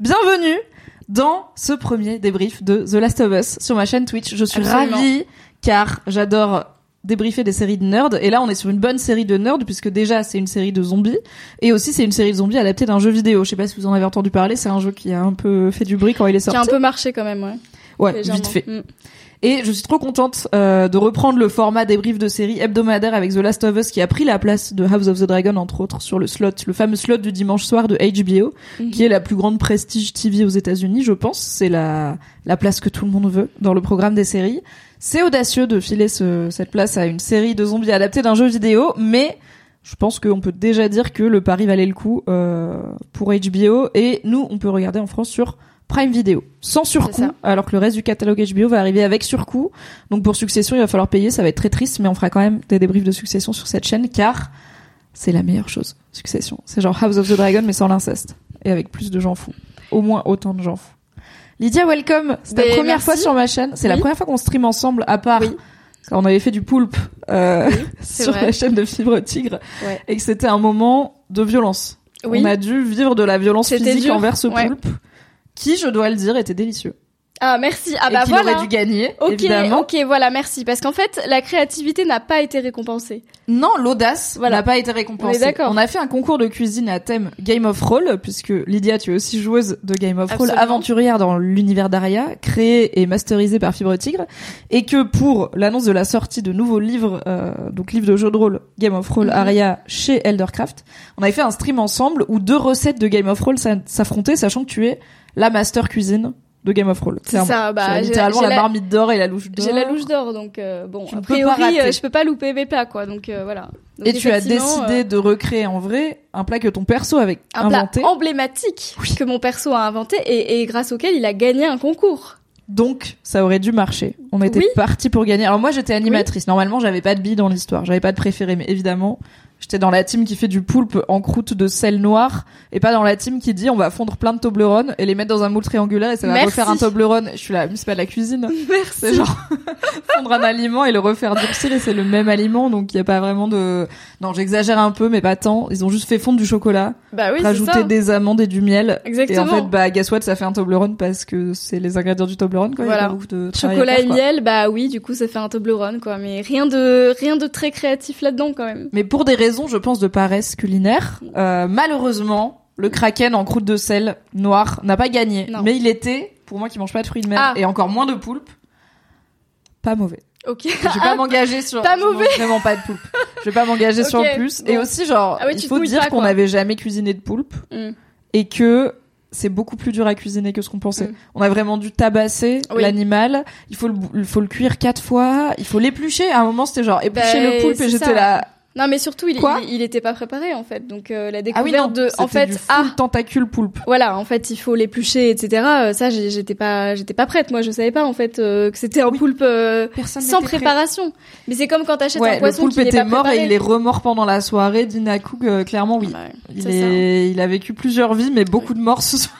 Bienvenue dans ce premier débrief de The Last of Us sur ma chaîne Twitch. Je suis Absolument. ravie car j'adore débriefer des séries de nerds et là on est sur une bonne série de nerds puisque déjà c'est une série de zombies et aussi c'est une série de zombies adaptée d'un jeu vidéo. Je sais pas si vous en avez entendu parler, c'est un jeu qui a un peu fait du bruit quand il est Qui sorti. a un peu marché quand même, ouais. Ouais, légèrement. vite fait. Mm. Et je suis trop contente euh, de reprendre le format débrief de série hebdomadaire avec The Last of Us qui a pris la place de House of the Dragon entre autres sur le slot, le fameux slot du dimanche soir de HBO, Mhm. qui est la plus grande prestige TV aux États-Unis, je pense. C'est la la place que tout le monde veut dans le programme des séries. C'est audacieux de filer ce, cette place à une série de zombies adaptée d'un jeu vidéo, mais je pense qu'on peut déjà dire que le pari valait le coup euh, pour HBO et nous on peut regarder en France sur Prime Video. Sans surcoût alors que le reste du catalogue HBO va arriver avec surcoût. Donc pour Succession il va falloir payer ça va être très triste mais on fera quand même des débriefs de Succession sur cette chaîne car c'est la meilleure chose Succession. C'est genre House of the Dragon mais sans l'inceste. Et avec plus de gens fous. Au moins autant de gens fous. Lydia welcome. C'est ta Ben, première merci. fois sur ma chaîne. C'est la première fois qu'on stream ensemble à part Oui. quand on avait fait du poulpe euh, sur vrai. la chaîne de Fibre Tigre Ouais. et que c'était un moment de violence. On a dû vivre de la violence physique dur, envers ce ouais. poulpe, qui, je dois le dire, était délicieux. Ah, merci. Ah et bah qu'il voilà. aurait dû gagner, Ok, évidemment. ok, voilà, merci. Parce qu'en fait, la créativité n'a pas été récompensée. Non, l'audace Voilà. n'a pas été récompensée. On. On a fait un concours de cuisine à thème Game of Roll, puisque Lydia, tu es aussi joueuse de Game of Roll, aventurière dans l'univers d'Aria, créée et masterisée par Fibre Tigre, et que pour l'annonce de la sortie de nouveaux livres, euh, donc livres de jeux de rôle Game of Roll Mhm. Aria chez Eldercraft, on avait fait un stream ensemble où deux recettes de Game of Roll s'a- s'affrontaient, sachant que tu es la master cuisine de Game of Roll. C'est ça, bah, littéralement la, la- marmite d'or et la louche d'or. J'ai la louche d'or, donc euh, bon, Tu a peux priori, euh, je peux pas louper mes plats, quoi. Donc euh, voilà. Donc, Et tu as décidé euh, de recréer en vrai un plat que ton perso avait un inventé. plat emblématique que mon perso a inventé et, et grâce auquel il a gagné un concours. Donc, ça aurait dû marcher. On était Oui. parti pour gagner. Alors moi, j'étais animatrice. Normalement, j'avais pas de bille dans l'histoire. J'avais pas de préféré, mais évidemment, j'étais dans la team qui fait du poulpe en croûte de sel noir et pas dans la team qui dit on va fondre plein de Toblerone et les mettre dans un moule triangulaire et ça va Merci. refaire un Toblerone. Je suis là, mais c'est pas de la cuisine. C'est genre fondre un aliment et le refaire durcir et c'est le même aliment, donc il y a pas vraiment de. Non, j'exagère un peu, mais pas tant. Ils ont juste fait fondre du chocolat, Bah oui, c'est rajouter des amandes et du miel. Exactement. Et en fait, bah, guess what, ça fait un Toblerone parce que c'est les ingrédients du Toblerone, quoi. Il y a Voilà. beaucoup de Chocolat faire, et miel, bah oui, du coup, ça fait un Toblerone, quoi. Mais rien de, rien de très créatif là-dedans, quand même. Mais pour des raisons, je pense, de paresse culinaire, euh, malheureusement, le kraken en croûte de sel noir n'a pas gagné. Non. Mais il était, pour moi qui mange pas de fruits de mer Ah. et encore moins de poulpe, pas mauvais. Ok. Je vais pas m'engager sur. pas mauvais. vraiment pas de poulpe. Je vais pas m'engager sur le plus. bon. Et aussi, genre, Ah oui, il faut dire qu'on n'avait jamais cuisiné de poulpe Mm. et que c'est beaucoup plus dur à cuisiner que ce qu'on pensait. Mm. On a vraiment dû tabasser Oui. l'animal. Il faut le, faut le cuire quatre fois. Il faut l'éplucher. À un moment, c'était genre éplucher Bah, le poulpe et j'étais là. Non, mais surtout, il, Quoi il, il était pas préparé en fait. Donc euh, la Ah découverte oui, non, de, en fait, du ah, tentacule poulpe. voilà, en fait, il faut l'éplucher, etc. Euh, ça, j'étais pas, j'étais pas prête. Moi, je savais pas en fait euh, que c'était un Oui. poulpe sans préparation. Mais c'est comme quand t'achètes Ouais, un le poisson poulpe qui était pas mort préparé. et il est remort pendant la soirée. Dina Cook, clairement, oui. Ouais, Il, c'est est... il a vécu plusieurs vies, mais beaucoup de morts ce soir.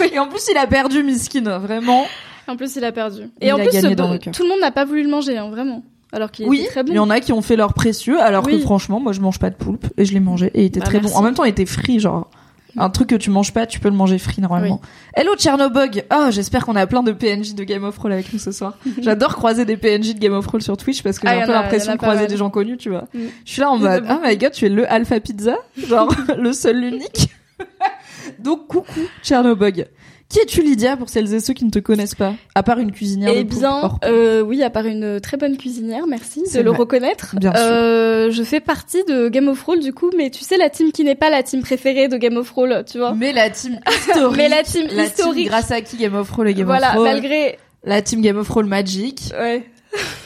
Et en plus, il a perdu Miskin, vraiment. En plus, il a perdu. Il Et en plus, ce- tout le monde n'a pas voulu le manger, hein, vraiment. Alors qu'il Oui, était très bon. il y en a qui ont fait leur précieux, alors que franchement, moi, je mange pas de poulpe et je l'ai mangé et il était Bah, très merci. bon. En même temps, il était frit, genre. Un truc que tu manges pas, tu peux le manger frit normalement. Hello Tchernobog Oh, j'espère qu'on a plein de PNJ de Game of Thrones avec nous ce soir. J'adore croiser des PNJ de Game of Thrones sur Twitch parce que Ah, j'ai y un peu l'impression de croiser des gens connus, tu vois. Mm. Je suis là en mode, oh my god, tu es le Alpha Pizza? Genre, le seul, l'unique. Donc, coucou Tchernobog. Qui es-tu Lydia pour celles et ceux qui ne te connaissent pas? À part une cuisinière Eh bien, euh, oui, à part une très bonne cuisinière, merci de le reconnaître. Bien sûr. Euh, je fais partie de Game of Thrones du coup, mais tu sais la team qui n'est pas la team préférée de Game of Thrones, tu vois. Mais la team historique. Mais la team la historique. team grâce à qui Game of Thrones et Game voilà, of Thrones? malgré. La team Game of Thrones Magic. Ouais.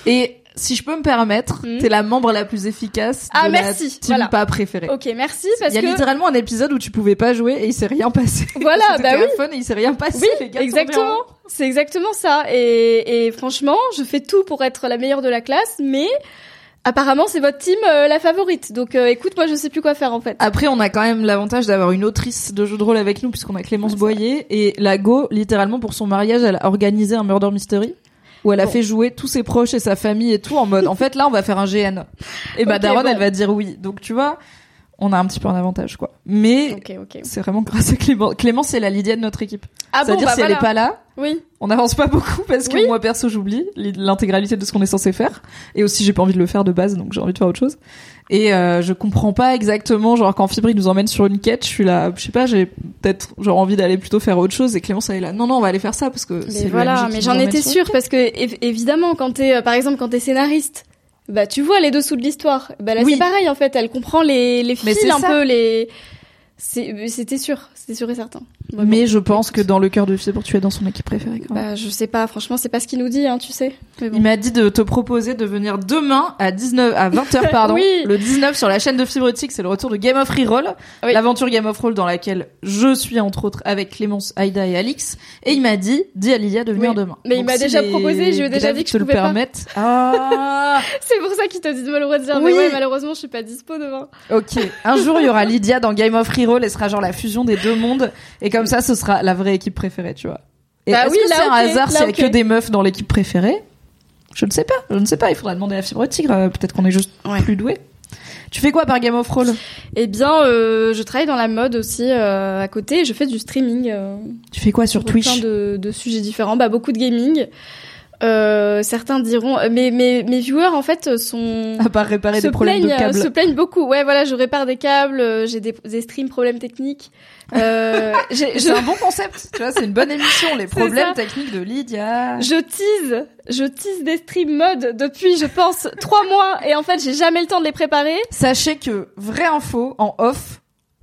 Et si je peux me permettre, Mhm. t'es la membre la plus efficace Ah, de merci, la team voilà. pas préférée. Ok, merci Il parce y a que. littéralement un épisode où tu pouvais pas jouer et il s'est rien passé. Voilà, bah oui. téléphone et il s'est rien passé. Oui, les gars exactement. en- C'est exactement ça. Et, et franchement, je fais tout pour être la meilleure de la classe, mais apparemment c'est votre team euh, la favorite. Donc euh, écoute, moi je sais plus quoi faire en fait. Après, on a quand même l'avantage d'avoir une autrice de jeu de rôle avec nous puisqu'on a Clémence Ouais, Boyer et la Go, littéralement pour son mariage, elle a organisé un murder mystery où elle a Bon. fait jouer tous ses proches et sa famille et tout en mode en fait là on va faire un GN. Et bah Daron bon. elle va dire oui. Donc tu vois, on a un petit peu un avantage quoi. Mais Ok, ok. c'est vraiment grâce à Clément. Clément c'est la Lydia de notre équipe. Ah bon, C'est-à-dire bah si voilà. elle est pas là, Oui. on n'avance pas beaucoup parce que Oui. moi perso j'oublie l'intégralité de ce qu'on est censé faire et aussi j'ai pas envie de le faire de base donc j'ai envie de faire autre chose et euh, je comprends pas exactement genre quand Fibri nous emmène sur une quête je suis là je sais pas j'ai peut-être genre envie d'aller plutôt faire autre chose et Clémence elle est là non non on va aller faire ça parce que c'est voilà, mais j'en étais sûre parce que év- évidemment quand t'es euh, par exemple quand t'es scénariste, bah tu vois les dessous de l'histoire. Bah là Oui. c'est pareil en fait, elle comprend les les fils un ça. peu les. C'était sûr, c'était sûr et certain. Vraiment. mais je pense que dans le cœur de Fibre tu es dans son équipe préférée quand même. Bah je sais pas, franchement c'est pas ce qu'il nous dit, hein, tu sais. Bon. Il m'a dit de te proposer de venir demain à 19 à 20h pardon, Oui. le 19 sur la chaîne de Fibrotique, c'est le retour de Game of Reroll, Oui. l'aventure Game of Roll dans laquelle je suis entre autres avec Clémence, Aïda et Alix et il m'a dit dis à Lilia de venir Oui. demain. Mais il m'a si déjà proposé, je lui ai déjà dit que te je le pouvais pas. permettent. Ah C'est pour ça qu'il t'a dit de me le redire. Oui. Mais ouais, malheureusement je suis pas dispo demain. OK. Un jour il y aura Lydia dans Game of Reroll et ce sera genre la fusion des deux mondes et comme ça ce sera la vraie équipe préférée, tu vois. Et Bah est-ce oui, que c'est un hasard s'il y a que des meufs dans l'équipe préférée? Je ne sais pas, je ne sais pas, il faudra demander à Fibre Tigre, euh, peut-être qu'on est juste Ouais. plus doué. Tu fais quoi par Game of Roll Eh bien, euh, je travaille dans la mode aussi euh, à côté. Je fais du streaming. euh, Tu fais quoi sur sur Twitch? plein de, de sujets différents. Bah, beaucoup de gaming. Euh, certains diront, euh, mes, mes, mes viewers en fait sont À part réparer des problèmes de plaignent, euh, câbles. se plaignent beaucoup. Ouais, voilà, je répare des câbles, euh, j'ai des, des streams problèmes techniques. Euh, je, C'est un bon concept, tu vois, c'est une bonne émission. Les problèmes techniques de Lydia. je tease, je tease des streams mode depuis, je pense, trois mois et en fait, j'ai jamais le temps de les préparer. Sachez que, vraie info, en off,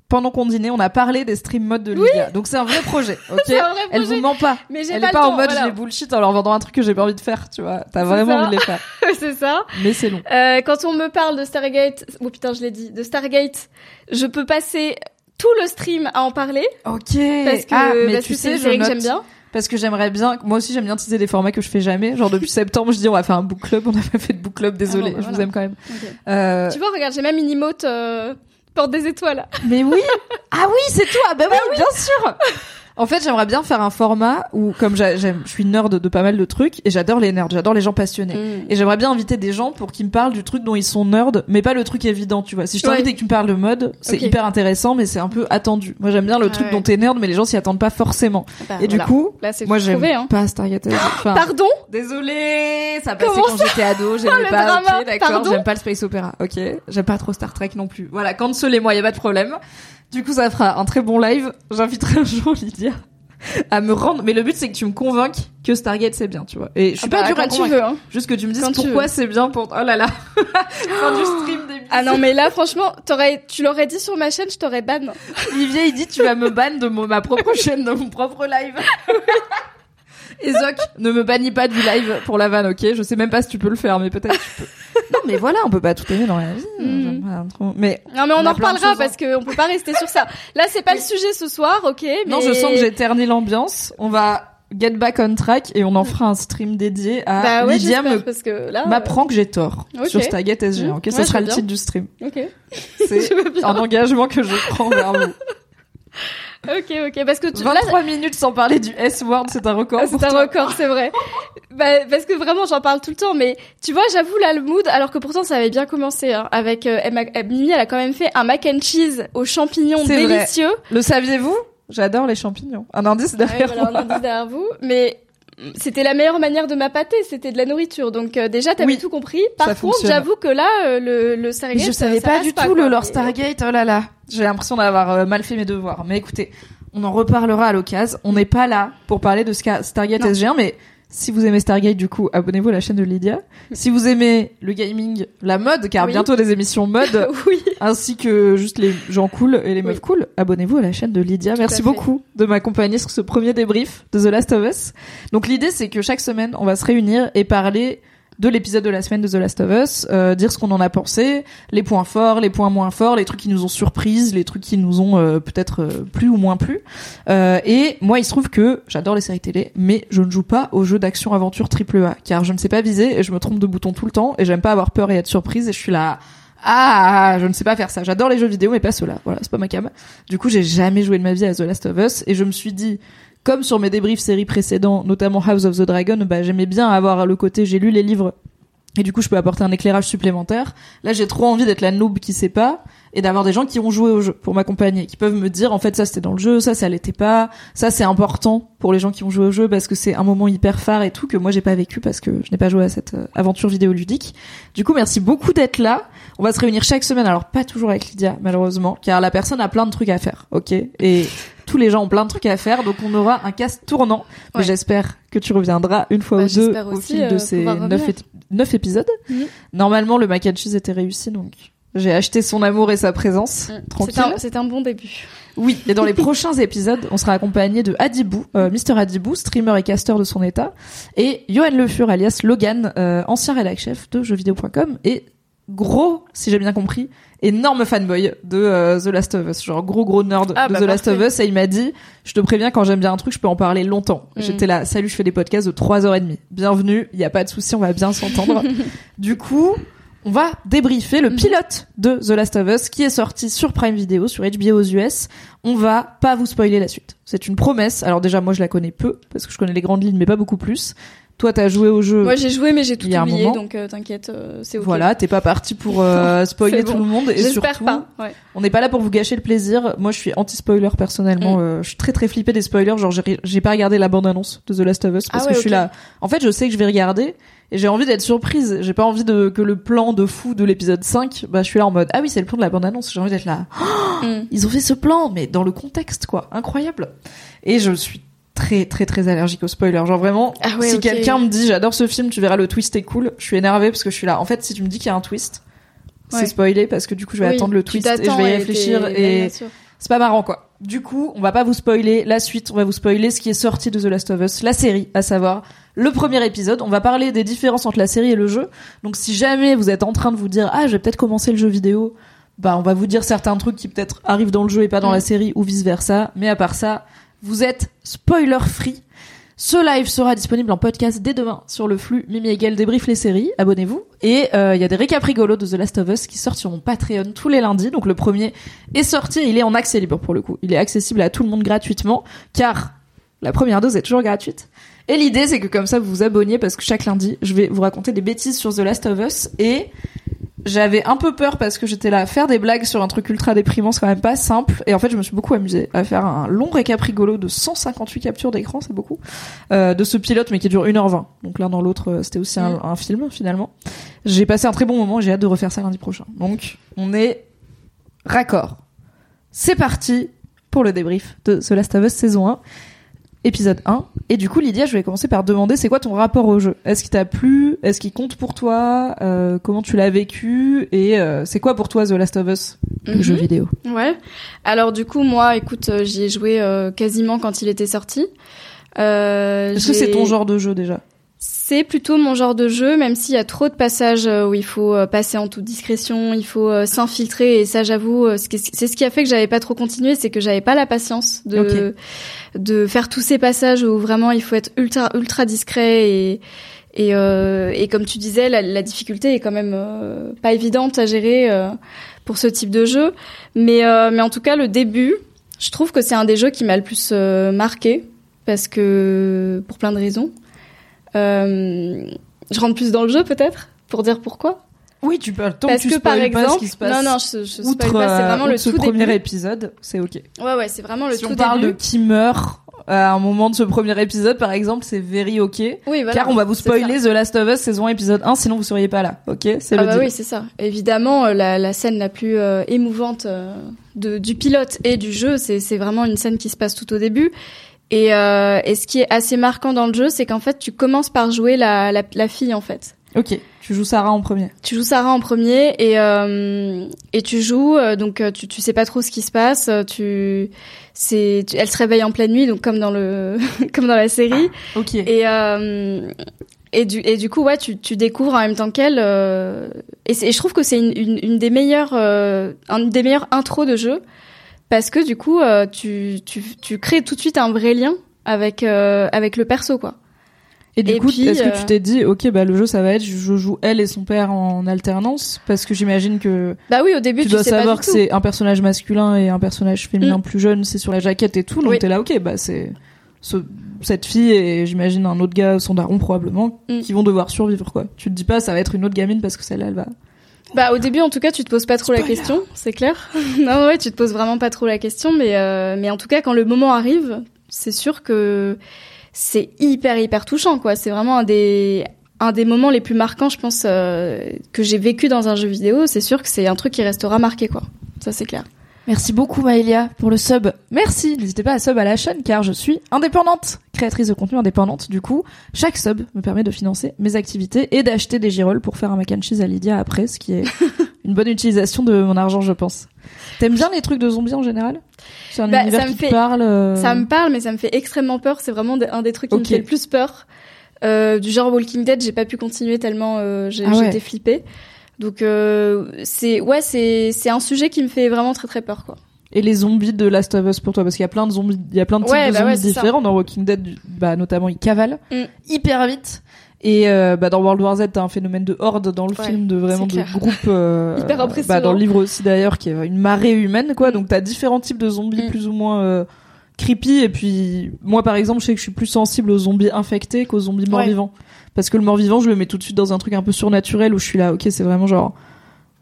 pendant qu'on dînait, on a parlé des stream modes de Lydia. Donc c'est un vrai projet, ok un vrai Elle projet. vous ment pas. Mais Elle pas est pas temps. en mode voilà. je les bullshit en leur vendant un truc que j'ai pas envie de faire, tu vois. T'as vraiment ça. envie de les faire. c'est ça. Mais c'est long. Euh, quand on me parle de Stargate, oh putain, je l'ai dit, de Stargate, je peux passer tout le stream à en parler Ok. parce que ah, mais parce tu que sais, je j'aime bien. Parce que j'aimerais bien, moi aussi j'aime bien teaser des formats que je fais jamais. Genre depuis septembre, je dis on va faire un book club, on n'a pas fait de book club, désolé, Ah bon, bah je vous aime quand même. Euh, Tu vois, regarde, j'ai même une emote euh, porte des étoiles. Mais oui. Ah oui, c'est toi. Bah oui, bien sûr En fait, j'aimerais bien faire un format où, comme je suis nerd de pas mal de trucs, et j'adore les nerds, j'adore les gens passionnés. Mm. Et j'aimerais bien inviter des gens pour qu'ils me parlent du truc dont ils sont nerds, mais pas le truc évident, tu vois. Si je t'invite Ouais. et que tu me parles de mode, c'est hyper intéressant, mais c'est un peu attendu. Moi, j'aime bien le Ah truc ouais. dont t'es nerd, mais les gens s'y attendent pas forcément. Bah, et du coup, là, moi, j'aime hein. pas Stargate. Enfin, Pardon? Désolée, ça passait Comment quand j'étais ado, j'aimais le pas. drama, ok, d'accord, j'aime pas le space opéra. Ok, j'aime pas trop Star Trek non plus. Voilà, cancel moi, y a pas de problème. Du coup, ça fera un très bon live. J'inviterai un jour Lydia à me rendre. Mais le but, c'est que tu me convainques que Stargate c'est bien, tu vois. Et je suis Ah pas bah, dure à tu veux. Hein. Juste que tu me dises Quand pourquoi c'est bien pour. Oh là là. fin du stream des Ah non, mais là, franchement, t'aurais, tu l'aurais dit sur ma chaîne, je t'aurais ban. Olivier, il dit tu vas me ban de mon- ma propre chaîne, de mon propre live. Et Zoc, ne me bannis pas du live pour la vanne, ok? Je sais même pas si tu peux le faire, mais peut-être tu peux. Non, mais voilà, on peut pas tout aimer dans la vie. Mm. Pas trop. Mais Non mais on, On en reparlera hein. parce qu'on peut pas rester sur ça. Là c'est pas le sujet ce soir, ok mais... non, je sens que j'ai terni l'ambiance. On va get back on track et on en fera un stream dédié à Bah ouais, Lydia que là... m'apprend que j'ai tort Ok. sur Stargate SG. Ok, Ouais, ça sera je le titre du stream. euh, Ok. C'est un engagement que je prends vers vous. Ok, ok, parce que tu, là, 23 minutes sans parler du S-word, c'est un record. Ah, c'est un record, c'est vrai. bah, parce que vraiment, j'en parle tout le temps. Mais tu vois, j'avoue là le mood, alors que pourtant ça avait bien commencé. Hein, avec euh, Emma- euh, Mimi, elle a quand même fait un mac and cheese aux champignons vrai. délicieux. Le saviez-vous? J'adore les champignons. Un indice Ouais, derrière voilà, on moi. en dit derrière vous. Mais c'était la meilleure manière de m'appâter, c'était de la nourriture. Donc euh, déjà, t'avais Oui, tout compris. Par contre, j'avoue que là, euh, le, le Mais Stargate, je ça- savais ça pas du pas, tout quoi. le Lord Stargate. Oh là là. J'ai l'impression d'avoir euh, mal fait mes devoirs. Mais écoutez, on en reparlera à l'occasion. On n'est pas là pour parler de Ska- Stargate Non. SG1, mais si vous aimez Stargate, du coup, abonnez-vous à la chaîne de Lydia. Si vous aimez le gaming, la mode, car Oui. bientôt des émissions mode, oui. ainsi que juste les gens cool et les meufs cool, abonnez-vous à la chaîne de Lydia. Merci beaucoup de m'accompagner sur ce premier débrief de The Last of Us. Donc l'idée c'est que chaque semaine on va se réunir et parler de l'épisode de la semaine de The Last of Us, euh, dire ce qu'on en a pensé, les points forts, les points moins forts, les trucs qui nous ont surprises, les trucs qui nous ont euh, peut-être euh, plus ou moins plu. Euh, et moi, il se trouve que j'adore les séries télé, mais je ne joue pas aux jeux d'action aventure triple A, car je ne sais pas viser et je me trompe de bouton tout le temps et j'aime pas avoir peur et être surprise et je suis là. Ah, je ne sais pas faire ça. J'adore les jeux vidéo, mais pas ceux-là. Voilà, c'est pas ma cam. Du coup, j'ai jamais joué de ma vie à The Last of Us et je me suis dit, comme sur mes débriefs séries précédents, notamment House of the Dragon, bah, j'aimais bien avoir le côté j'ai lu les livres et du coup je peux apporter un éclairage supplémentaire. Là, j'ai trop envie d'être la noob qui sait pas et d'avoir des gens qui ont joué au jeu pour m'accompagner, qui peuvent me dire en fait ça c'était dans le jeu, ça ça l'était pas, ça c'est important pour les gens qui ont joué au jeu parce que c'est un moment hyper phare et tout que moi j'ai pas vécu parce que je n'ai pas joué à cette euh, aventure vidéoludique. Du coup, merci beaucoup d'être là. On va se réunir chaque semaine, alors pas toujours avec Lydia malheureusement, car la personne a plein de trucs à faire, ok? Et tous les gens ont plein de trucs à faire, donc on aura un cast tournant. Mais Ouais. j'espère que tu reviendras une fois Bah, ou deux au fil de euh, ces neuf, épisodes. Normalement, le mac and cheese était réussi, donc j'ai acheté son amour et sa présence. C'est Tranquille. un, c'est un bon début. Oui, et dans les prochains épisodes, on sera accompagné de Adibou, euh, Mr. Adibou, streamer et caster de son état, et Johan Le Fur, alias Logan, euh, ancien rédac chef de jeuxvideo.com, et gros, si j'ai bien compris, énorme fanboy de euh, The Last of Us, genre gros gros nerd Ah, de bah, The Last of. Us, et il m'a dit, je te préviens, quand j'aime bien un truc, je peux en parler longtemps. Mm. J'étais là, salut, je fais des podcasts de 3h30. Bienvenue, il y a pas de souci, on va bien s'entendre. du coup, on va débriefer le Mhm. pilote de The Last of Us qui est sorti sur Prime Video, sur HBO aux US. On va pas vous spoiler la suite. C'est une promesse. Alors déjà, moi je la connais peu parce que je connais les grandes lignes, mais pas beaucoup plus. Toi, t'as joué au jeu. Moi j'ai joué mais j'ai tout oublié donc euh, t'inquiète, euh, c'est ok. Voilà, t'es pas parti pour euh, spoiler tout le monde et surtout, pas. Ouais. on n'est pas là pour vous gâcher le plaisir. Moi, je suis anti-spoiler personnellement. Mm. Euh, je suis très très flippée des spoilers. Genre, j'ai j'ai pas regardé la bande-annonce de The Last of Us parce Ah que je suis là. En fait, je sais que je vais regarder et j'ai envie d'être surprise. J'ai pas envie de que le plan de fou de l'épisode 5, bah je suis là en mode ah oui, c'est le plan de la bande-annonce. J'ai envie d'être là. Mm. Ils ont fait ce plan, mais dans le contexte quoi, incroyable. Et je suis très très très allergique aux spoilers. Genre vraiment, Ah ouais, si quelqu'un me dit j'adore ce film, tu verras le twist est cool, je suis énervée parce que je suis là. En fait, si tu me dis qu'il y a un twist, Ouais. c'est spoilé parce que du coup je vais Oui, attendre le twist et je vais y réfléchir et c'est pas marrant quoi. Du coup, on va pas vous spoiler la suite, on va vous spoiler ce qui est sorti de The Last of Us, la série, à savoir le premier épisode. On va parler des différences entre la série et le jeu. Donc si jamais vous êtes en train de vous dire ah je vais peut-être commencer le jeu vidéo, bah on va vous dire certains trucs qui peut-être arrivent dans le jeu et pas dans Mm. la série ou vice versa. Mais à part ça, vous êtes spoiler free. Ce live sera disponible en podcast dès demain sur le flux Mimi Hegel débrief les séries. Abonnez-vous. Et euh, il y a des récaps rigolos de The Last of Us qui sortent sur mon Patreon tous les lundis. Donc le premier est sorti, il est en accès libre pour le coup. Il est accessible à tout le monde gratuitement, car la première dose est toujours gratuite. Et l'idée, c'est que comme ça, vous vous abonniez, parce que chaque lundi, je vais vous raconter des bêtises sur The Last of Us, et j'avais un peu peur parce que j'étais là à faire des blagues sur un truc ultra déprimant, c'est quand même pas simple. Et en fait, je me suis beaucoup amusée à faire un long récap rigolo de 158 captures d'écran, c'est beaucoup, euh, de ce pilote, mais qui dure 1h20. Donc l'un dans l'autre, euh, c'était aussi un, un film, finalement. J'ai passé un très bon moment, j'ai hâte de refaire ça lundi prochain. Donc, on est raccord. C'est parti pour le débrief de The Last of Us saison 1, épisode 1. Et du coup, Lydia, je vais commencer par demander, c'est quoi ton rapport au jeu? Est-ce qu'il t'a plu? Est-ce qu'il compte pour toi? Euh, Comment tu l'as vécu? Et euh, c'est quoi pour toi The Last of Us, le Mhm. jeu vidéo? Ouais. Alors du coup, moi, écoute, euh, j'y ai joué euh, quasiment quand il était sorti. Euh, Est-ce que c'est ton genre de jeu déjà? C'est plutôt mon genre de jeu, même s'il y a trop de passages euh, où il faut euh, passer en toute discrétion, il faut euh, s'infiltrer. Et ça, j'avoue, c'est ce qui a fait que j'avais pas trop continué, c'est que j'avais pas la patience de de faire tous ces passages où vraiment il faut être ultra ultra discret et et, euh, et comme tu disais, la, la difficulté est quand même euh, pas évidente à gérer euh, pour ce type de jeu. Mais mais en tout cas, le début, je trouve que c'est un des jeux qui m'a le plus marqué parce que pour plein de raisons. Euh, je rentre plus dans le jeu peut-être pour dire pourquoi. Oui, tu peux. Tant Parce tu que par spoil pas ce exemple, qui se passe. non non, je, je outre, pas, c'est euh, vraiment le tout premier début. épisode, c'est ok. Ouais ouais, c'est vraiment le si tout on parle de début. qui meurt à un moment de ce premier épisode, par exemple, c'est very ok. Oui voilà. car on va vous spoiler. The Last of Us saison 1 épisode 1, sinon vous seriez pas là. Ok, c'est Ah le bah deal. oui, c'est ça. Évidemment, euh, la, la scène la plus euh, émouvante euh, de, du pilote et du jeu, c'est vraiment une scène qui se passe tout au début. Et, euh, et ce qui est assez marquant dans le jeu, c'est qu'en fait, tu commences par jouer la, la, la fille en fait. Ok, tu joues Sarah en premier. Tu joues Sarah en premier et euh, et tu joues euh, donc tu tu sais pas trop ce qui se passe. Tu c'est elle se réveille en pleine nuit donc comme dans le comme dans la série. Ok. Et, euh, et, du, et du coup, ouais, tu, tu découvres en même temps qu'elle. et, je trouve que c'est une, une, une des meilleures, une des meilleures intros de jeu parce que du coup, euh, tu, tu, tu crées tout de suite un vrai lien avec euh, avec le perso, quoi. Et du Et coup, est-ce que euh, tu t'es dit, ok, bah le jeu ça va être, je joue elle et son père en alternance, parce que j'imagine que Bah oui, au début, tu tu, dois sais savoir pas que c'est un personnage masculin et un personnage féminin Mm. plus jeune, c'est sur la jaquette et tout, donc Oui. t'es là, ok, bah c'est ce, cette fille et j'imagine un autre gars, son daron probablement, Mm. qui vont devoir survivre quoi. Tu te dis pas, ça va être une autre gamine parce que celle-là, elle va. Bah au début en tout cas tu te poses pas trop la question, c'est clair. non ouais tu te poses vraiment pas trop la question, mais euh, mais en tout cas quand le moment arrive, c'est sûr que c'est hyper hyper touchant quoi. C'est vraiment un des un des moments les plus marquants je pense euh, que j'ai vécu dans un jeu vidéo. C'est sûr que c'est un truc qui restera marqué quoi. Ça c'est clair. Merci beaucoup Maëlia pour le sub. Merci. N'hésitez pas à sub à la chaîne car je suis indépendante, créatrice de contenu indépendante. Du coup, chaque sub me permet de financer mes activités et d'acheter des girolles pour faire un mac and cheese à Lydia après, ce qui est une bonne utilisation de mon argent, je pense. T'aimes bien les trucs de zombies en général? C'est un Bah, univers ça me qui te fait- parle. euh, Ça me parle mais ça me fait extrêmement peur. C'est vraiment un des trucs qui Ok. me fait le plus peur. Euh, du genre Walking Dead, j'ai pas pu continuer tellement euh, j'ai Ah ouais. j'étais flippée. Donc euh, c'est ouais c'est c'est un sujet qui me fait vraiment très très peur quoi. Et les zombies de Last of Us pour toi? Parce qu'il y a plein de zombies, il y a plein de types Ouais, de bah zombies ouais, c'est ça. différents dans Walking Dead. Bah notamment ils cavalent Mm. hyper vite. Et euh, bah dans World War Z, t'as un phénomène de horde dans le Ouais, film, de vraiment de groupe. euh, Hyper impressionnant. Bah dans le livre aussi d'ailleurs, qui est une marée humaine, quoi. Mm. Donc t'as différents types de zombies Mm. plus ou moins euh, creepy. Et puis moi par exemple, je sais que je suis plus sensible aux zombies infectés qu'aux zombies morts-vivants. Parce que le mort-vivant, je le mets tout de suite dans un truc un peu surnaturel où je suis là, ok, c'est vraiment genre.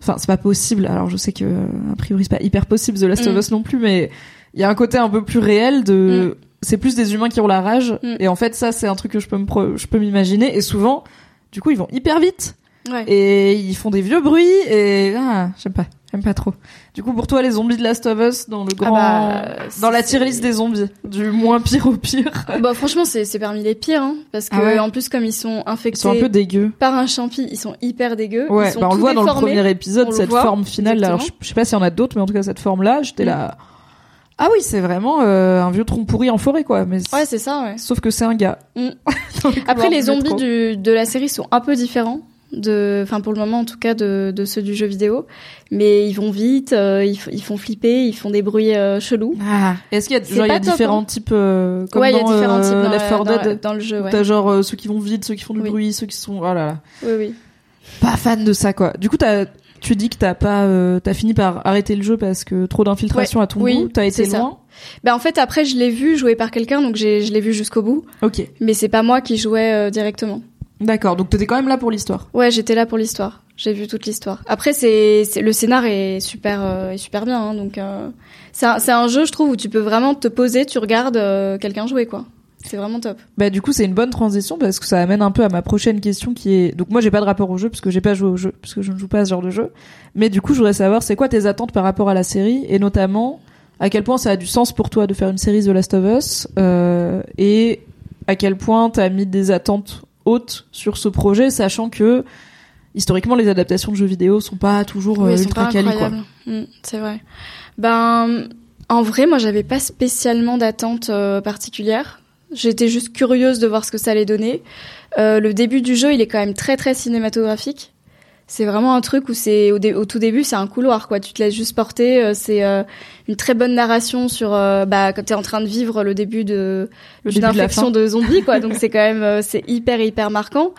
Enfin, c'est pas possible. Alors je sais que a priori c'est pas hyper possible The Last of Mm. Us non plus, mais il y a un côté un peu plus réel de. C'est plus des humains qui ont la rage. Mm. Et en fait, ça c'est un truc que je peux me je peux m'imaginer. Et souvent, du coup, ils vont hyper vite Ouais. et ils font des vieux bruits et ah, j'aime pas, j'aime pas trop. Du coup, pour toi, les zombies de Last of Us dans le grand, bah, dans la tier list des zombies, du moins pire au pire. Bah franchement c'est c'est parmi les pires hein, parce que Ah ouais. en plus comme ils sont Ils infectés sont un peu dégueux. par un champi, ils sont hyper dégueux. Ouais, ils sont bah on le voit dans le premier épisode, on cette voit, forme finale. là. Alors, je, exactement. je sais pas s'il y en a d'autres, mais en tout cas cette forme-là, j'étais Mm. là. Ah oui, c'est vraiment euh, un vieux tronc pourri en forêt, quoi. Mais Ouais c'est ça ouais. sauf que c'est un gars. Mm. Après les zombies du, de la série sont un peu différents de, enfin pour le moment en tout cas de, de ceux du jeu vidéo, mais ils vont vite, euh, ils, font flipper, ils font des bruits euh, chelous. Ah. Est-ce qu'il y a, genre, il y a pas top, différents hein. types, comme ouais, y a différents types dans, Left 4 la- dans, Dead? dans le jeu. Ouais. T'as genre euh, ceux qui vont vite, ceux qui font du Oui. bruit, ceux qui sont, oh là là. Oui oui. Pas fan de ça, quoi. Du coup, t'as, tu dis que t'as pas, euh, t'as fini par arrêter le jeu parce que trop d'infiltration à ton oui, goût. T'as été loin? Ben en fait après je l'ai vu jouer par quelqu'un donc j'ai je l'ai vu jusqu'au bout, Ok. mais c'est pas moi qui jouais euh, directement. D'accord. Donc t'étais quand même là pour l'histoire. Ouais, j'étais là pour l'histoire. J'ai vu toute l'histoire. Après, c'est le scénar est super euh, est super bien, hein, donc euh, c'est un, un jeu, je trouve, où tu peux vraiment te poser, tu regardes euh, quelqu'un jouer, quoi. C'est vraiment top. Bah du coup c'est une bonne transition parce que ça amène un peu à ma prochaine question qui est donc moi j'ai pas de rapport au jeu parce que j'ai pas joué au jeu parce que je ne joue pas à ce genre de jeu mais du coup je voudrais savoir c'est quoi tes attentes par rapport à la série et notamment à quel point ça a du sens pour toi de faire une série The Last of Us euh, et à quel point t'as mis des attentes hautes sur ce projet sachant que historiquement les adaptations de jeux vidéo sont pas toujours Oui, euh, ultra quali quoi. incroyables. Mm, c'est vrai. Ben, en vrai, moi, j'avais pas spécialement d'attente euh, particulière. J'étais juste curieuse de voir ce que ça allait donner. Euh, le début du jeu, il est quand même très très cinématographique. C'est vraiment un truc où c'est au, au, tout début c'est un couloir quoi. Tu te laisses juste porter. Euh, c'est euh, une très bonne narration sur euh, bah comme t'es en train de vivre le début de l'infection de, de, zombies quoi. Donc c'est quand même c'est hyper hyper marquant.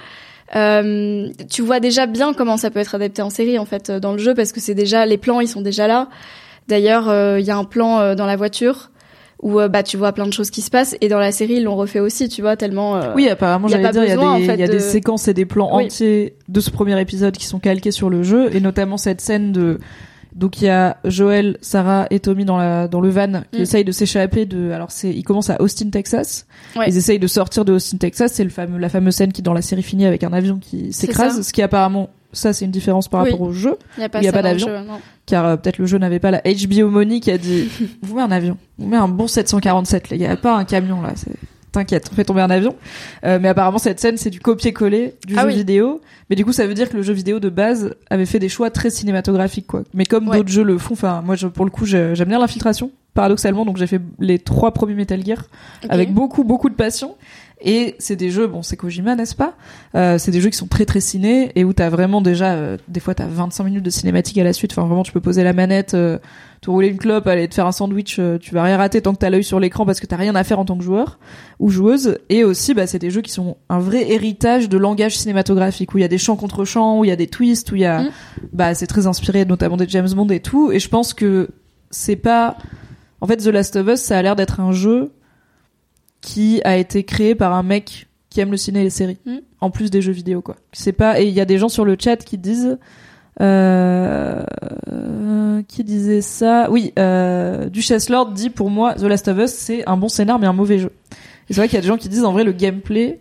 tu vois déjà bien comment ça peut être adapté en série en fait dans le jeu parce que c'est déjà les plans ils sont déjà là. D'ailleurs il y a un plan dans la voiture où euh, bah tu vois plein de choses qui se passent et dans la série ils l'ont refait aussi tu vois tellement euh, oui apparemment j'allais dire il y a, des, y a des séquences et des plans entiers de ce premier épisode qui sont calqués sur le jeu et notamment cette scène de donc il y a Joël, Sarah et Tommy dans la dans le van qui mm. essayent de s'échapper de alors c'est ils commencent à Austin Texas. Ils essayent de sortir de Austin Texas, c'est le fameux la fameuse scène qui dans la série finit avec un avion qui s'écrase, ce qui apparemment ça c'est une différence par rapport au jeu. Il n'y a pas, d'avion. Car euh, peut-être le jeu n'avait pas la HBO Money qui a dit vous mettez un avion, vous mettez un bon 747 les gars, pas un camion là. T'inquiète, on fait tomber un avion. Euh, mais apparemment cette scène c'est du copier-coller du ah jeu vidéo. Mais du coup ça veut dire que le jeu vidéo de base avait fait des choix très cinématographiques quoi. Mais comme d'autres jeux le font, enfin moi je, pour le coup j'aime bien l'infiltration paradoxalement donc j'ai fait les trois premiers Metal Gear avec beaucoup beaucoup de passion et c'est des jeux, bon, c'est Kojima, n'est-ce pas? Euh, C'est des jeux qui sont très très ciné et où t'as vraiment déjà, euh, des fois t'as 25 minutes de cinématique à la suite. Enfin, vraiment, tu peux poser la manette, euh, te rouler une clope, aller te faire un sandwich. Euh, tu vas rien rater tant que t'as l'œil sur l'écran parce que t'as rien à faire en tant que joueur ou joueuse. Et aussi, bah, c'est des jeux qui sont un vrai héritage de langage cinématographique où il y a des chants contre chants, où il y a des twists, où il y a, mm. bah, c'est très inspiré notamment des James Bond et tout. Et je pense que c'est pas, en fait, The Last of Us, ça a l'air d'être un jeu qui a été créé par un mec qui aime le ciné et les séries, hmm. en plus des jeux vidéo quoi. C'est pas et il y a des gens sur le chat qui disent euh, qui disait ça Oui, euh, Duchess Lord dit pour moi The Last of Us c'est un bon scénar mais un mauvais jeu. Et c'est vrai qu'il y a des gens qui disent en vrai le gameplay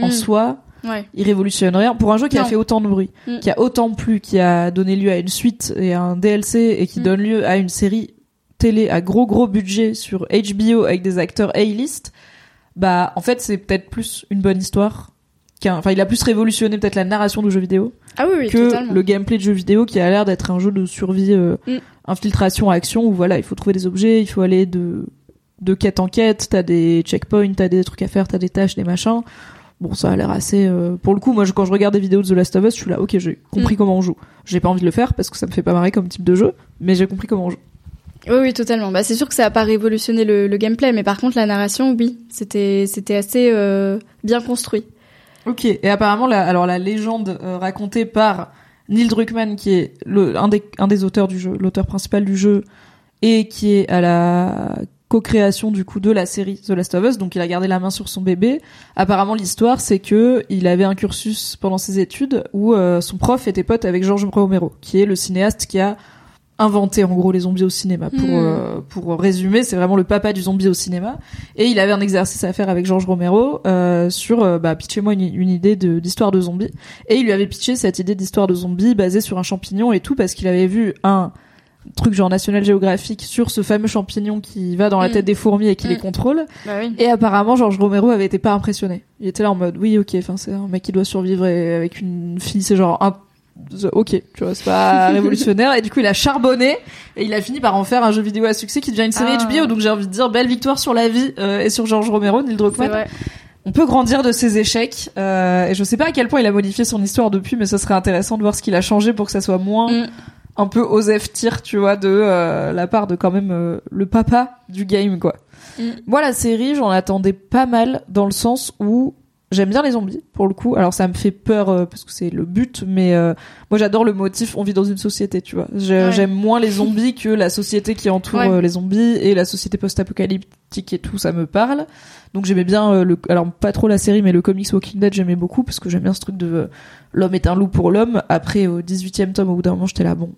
en hmm. soi ouais. il révolutionne rien pour un jeu qui a fait autant de bruit, hmm. qui a autant plu, qui a donné lieu à une suite et un DLC et qui donne lieu à une série télé à gros gros budget sur HBO avec des acteurs A-list bah en fait c'est peut-être plus une bonne histoire qu'un enfin il a plus révolutionné peut-être la narration de jeux vidéo ah oui, oui que le gameplay de jeux vidéo qui a l'air d'être un jeu de survie euh, mm. infiltration action où voilà il faut trouver des objets il faut aller de de quête en quête t'as des checkpoints t'as des trucs à faire t'as des tâches des machins bon ça a l'air assez euh, pour le coup moi je, quand je regarde des vidéos de The Last of Us je suis là ok j'ai compris mm. comment on joue j'ai pas envie de le faire parce que ça me fait pas marrer comme type de jeu mais j'ai compris comment on joue oui, oui, totalement. Bah, c'est sûr que ça a pas révolutionné le, gameplay, mais par contre la narration, oui, c'était c'était assez euh, bien construit. Ok. Et apparemment, la, alors la légende euh, racontée par Neil Druckmann, qui est un des auteurs du jeu, l'auteur principal du jeu, et qui est à la co-création du coup de la série The Last of Us, donc il a gardé la main sur son bébé. Apparemment, l'histoire, c'est que il avait un cursus pendant ses études où euh, son prof était pote avec George Romero, qui est le cinéaste qui a inventé en gros les zombies au cinéma. Pour hmm. euh, pour résumer, c'est vraiment le papa du zombie au cinéma. Et il avait un exercice à faire avec George Romero euh, sur euh, bah pitchez-moi une, une, idée de d'histoire de zombies. Et il lui avait pitché cette idée d'histoire de zombies basée sur un champignon et tout parce qu'il avait vu un truc genre National Geographic sur ce fameux champignon qui va dans la hmm. tête des fourmis et qui les hmm. contrôle. Bah oui. Et apparemment, George Romero avait été pas impressionné. Il était là en mode, oui, ok, enfin, c'est un mec qui doit survivre et avec une fille, c'est genre un ok, tu vois, c'est pas révolutionnaire. Et du coup, il a charbonné et il a fini par en faire un jeu vidéo à succès qui devient une série HBO. Ah. Donc j'ai envie de dire belle victoire sur la vie euh, et sur George Romero, Neil Druckmann. On peut grandir de ses échecs euh, et je sais pas à quel point il a modifié son histoire depuis, mais ce serait intéressant de voir ce qu'il a changé pour que ça soit moins mm. un peu Osef tir, tu vois, de euh, la part de quand même le papa du game, quoi. Mm. Moi, la série, j'en attendais pas mal dans le sens où J'aime bien les zombies pour le coup. Alors ça me fait peur euh, parce que c'est le but, mais euh, moi j'adore le motif. On vit dans une société, tu vois. J'aime moins les zombies que la société qui entoure euh, les zombies et la société post-apocalyptique et tout. Ça me parle. Donc j'aimais bien le, alors pas trop la série, mais le comics Walking Dead j'aimais beaucoup parce que j'aime bien ce truc de l'homme est un loup pour l'homme. Après au 18e tome, au bout d'un moment, j'étais là bon,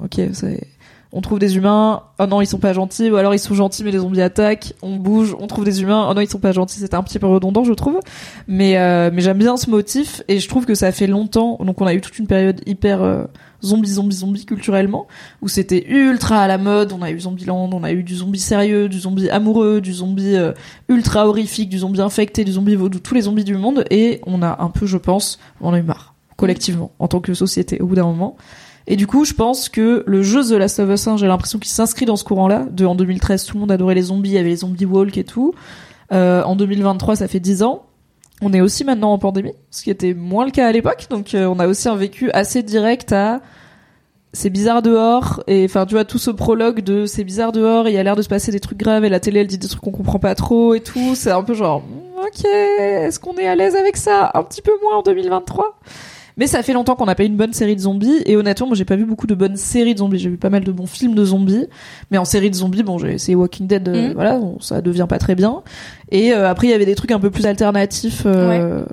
ok, c'est on trouve des humains, oh non ils sont pas gentils, ou alors ils sont gentils mais les zombies attaquent, on bouge, on trouve des humains, oh non ils sont pas gentils, c'était un petit peu redondant je trouve, mais euh, mais j'aime bien ce motif et je trouve que ça fait longtemps, donc on a eu toute une période hyper euh, zombie zombie zombie culturellement où c'était ultra à la mode, on a eu Zombieland, on a eu du zombie sérieux, du zombie amoureux, du zombie euh, ultra horrifique, du zombie infecté, du zombie vaudou, tous les zombies du monde et on a un peu je pense, on en a eu marre collectivement en tant que société au bout d'un moment. Et du coup, je pense que le jeu The Last of Us 1, j'ai l'impression qu'il s'inscrit dans ce courant-là. De en 2013, tout le monde adorait les zombies, il y avait les zombies walk et tout. Euh, en 2023, ça fait 10 ans. On est aussi maintenant en pandémie, ce qui était moins le cas à l'époque. Donc, euh, on a aussi un vécu assez direct à c'est bizarre dehors et enfin tu vois tout ce prologue de c'est bizarre dehors il y a l'air de se passer des trucs graves et la télé elle dit des trucs qu'on comprend pas trop et tout c'est un peu genre ok est-ce qu'on est à l'aise avec ça? Un petit peu moins en 2023 mais ça fait longtemps qu'on n'a pas eu une bonne série de zombies et honnêtement moi j'ai pas vu beaucoup de bonnes séries de zombies j'ai vu pas mal de bons films de zombies mais en série de zombies bon j'ai essayé Walking Dead euh, Mhm. voilà bon, ça devient pas très bien et euh, après il y avait des trucs un peu plus alternatifs euh,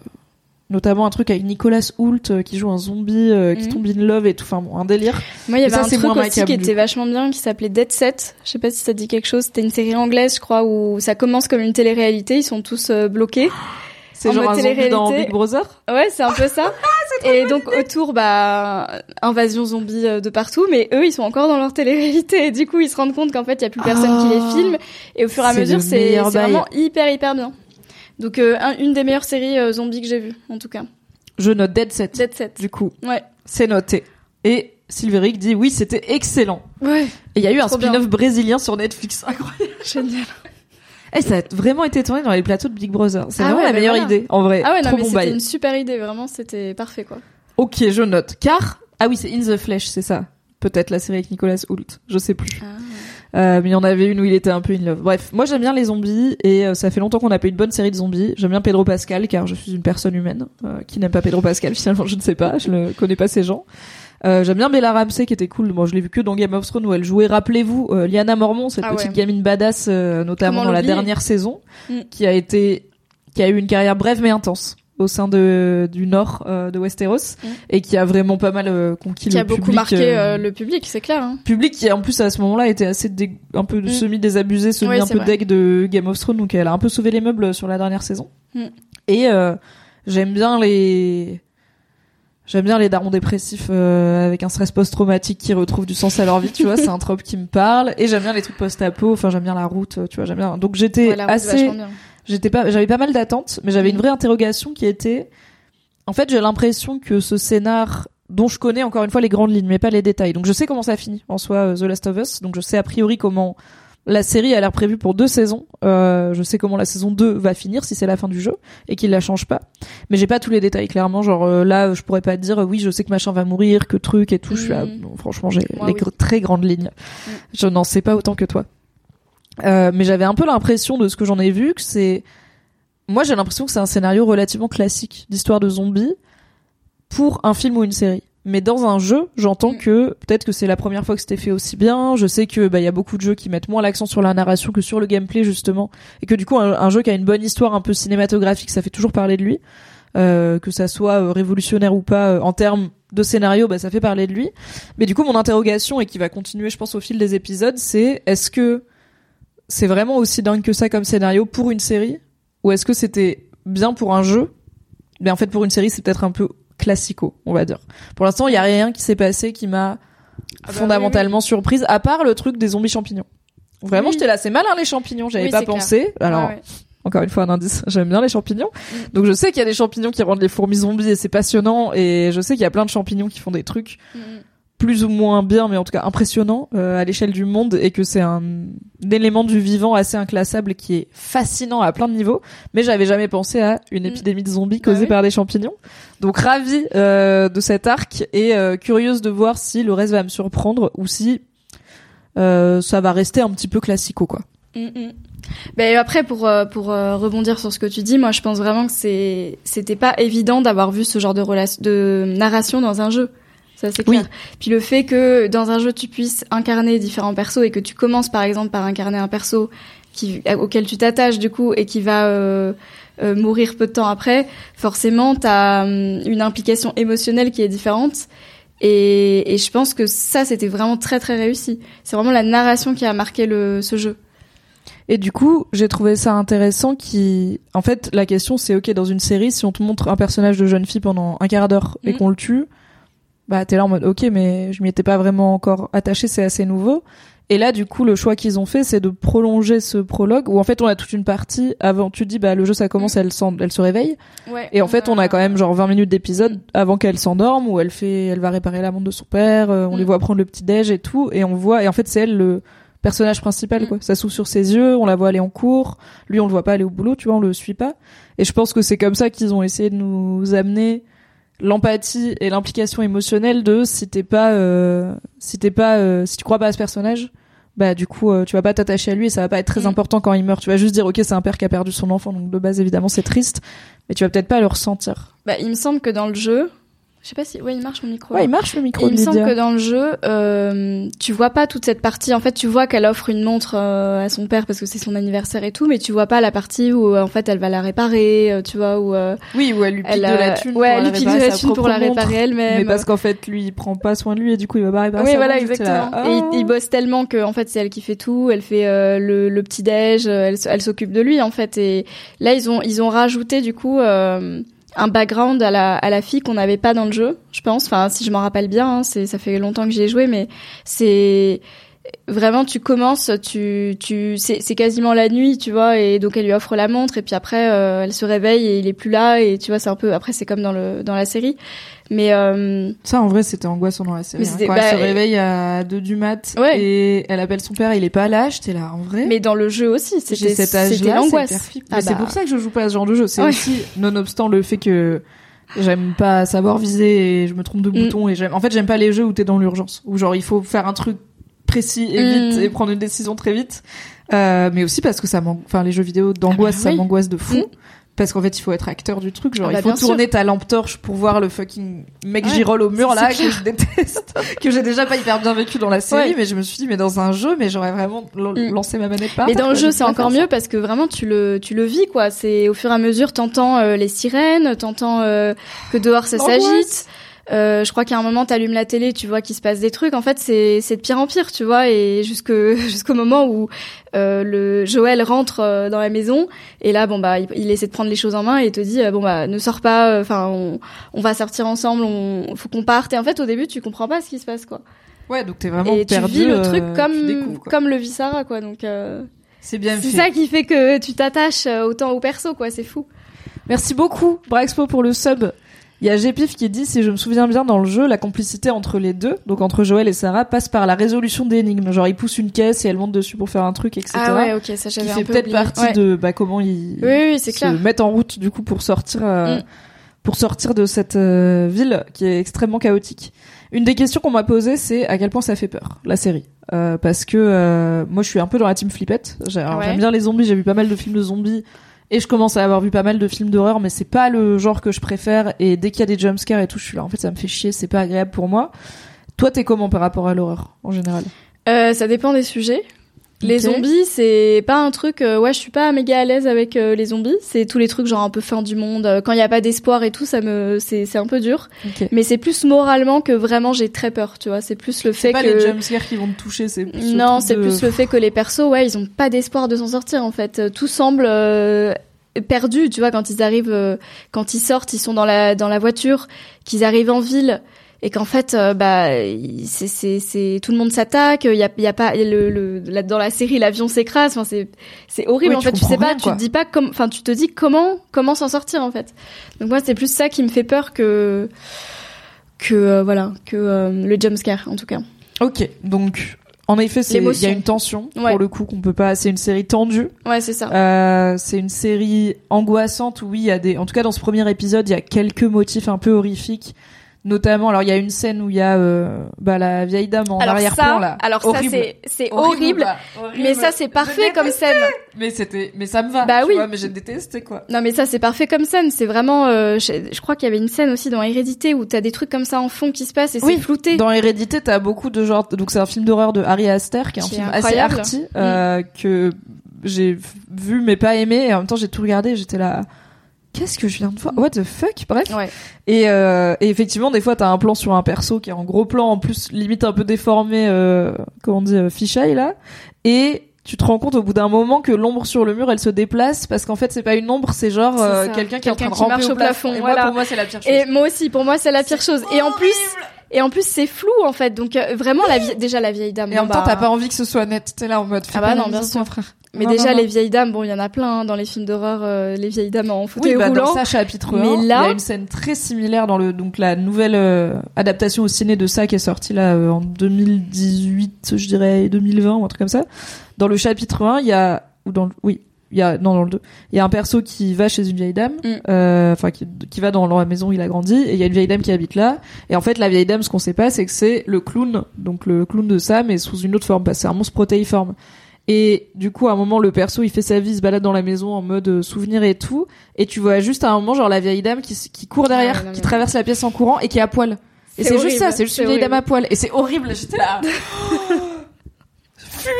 notamment un truc avec Nicolas Hoult euh, qui joue un zombie euh, qui Mhm. tombe in love et tout enfin bon, un délire Moi, il y avait ça, un truc aussi qui était vachement bien, qui s'appelait Dead Set. Je sais pas si ça dit quelque chose. C'était une série anglaise, je crois, où ça commence comme une télé-réalité. Ils sont tous bloqués. C'est En genre un zombie dans. Big Brother Ouais, c'est un peu ça. et donc autour, bah, invasion zombie euh, de partout, mais eux, ils sont encore dans leur télé-réalité. Et du coup, ils se rendent compte qu'en fait, il y a plus personne qui les Ah. filme. Et au fur et à mesure, c'est vraiment hyper, hyper bien. Donc, euh, un- une des meilleures séries euh, zombies que j'ai vues, en tout cas. je note Dead Set Dead Set. du coup Ouais. c'est noté et Silveric dit oui c'était excellent Ouais. et il y a eu un spin-off brésilien sur Netflix incroyable Génial. Eh, ça a vraiment été tourné dans les plateaux de Big Brother. C'est Ah vraiment ouais, la meilleure voilà. idée, en vrai. Ah ouais, non, mais bon c'était une super idée. Vraiment, c'était parfait, quoi. Ok, je note. Car, ah oui, c'est In the Flesh, c'est ça. Peut-être la série avec Nicolas Hoult. Je sais plus. Euh, mais il y en avait une où il était un peu in love. Bref, moi j'aime bien les zombies et euh, ça fait longtemps qu'on n'a pas eu une bonne série de zombies. J'aime bien Pedro Pascal car je suis une personne humaine euh, qui n'aime pas Pedro Pascal finalement, je ne sais pas, je ne connais pas ces gens. Euh, j'aime bien Bella Ramsey qui était cool. Moi, je l'ai vu que dans Game of Thrones où elle jouait. Rappelez-vous, euh, Liana Mormont, cette Ah petite gamine badass, euh, notamment Comment dans la dernière saison, Mm. qui a été, qui a eu une carrière brève mais intense au sein de du nord euh, de Westeros Mm. et qui a vraiment pas mal euh, conquis Qui le a beaucoup public, marqué euh, le public, c'est clair. Hein. public qui en plus à ce moment-là était assez dé- un peu Mm. semi désabusé semi Ouais, un peu vrai. deg de Game of Thrones donc elle a un peu sauvé les meubles sur la dernière saison Mm. et j'aime bien les j'aime bien les darons dépressifs euh, avec un stress post-traumatique qui retrouvent du sens à leur vie tu vois c'est un trope qui me parle et j'aime bien les trucs post-apo enfin j'aime bien la route tu vois j'aime bien donc j'étais Ouais, assez. J'étais pas j'avais pas mal d'attentes mais j'avais une vraie interrogation qui était en fait j'ai l'impression que ce scénar dont je connais encore une fois les grandes lignes mais pas les détails. Donc je sais comment ça finit en soi euh, The Last of Us. Donc je sais a priori comment la série a l'air prévue pour deux saisons. Euh, je sais comment la saison 2 va finir si c'est la fin du jeu et qu'il la change pas. Mais j'ai pas tous les détails clairement. Genre euh, là je pourrais pas te dire euh, oui je sais que machin va mourir que truc et tout. Je suis là non, franchement j'ai les oui. très grandes lignes. Mm. je n'en sais pas autant que toi euh, mais j'avais un peu l'impression de ce que j'en ai vu que c'est moi j'ai l'impression que c'est un scénario relativement classique d'histoire de zombies pour un film ou une série. Mais dans un jeu j'entends Mm. que peut-être que c'est la première fois que c'était fait aussi bien. Je sais que bah il y a beaucoup de jeux qui mettent moins l'accent sur la narration que sur le gameplay justement. Et que du coup un, un jeu qui a une bonne histoire un peu cinématographique ça fait toujours parler de lui. Euh, que ça soit euh, révolutionnaire ou pas euh, en termes de scénario bah ça fait parler de lui. Mais du coup mon interrogation et qui va continuer je pense au fil des épisodes c'est est-ce que c'est vraiment aussi dingue que ça comme scénario pour une série ou est-ce que c'était bien pour un jeu? Mais en fait pour une série c'est peut-être un peu classico on va dire pour l'instant il y a rien qui s'est passé qui m'a Ah bah fondamentalement surprise à part le truc des zombies champignons vraiment Oui. j'étais là c'est malin les champignons j'avais pas clair. pensé alors ouais. encore une fois un indice, j'aime bien les champignons. Mm. Donc je sais qu'il y a des champignons qui rendent les fourmis zombies et c'est passionnant et je sais qu'il y a plein de champignons qui font des trucs mm. Plus ou moins bien mais en tout cas impressionnants euh, à l'échelle du monde et que c'est un, un élément du vivant assez inclassable qui est fascinant à plein de niveaux mais j'avais jamais pensé à une Mm. épidémie de zombies Bah causée oui. par des champignons. Donc ravie euh, de cet arc et euh, curieuse de voir si le reste va me surprendre ou si euh, ça va rester un petit peu classico quoi. Mm. Ben après pour euh, pour euh, rebondir sur ce que tu dis, moi je pense vraiment que c'est c'était pas évident d'avoir vu ce genre de relation de narration dans un jeu. Ça c'est Oui. clair. Puis le fait que dans un jeu tu puisses incarner différents persos et que tu commences par exemple par incarner un perso qui auquel tu t'attaches du coup et qui va euh, euh, mourir peu de temps après, forcément t'as hum, une implication émotionnelle qui est différente. Et, et je pense que ça c'était vraiment très très réussi. C'est vraiment la narration qui a marqué le ce jeu. Et du coup, j'ai trouvé ça intéressant qui, en fait, la question c'est ok dans une série, si on te montre un personnage de jeune fille pendant un quart d'heure et Mhm. qu'on le tue, bah t'es là en mode ok, mais je m'y étais pas vraiment encore attaché, c'est assez nouveau. Et là, du coup, le choix qu'ils ont fait, c'est de prolonger ce prologue où en fait on a toute une partie avant. Tu dis bah le jeu ça commence, elle, s'en- elle se réveille. Ouais, Et en fait, on a quand même genre 20 minutes d'épisode Mm. avant qu'elle s'endorme où elle fait, elle va réparer la montre de son père, euh, on Mm. les voit prendre le petit déj et tout, et on voit, et en fait c'est elle le personnage principal Mm. quoi. Ça s'ouvre sur ses yeux, on la voit aller en cours, lui on le voit pas aller au boulot, tu vois, on le suit pas. Et je pense que c'est comme ça qu'ils ont essayé de nous amener l'empathie et l'implication émotionnelle de si t'es pas euh, si t'es pas euh, si tu crois pas à ce personnage bah du coup euh, tu vas pas t'attacher à lui et ça va pas être très Mm. important quand il meurt tu vas juste dire ok c'est un père qui a perdu son enfant donc de base évidemment c'est triste mais tu vas peut-être pas le ressentir Bah, il me semble que dans le jeu, je sais pas si, ouais, il marche mon micro. ouais il marche le Et micro il me semble que dans le jeu, euh, tu vois pas toute cette partie. En fait, tu vois qu'elle offre une montre euh, à son père parce que c'est son anniversaire et tout, mais tu vois pas la partie où euh, en fait elle va la réparer, euh, tu vois, où euh, oui où elle lui pique elle de a- la thune ouais, pour elle lui la pique de réparer la thune pour la réparer elle-même. mais parce qu'en fait lui il prend pas soin de lui et du coup il va pas réparer Oui, sa voilà, montre, j'étais là, exactement. ah. Et il, il bosse tellement que en fait c'est elle qui fait tout. Elle fait euh, le, le petit déj, elle, elle s'occupe de lui en fait. Et là ils ont ils ont rajouté du coup euh, un background à la à la fille qu'on n'avait pas dans le jeu, je pense. Enfin si je m'en rappelle bien, hein, c'est ça fait longtemps que j'y ai joué, mais c'est vraiment tu commences, tu tu c'est c'est quasiment la nuit, tu vois, et donc elle lui offre la montre et puis après euh, elle se réveille et il est plus là et tu vois c'est un peu après c'est comme dans le dans la série, mais euh, Ça, en vrai, c'était angoissant dans la série. Hein. Quand bah, elle se réveille à 2 du mat Ouais. et elle appelle son père, il est pas là, j'étais là, en vrai. mais dans le jeu aussi c'était c'était l'angoisse. Ah c'est bah. pour ça que je joue pas à ce genre de jeu. C'est Ouais. aussi, nonobstant le fait que j'aime pas savoir viser et je me trompe de Mm. bouton et j'aime, en fait, j'aime pas les jeux où t'es dans l'urgence. Où genre, il faut faire un truc précis et Mm. et prendre une décision très vite. Euh, mais aussi parce que ça enfin, les jeux vidéo d'angoisse, Ah bah ça m'angoisse de fou. Mm. Parce qu'en fait, il faut être acteur du truc. Genre, Ah bah il faut bien sûr. tourner ta lampe torche pour voir le fucking mec Ouais, girole au mur là, que je déteste, que j'ai déjà pas hyper bien vécu dans la série, Ouais. mais je me suis dit, mais dans un jeu, mais j'aurais vraiment Mm. lancé ma manette par Mais dans le jeu, Je c'est encore mieux parce que vraiment tu le tu le vis quoi. C'est au fur et à mesure, t'entends euh, les sirènes, t'entends euh, que dehors ça s'agite. Euh, je crois qu'à un moment t'allumes la télé, tu vois qu'il se passe des trucs. En fait, c'est c'est de pire en pire, tu vois. Et jusque jusqu'au moment où euh, le Joël rentre euh, dans la maison et là, bon bah, il, il essaie de prendre les choses en main et il te dit euh, bon bah ne sors pas. Enfin, on, on va sortir ensemble. On faut qu'on parte. Et en fait, au début, tu comprends pas ce qui se passe quoi. Ouais, donc t'es vraiment et tu perdu. vis le euh, truc tu comme comme le vit Sarah quoi. Donc euh, C'est bien c'est fait. ça qui fait que tu t'attaches euh, autant au perso, quoi. C'est fou. Merci beaucoup, Braxpo, pour le sub. Il y a Gpif qui dit, si je me souviens bien dans le jeu, la complicité entre les deux, donc entre Joël et Sarah, passe par la résolution d'énigmes. Genre, ils poussent une caisse et elle monte dessus pour faire un truc, etc. Ah ouais, ok, ça j'avais un fait peu peut-être partie Ouais. de bah, comment ils Oui, se clair. mettent en route du coup pour sortir euh, Mm. pour sortir de cette euh, ville qui est extrêmement chaotique. Une des questions qu'on m'a posées, c'est à quel point ça fait peur la série, Euh, parce que euh, moi je suis un peu dans la team flippette. Ouais. J'aime bien les zombies, j'ai vu pas mal de films de zombies. Et je commence à avoir vu pas mal de films d'horreur, mais c'est pas le genre que je préfère. Et dès qu'il y a des jumpscares et tout, je suis là. En fait, ça me fait chier, c'est pas agréable pour moi. Toi, t'es comment par rapport à l'horreur en général? Euh, ça dépend des sujets. Les zombies, c'est pas un truc. euh, ouais, je suis pas méga à l'aise avec euh, les zombies. C'est tous les trucs genre un peu fin du monde. euh, Quand il y a pas d'espoir et tout, ça me, c'est c'est un peu dur. Mais c'est plus moralement que vraiment j'ai très peur. Tu vois, c'est plus le C'est fait pas que. les jumpscares qui vont te toucher, c'est plus Non, c'est de- plus le fait que les persos, ouais, ils ont pas d'espoir de s'en sortir en fait. Tout semble euh, perdu, tu vois, quand ils arrivent, euh, quand ils sortent, ils sont dans la dans la voiture, qu'ils arrivent en ville et qu'en fait, euh, bah, c'est c'est c'est tout le monde s'attaque. Il y a il y a pas le, le là, dans la série l'avion s'écrase. Enfin, c'est c'est horrible. Oui, en tu fait, tu sais pas, rien, tu te dis pas comme, enfin, tu te dis comment comment s'en sortir en fait. Donc moi, c'est plus ça qui me fait peur que que euh, voilà que euh, le jumpscare en tout cas. Ok, donc en effet, c'est il y a une tension Ouais. pour le coup qu'on peut pas. C'est une série tendue. Ouais, c'est ça. Euh, c'est une série angoissante où oui, il y a des. En tout cas, dans ce premier épisode, il y a quelques motifs un peu horrifiques. Notamment, alors il y a une scène où il y a euh, bah, la vieille dame en arrière-plan là. alors Horrible. ça c'est c'est horrible. horrible. Mais ça c'est parfait comme scène. Mais c'était, mais ça me va. Bah tu oui. vois, mais j'ai détesté quoi. Non mais ça c'est parfait comme scène. C'est vraiment. euh, je, je crois qu'il y avait une scène aussi dans Hérédité où t'as des trucs comme ça en fond qui se passent et Oui, c'est flouté. Dans Hérédité, t'as beaucoup de genres. Donc c'est un film d'horreur de Harry Aster, qui est un Qui est film assez incroyable. Mm. arty, euh, que j'ai vu mais pas aimé. Et en même temps, j'ai tout regardé. J'étais là. Qu'est-ce que je viens de voir? What the fuck? Bref. Ouais. Et, euh, et effectivement, des fois, t'as un plan sur un perso qui est en gros plan, en plus limite un peu déformé, euh, comment on dit, euh, fisheye là. Et tu te rends compte au bout d'un moment que l'ombre sur le mur, elle se déplace parce qu'en fait, c'est pas une ombre, c'est genre euh, quelqu'un qui est en train de qui marche au plafond, plafond. Et moi, voilà. pour moi, c'est la pire chose. Et moi aussi, pour moi c'est la pire chose. Et en plus, Et en plus, c'est flou en fait. Donc euh, vraiment, la vie... déjà la vieille dame. Et en même temps, bah, t'as pas envie que ce soit net. T'es là en mode. fais Ah bah non, bien sûr. frère. Mais Non, déjà, non, les vieilles dames, bon, il y en a plein hein, dans les films d'horreur, euh, les vieilles dames en fauteuil Oui, bah, roulant. dans ça, chapitre Mais 1, là- il y a une scène très similaire dans le donc la nouvelle euh, adaptation au ciné de ça qui est sortie là euh, en 2018, je dirais 2020 ou un truc comme ça. Dans le chapitre 1, il y a ou dans le, oui, il y a non dans le 2, il y a un perso qui va chez une vieille dame, Mm. euh, enfin qui, qui va dans la maison où il a grandi et il y a une vieille dame qui habite là et en fait la vieille dame ce qu'on sait pas c'est que c'est le clown, donc le clown de ça mais sous une autre forme parce que c'est un monstre protéiforme. Et du coup, à un moment, le perso, il fait sa vie, il se balade dans la maison en mode euh, souvenir et tout. Et tu vois juste à un moment, genre la vieille dame qui, qui court derrière, Ah non, qui traverse la pièce en courant et qui est à poil. Et C'est juste ça, c'est juste une vieille dame à poil. Et c'est horrible, j'étais là. Fuis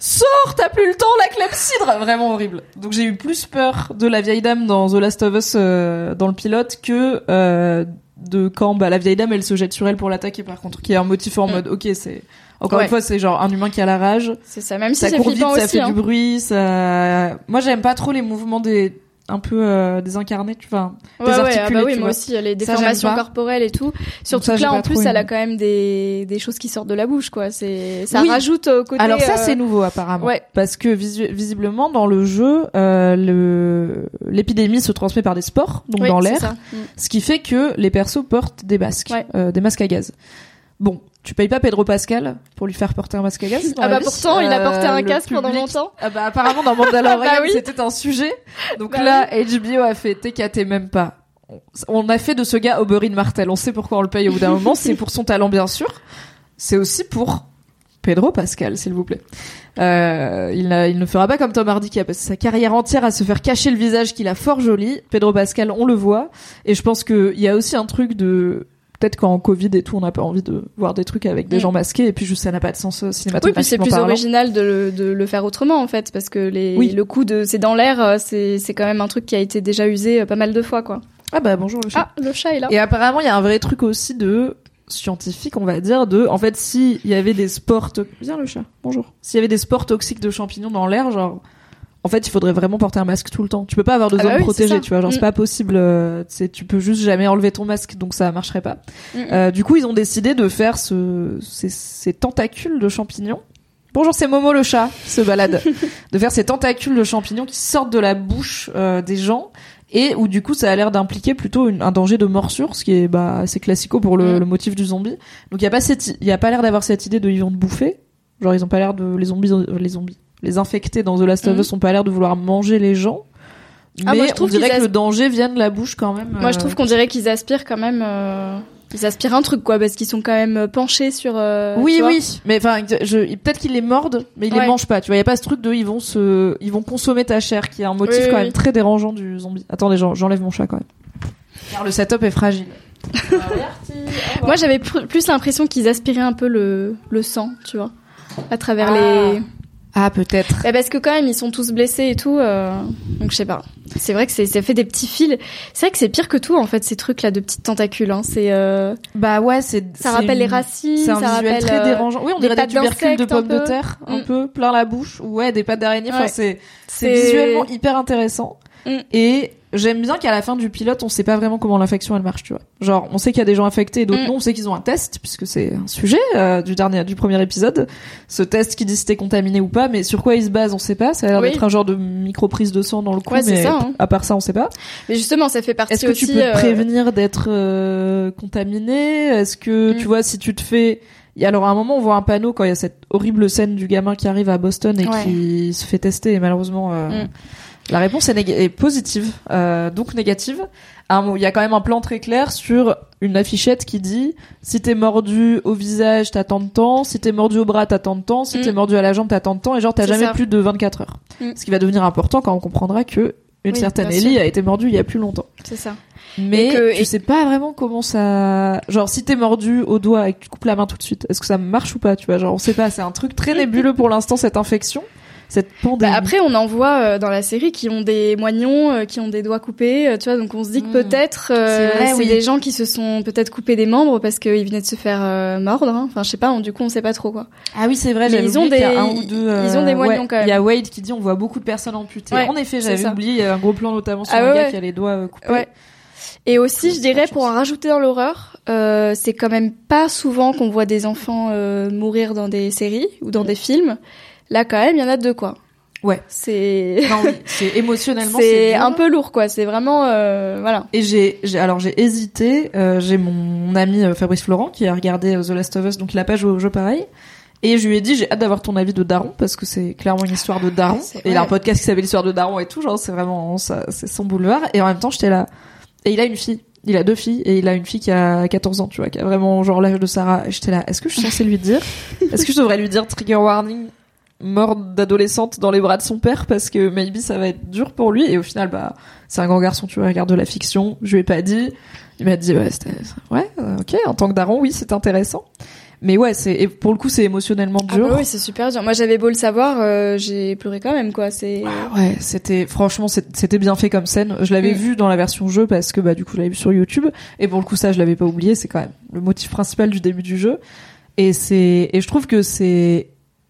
Sors, t'as plus le temps, la clepsydre Vraiment horrible. Donc j'ai eu plus peur de la vieille dame dans The Last of Us euh, dans le pilote que euh, de quand bah, la vieille dame elle se jette sur elle pour l'attaquer par contre, qui est un motif en Mm. mode ok c'est encore Ouais. une fois c'est genre un humain qui a la rage, C'est ça, même si ça court vite, flippant ça aussi. fait hein. du bruit, ça. Moi j'aime pas trop les mouvements des un peu euh, tu vois. Ouais, ouais, ah bah oui, moi aussi, les déformations corporelles et tout. Surtout ça, que là, en plus, elle a quand même des, des choses qui sortent de la bouche, quoi. C'est, ça Oui. rajoute au côté. Alors ça euh, c'est nouveau apparemment. Ouais. Parce que visu- visiblement dans le jeu, euh, le l'épidémie se transmet par des spores, donc oui, dans l'air. Mm. ce qui fait que les persos portent des masques, Ouais. euh, des masques à gaz. Bon, tu payes pas Pedro Pascal pour lui faire porter un masque à gaz Ah bah pourtant, il a porté Euh, un le casque pendant longtemps. Ah bah apparemment dans Mandalorian Bah oui. c'était un sujet. Donc Bah là HBO a fait TKT même pas. On a fait de ce gars Oberyn Martel. On sait pourquoi on le paye au bout d'un moment. C'est pour son talent bien sûr. C'est aussi pour Pedro Pascal s'il vous plaît. Euh, il, il ne fera pas comme Tom Hardy qui a passé sa carrière entière à se faire cacher le visage qu'il a fort joli. Pedro Pascal on le voit. Et je pense qu'il y a aussi un truc de peut-être qu'en Covid et tout, on n'a pas envie de voir des trucs avec des Mm. gens masqués, et puis juste ça n'a pas de sens euh, Oui, puis c'est plus parlant. original de le, de le faire autrement, en fait, parce que les, Oui. le coup de c'est dans l'air, euh, c'est, quand même un truc qui a été déjà usé euh, pas mal de fois, quoi. Ah bah bonjour le chat. Ah, le chat est là. Et apparemment, il y a un vrai truc aussi de scientifique, on va dire, de, en fait, s'il y avait des sports, to- viens le chat, bonjour. S'il y avait des sports toxiques de champignons dans l'air, genre, en fait, il faudrait vraiment porter un masque tout le temps. Tu peux pas avoir de Ah zone bah oui, c'est protégée, ça. tu vois, genre, c'est Mm. pas possible, euh, tu peux juste jamais enlever ton masque, donc ça marcherait pas. Mm. Euh, du coup, ils ont décidé de faire ce, ces, ces tentacules de champignons. Bonjour, c'est Momo le chat qui se balade. de faire ces tentacules de champignons qui sortent de la bouche euh, des gens et où du coup ça a l'air d'impliquer plutôt une- un danger de morsure, ce qui est bah c'est classico pour le, Mm. le motif du zombie. Donc il y a pas cette, il y a pas l'air d'avoir cette idée de ils vont te bouffer. Genre ils ont pas l'air de les zombies, les zombies, les infectés dans The Last of Mm. Us ont pas l'air de vouloir manger les gens. Ah, Mais moi, je on trouve dirait qu'ils que le danger vient de la bouche quand même. Moi, je euh, trouve qu'on dirait qu'ils aspirent quand même. euh, Ils aspirent un truc, quoi, parce qu'ils sont quand même euh, penchés sur. euh, oui, oui, mais enfin, peut-être qu'ils les mordent, mais ils les Ouais. mangent pas. Tu vois, y a pas ce truc de ils vont se, ils vont consommer ta chair, qui est un motif Oui, quand oui. même très dérangeant du zombie. Attendez, j'en- j'enlève mon chat quand même. Car le setup est fragile. Moi, j'avais plus l'impression qu'ils aspiraient un peu le, le sang, tu vois, à travers Ah. les. Ah, peut-être. Bah, parce que quand même, ils sont tous blessés et tout. euh, Donc, je sais pas. C'est vrai que c'est, ça fait des petits fils. C'est vrai que c'est pire que tout, en fait, ces trucs-là de petites tentacules. Hein. C'est, euh, Bah ouais, c'est. ça rappelle une- les racines, C'est un ça visuel rappelle. très euh, dérangeant. Oui, on des dirait des tubercules de pommes de terre, un Mm. peu plein la bouche. Ouais, des pattes d'araignée. Enfin, Ouais. c'est c'est C'est- visuellement hyper intéressant. Mm. Et j'aime bien qu'à la fin du pilote, on sait pas vraiment comment l'infection elle marche, tu vois. Genre, on sait qu'il y a des gens infectés et d'autres Mm. non. On sait qu'ils ont un test puisque c'est un sujet euh, du dernier, du premier épisode. Ce test qui dit si t'es contaminé ou pas, mais sur quoi il se base, on sait pas. Ça a l'air Oui. d'être un genre de micro prise de sang dans le cou, Ouais, mais ça, hein. à part ça, on sait pas. Mais justement, ça fait partie Est-ce que aussi. tu peux te euh, prévenir d'être euh, contaminé? Est-ce que Mm. tu vois si tu te fais Et alors à un moment on voit un panneau quand il y a cette horrible scène du gamin qui arrive à Boston et Ouais. qui se fait tester et malheureusement euh, Mm. La réponse est, néga- est positive euh, donc négative. Il y a quand même un plan très clair sur une affichette qui dit si t'es mordu au visage t'as tant de temps, si t'es mordu au bras t'as tant de temps, si Mm. t'es mordu à la jambe t'as tant de temps et genre t'as jamais ça. plus de 24 heures. Mm. Ce qui va devenir important quand on comprendra que une Oui, certaine Ellie a été mordue il y a plus longtemps. C'est ça. Mais Et que- tu et- sais pas vraiment comment ça. Genre, si t'es mordu au doigt et que tu coupes la main tout de suite, est-ce que ça marche ou pas Tu vois, genre, on sait pas. C'est un truc très nébuleux pour l'instant cette infection, cette pandémie. Bah, après, on en voit euh, dans la série qui ont des moignons, euh, qui ont des doigts coupés, euh, tu vois. Donc on se dit que Mm. peut-être euh, C'est vrai, c'est oui. des gens qui se sont peut-être coupés des membres parce qu'ils venaient de se faire euh, mordre. hein. Enfin, je sais pas. on- du coup, on sait pas trop quoi. ah oui, c'est vrai. Mais ils ont oublié qu'il y a des- un ou deux. euh, ils ont des moignons ouais, quand même. Il y a Wade qui dit on voit beaucoup de personnes amputées. Ouais, en effet, j'avais oublié. Un gros plan notamment sur Ah un ouais, gars ouais. qui a les doigts euh, coupés. Ouais. Et aussi, je dirais, pour en rajouter dans l'horreur, euh, c'est quand même pas souvent qu'on voit des enfants euh, mourir dans des séries ou dans des films. Là, quand même, il y en a deux, quoi. Ouais. C'est oui, c'est émotionnellement. c'est un peu lourd, quoi. C'est vraiment, euh, voilà. Et j'ai, j'ai- alors j'ai hésité. euh, j'ai mon ami euh, Fabrice Florent qui a regardé euh, The Last of Us, donc il a pas joué au jeu pareil. Et je lui ai dit, j'ai hâte d'avoir ton avis de Daron parce que c'est clairement une histoire de Daron. Et il a un podcast qui s'appelle l'histoire de Daron et tout, genre c'est vraiment ça, c'est son boulevard. Et en même temps, j'étais là. Et il a une fille. Il a deux filles et il a une fille qui a 14 ans, tu vois, qui a vraiment genre l'âge de Sarah. Et j'étais là. Est-ce que je suis censée lui dire? Est-ce que je devrais lui dire trigger warning? Mort d'adolescente dans les bras de son père parce que maybe ça va être dur pour lui et au final bah c'est un grand garçon tu vois il regarde de la fiction je lui ai pas dit il m'a dit ouais ouais euh, ok en tant que daron oui c'est intéressant mais ouais c'est et pour le coup c'est émotionnellement Ah dur bah oui, c'est super dur. Moi, j'avais beau le savoir, euh, j'ai pleuré quand même, quoi. C'est Ouais, c'était franchement c'était bien fait comme scène. Je l'avais Mm. vu dans la version jeu parce que bah du coup je l'avais vu sur YouTube et pour le coup ça je l'avais pas oublié, c'est quand même le motif principal du début du jeu et c'est et je trouve que c'est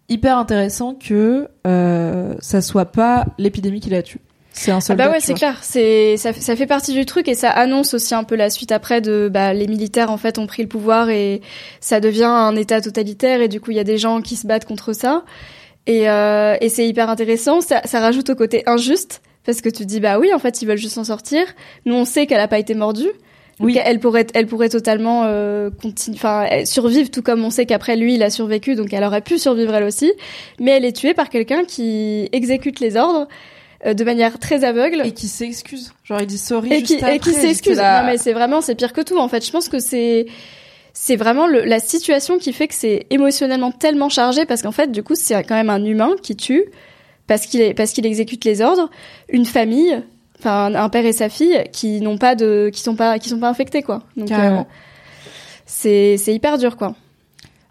hyper intéressant que euh, ça soit pas l'épidémie qui la tue. C'est un Ah soldat. bah ouais, c'est clair. C'est ça, ça fait partie du truc et ça annonce aussi un peu la suite après de bah les militaires en fait ont pris le pouvoir et ça devient un État totalitaire et du coup il y a des gens qui se battent contre ça et euh, et c'est hyper intéressant. Ça, ça rajoute au côté injuste parce que tu te dis bah oui en fait ils veulent juste s'en sortir. Nous on sait qu'elle a pas été mordue. Donc Oui. elle pourrait elle pourrait totalement euh, survivre tout comme on sait qu'après lui il a survécu donc elle aurait pu survivre elle aussi mais elle est tuée par quelqu'un qui exécute les ordres euh, de manière très aveugle Et qui s'excuse. Genre il dit sorry et juste qui, après. et qui s'excuse. là- Non mais c'est vraiment c'est pire que tout en fait. Je pense que c'est c'est vraiment le, la situation qui fait que c'est émotionnellement tellement chargé parce qu'en fait du coup c'est quand même un humain qui tue parce qu'il parce qu'il exécute les ordres, une famille, enfin un, père et sa fille qui n'ont pas de qui sont pas qui sont pas infectés quoi. Donc Carrément. euh, c'est c'est hyper dur quoi.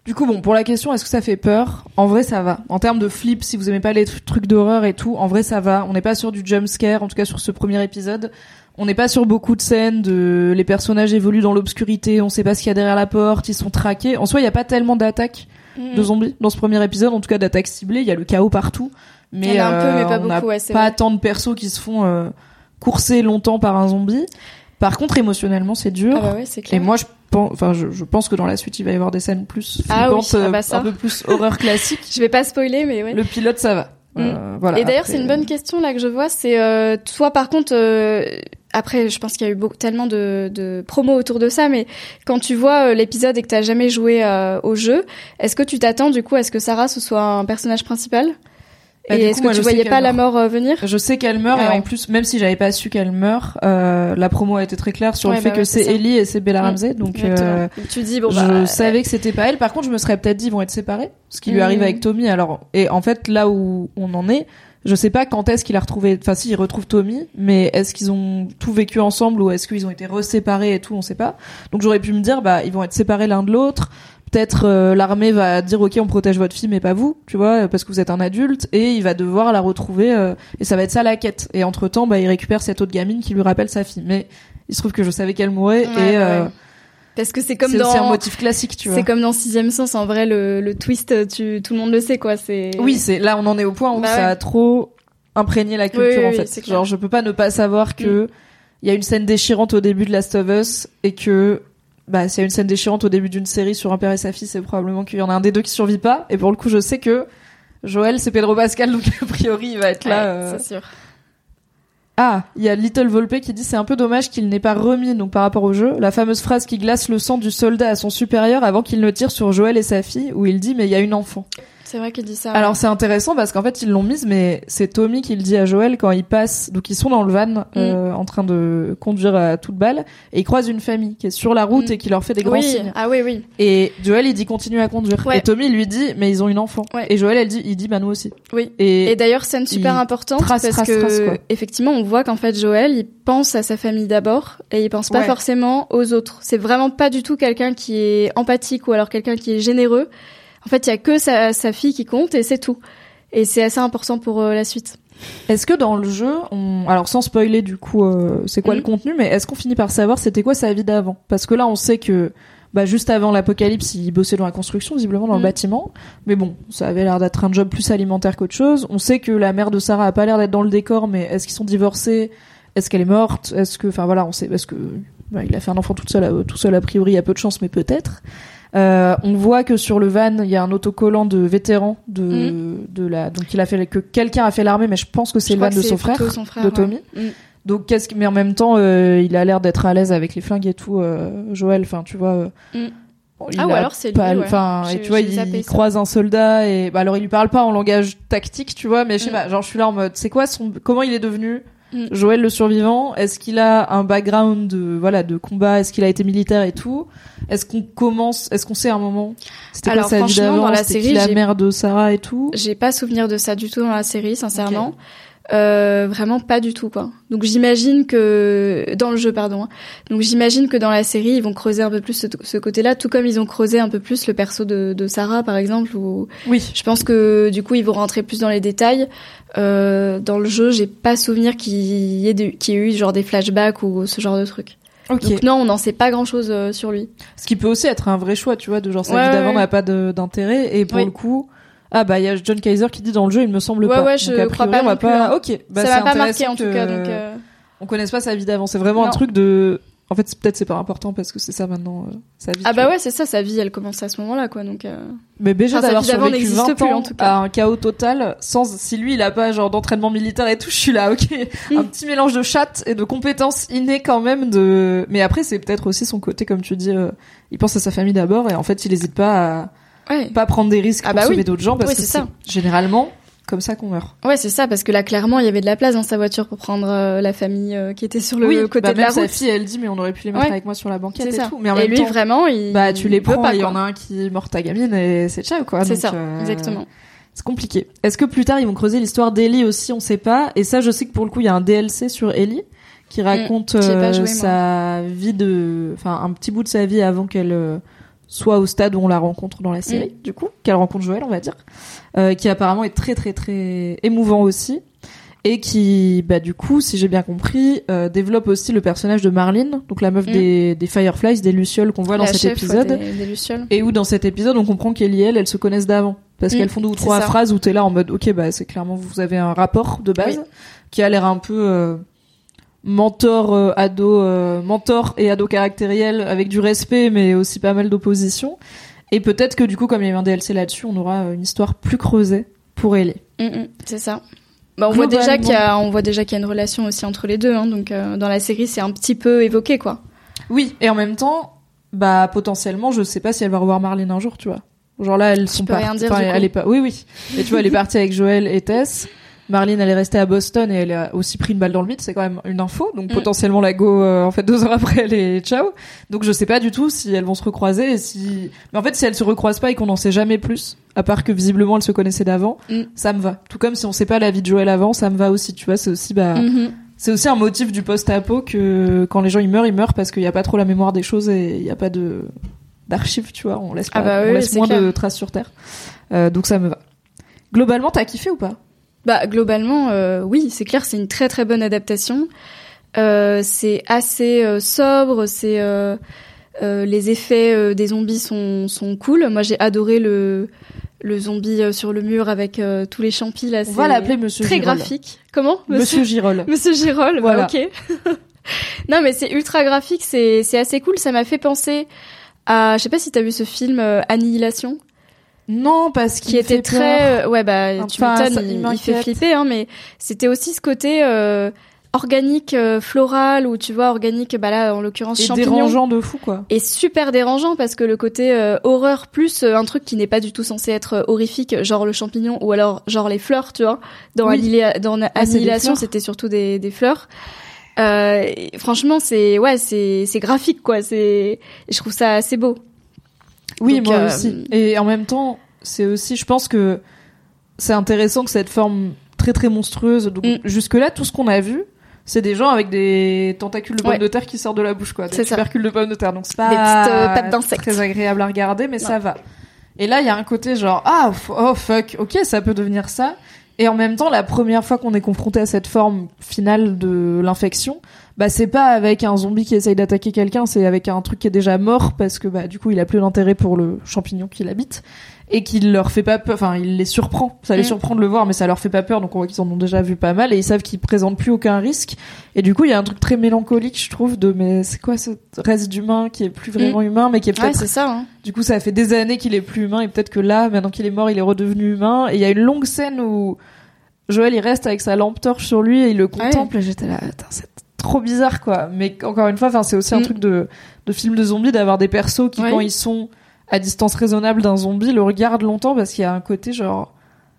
Du coup, bon, pour la question, est-ce que ça fait peur? En vrai, ça va. En termes de flip, si vous aimez pas les tr- trucs d'horreur et tout, en vrai, ça va. On n'est pas sur du jump scare, en tout cas sur ce premier épisode. On n'est pas sur beaucoup de scènes de les personnages évoluent dans l'obscurité, on sait pas ce qu'il y a derrière la porte, ils sont traqués. En soi, il y a pas tellement d'attaques de zombies dans ce premier épisode, en tout cas d'attaques ciblées. Il y a le chaos partout, mais Il y en a un peu, mais euh, pas on beaucoup, ouais, c'est pas vrai. tant de persos qui se font euh, courser longtemps par un zombie. Par contre, émotionnellement, c'est dur. Ah bah ouais, c'est Et clair. moi, je pense, enfin, je, je pense que dans la suite, il va y avoir des scènes plus Ah oui, ah euh, bah ça. un peu plus horreur classique. Je vais pas spoiler mais ouais. Le pilote, ça va. Euh, voilà. Et d'ailleurs, Après, c'est une bonne question là que je vois. C'est euh, toi, par contre, euh, après, je pense qu'il y a eu beaucoup, tellement de, de promos autour de ça, mais quand tu vois euh, l'épisode et que t'as jamais joué euh, au jeu, est-ce que tu t'attends du coup à ce que Sarah ce soit un personnage principal? Bah, Et est-ce que tu voyais pas la mort euh, venir? Je sais qu'elle meurt Ah et ouais. en plus, même si j'avais pas su qu'elle meurt, euh, la promo a été très claire sur Ouais, le fait bah que ouais, c'est. Ellie et c'est Bella Mm. Ramsey. Donc, euh, Tu dis bon je bah savais que c'était pas elle. Par contre, je me serais peut-être dit ils vont être séparés, ce qui lui Mm. arrive avec Tommy. Alors, et en fait, là où on en est, je sais pas quand est-ce qu'il a retrouvé. Enfin, si il retrouve Tommy, mais est-ce qu'ils ont tout vécu ensemble ou est-ce qu'ils ont été reséparés et tout, on sait pas. Donc, j'aurais pu me dire, bah, ils vont être séparés l'un de l'autre. Peut-être euh, l'armée va dire ok on protège votre fille mais pas vous tu vois parce que vous êtes un adulte et il va devoir la retrouver euh, et ça va être ça la quête et entre temps bah il récupère cette autre gamine qui lui rappelle sa fille mais il se trouve que je savais qu'elle mourait Ouais, et euh, ouais. parce que c'est comme c'est aussi un dans motif classique tu vois c'est comme dans Sixième Sens. En vrai, le, le twist, tu tout le monde le sait quoi. C'est Oui, c'est là on en est au point où Bah ça ouais. a trop imprégné la culture Oui, oui, en fait. c'est. Mm. Genre je peux pas ne pas savoir que il y a une scène déchirante au début de Last of Us et que bah s'il y a une scène déchirante au début d'une série sur un père et sa fille, c'est probablement qu'il y en a un des deux qui survit pas et pour le coup, je sais que Joël c'est Pedro Pascal donc a priori il va être là. Ouais, euh. c'est sûr. Ah, il y a Little Volpe qui dit c'est un peu dommage qu'il n'ait pas remis donc par rapport au jeu la fameuse phrase qui glace le sang du soldat à son supérieur avant qu'il ne tire sur Joël et sa fille où il dit mais il y a une enfant. C'est vrai qu'il dit ça. Alors c'est intéressant parce qu'en fait ils l'ont mise, mais c'est Tommy qui le dit à Joël quand il passe. Donc ils sont dans le van Mm. euh, en train de conduire à toute balle et ils croisent une famille qui est sur la route Mm. et qui leur fait des grands oui. signes. Ah oui, oui, Et Joël il dit continue à conduire. Ouais. Et Tommy lui dit mais ils ont une enfant. Ouais. Et Joël elle dit il dit bah nous aussi. oui. Et, Et d'ailleurs, scène super importante trace, parce trace, que trace, effectivement, on voit qu'en fait Joël, il pense à sa famille d'abord et il pense pas forcément aux autres. C'est vraiment pas du tout quelqu'un qui est empathique ou alors quelqu'un qui est généreux. En fait, il y a que sa, sa fille qui compte et c'est tout. Et c'est assez important pour euh, la suite. est-ce que dans le jeu, on... alors sans spoiler du coup euh, c'est quoi Mm. le contenu, mais est-ce qu'on finit par savoir c'était quoi sa vie d'avant? Parce que là on sait que bah juste avant l'apocalypse, il bossait dans la construction, visiblement dans le Mm. bâtiment. Mais bon, ça avait l'air d'être un job plus alimentaire qu'autre chose. On sait que la mère de Sarah a pas l'air d'être dans le décor, mais est-ce qu'ils sont divorcés? Est-ce qu'elle est morte? Est-ce que, enfin voilà, on sait parce que bah, il a fait un enfant tout seul, euh, tout seul a priori, il y a peu de chance, mais peut-être. Euh, on voit que sur le van, il y a un autocollant de vétéran de Mm. de la donc il a fait que quelqu'un a fait l'armée, mais je pense que c'est le van de son frère, son frère, de ouais. Tommy. Mm. Donc qu'est-ce que mais en même temps, euh, il a l'air d'être à l'aise avec les flingues et tout. euh, Joël, enfin tu vois. Mm. il Ah, ou alors c'est lui, ouais. Enfin, et tu vois, il, croise un soldat et bah alors il lui parle pas en langage tactique, tu vois, mais je sais pas. Genre je suis là en mode, c'est quoi son, comment il est devenu Mm. Joël le survivant Est-ce qu'il a un background de voilà de combat? Est-ce qu'il a été militaire et tout? Est-ce qu'on commence Est-ce qu'on sait à un moment? C'était quoi sa vie d'avant? C'était la mère de Sarah et tout? J'ai pas souvenir de ça du tout dans la série, sincèrement. Euh, vraiment pas du tout quoi. Donc j'imagine que dans le jeu pardon. hein. Donc j'imagine que dans la série ils vont creuser un peu plus ce, ce côté-là, tout comme ils ont creusé un peu plus le perso de, de Sarah par exemple. Où Oui. je pense que du coup ils vont rentrer plus dans les détails. Euh, dans le jeu j'ai pas souvenir qu'il y ait de- qu'il y ait eu genre des flashbacks ou ce genre de trucs. Ok. Donc non on n'en sait pas grand chose sur lui. Ce qui peut aussi être un vrai choix, tu vois, de genre sa Ouais, vie d'avant ouais. n'a pas de- d'intérêt et pour Oui. le coup. Ah bah il y a John Kaiser qui dit dans le jeu il me semble Ouais, pas. ouais, Donc, je a crois priori, pas on va pas. hein. Ok. Bah, ça m'a pas marqué intéressant en tout cas donc. euh, On connaisse pas sa vie d'avant. C'est vraiment un truc de. En fait, peut-être c'est pas important parce que c'est ça maintenant euh, sa vie. Ah bah ouais c'est ça sa vie elle commence à ce moment-là quoi donc. euh, Mais BG Enfin, d'avoir survécu n'existe 20 plus, ans en tout cas. à un chaos total, sans si lui il a pas genre d'entraînement militaire et tout, je suis là, ok, un petit mélange de chatte et de compétences innées quand même de. Mais après c'est peut-être aussi son côté comme tu dis, euh, il pense à sa famille d'abord et en fait il hésite pas à Ouais. pas prendre des risques Ah pour bah sauver oui. d'autres gens parce Oui, que c'est généralement comme ça qu'on meurt. Ouais, c'est ça, parce que là, clairement, il y avait de la place dans sa voiture pour prendre euh, la famille euh, qui était sur le oui, côté bah, de la même sa route. fille elle dit mais on aurait pu les mettre Ouais. avec moi sur la banquette et ça. tout. Mais en et même lui, temps, vraiment, il. bah tu les il prends, il y en a un qui mord ta gamine et c'est ciao quoi. C'est ça, euh, exactement. C'est compliqué. Est-ce que plus tard ils vont creuser l'histoire d'Ellie aussi? On sait pas. Et ça, je sais que pour le coup, il y a un DLC sur Ellie qui raconte joué, moi. sa vie de, enfin un petit bout de sa vie avant qu'elle soit au stade où on la rencontre dans la série. Mm. Du coup, qu'elle rencontre Joël, on va dire, euh, qui apparemment est très très très émouvant aussi. Et qui, bah du coup, si j'ai bien compris, euh, développe aussi le personnage de Marlene, donc la meuf Mm. des, des Fireflies, des lucioles qu'on voit dans cet chef, ouais, épisode. des. Et où dans cet épisode, on comprend qu'Ellie et elle, elles se connaissent d'avant. Parce Mm, qu'elles font deux ou trois phrases où t'es là en mode, ok, bah c'est clairement vous avez un rapport de base Oui. qui a l'air un peu euh, mentor euh, ado, euh, mentor et ado caractériel avec du respect, mais aussi pas mal d'opposition. Et peut-être que du coup, comme il y a eu un DLC là-dessus, on aura euh, une histoire plus creusée pour Ellie. Mm, mm, c'est ça. Bah, on voit déjà qu'il y a, on voit déjà qu'il y a une relation aussi entre les deux, hein, donc euh, dans la série, c'est un petit peu évoqué, quoi. Oui, et en même temps, bah potentiellement, je sais pas si elle va revoir Marlène un jour, tu vois. Genre là, elles sont pas. rien dire, elle est pas. Oui, oui. Et tu vois, elle est partie avec Joël et Tess. Marlene, elle est restée à Boston et elle a aussi pris une balle dans le vide. C'est quand même une info. Donc Mm. potentiellement la go, euh, en fait, deux heures après, elle est ciao. Donc je sais pas du tout si elles vont se recroiser et si. Mais en fait, si elles se recroisent pas et qu'on n'en sait jamais plus, à part que visiblement elles se connaissaient d'avant, Mm. ça me va. Tout comme si on sait pas la vie de Joël avant, ça me va aussi. Tu vois, c'est aussi bah. Mhm. C'est aussi un motif du post-apo que quand les gens ils meurent, ils meurent parce qu'il n'y a pas trop la mémoire des choses et il n'y a pas de d'archives, tu vois. On laisse, pas, Ah bah on laisse moins de traces sur Terre. Euh, donc ça me va. Globalement, t'as kiffé ou pas? Bah globalement, euh, oui, c'est clair, c'est une très très bonne adaptation. Euh, c'est assez euh, sobre, c'est euh, euh, les effets euh, des zombies sont sont cool. Moi, j'ai adoré le le zombie euh, sur le mur avec euh, tous les champis là. On c'est va l'appeler Monsieur très Girol. graphique. Comment Monsieur Girol. Monsieur Girol, Voilà. bah, ok. non, mais c'est ultra graphique, c'est c'est assez cool. Ça m'a fait penser à, je sais pas si t'as vu ce film Annihilation, Non, parce qu'il qui était très, euh, ouais bah tu Enfin, m'étonnes, il il, fait flipper, hein, mais c'était aussi ce côté euh, organique, euh, floral, ou tu vois organique, bah là en l'occurrence et champignon. dérangeant de fou quoi. Et super dérangeant parce que le côté euh, horreur plus euh, un truc qui n'est pas du tout censé être horrifique, genre le champignon ou alors genre les fleurs, tu vois. Dans, Oui. Dans Ah, Annihilation, c'était surtout des, des fleurs. Euh, franchement, c'est ouais, c'est c'est graphique quoi. C'est je trouve ça assez beau. Oui, Donc, moi euh, aussi. Et en même temps, c'est aussi, je pense que c'est intéressant que cette forme très très monstrueuse. Donc Mm. jusque là, tout ce qu'on a vu, c'est des gens avec des tentacules de pommes Ouais. de terre qui sortent de la bouche, quoi. Des tubercules de pommes de terre. Donc c'est pas Des petites, euh, pattes d'insectes. très agréable à regarder, mais Non. ça va. Et là, il y a un côté genre ah oh fuck, ok, ça peut devenir ça. Et en même temps, la première fois qu'on est confronté à cette forme finale de l'infection, bah c'est pas avec un zombie qui essaye d'attaquer quelqu'un, c'est avec un truc qui est déjà mort parce que bah du coup il a plus d'intérêt pour le champignon qui l'habite et qu'il leur fait pas peur, enfin il les surprend, ça les Mm. surprend de le voir mais ça leur fait pas peur donc on voit qu'ils en ont déjà vu pas mal et ils savent qu'ils présentent plus aucun risque Et du coup, il y a un truc très mélancolique, je trouve, de mais c'est quoi ce reste d'humain qui est plus vraiment humain, mais qui est Ouais, peut-être. c'est ça. Hein. du coup, ça fait des années qu'il est plus humain, et peut-être que là, maintenant qu'il est mort, il est redevenu humain. Et il y a une longue scène où Joël, il reste avec sa lampe torche sur lui et il le contemple. Et j'étais là, c'est trop bizarre, quoi. Mais encore une fois, enfin, c'est aussi un Mm. truc de, de film de zombies d'avoir des persos qui, Ouais. quand ils sont à distance raisonnable d'un zombie, le regardent longtemps parce qu'il y a un côté genre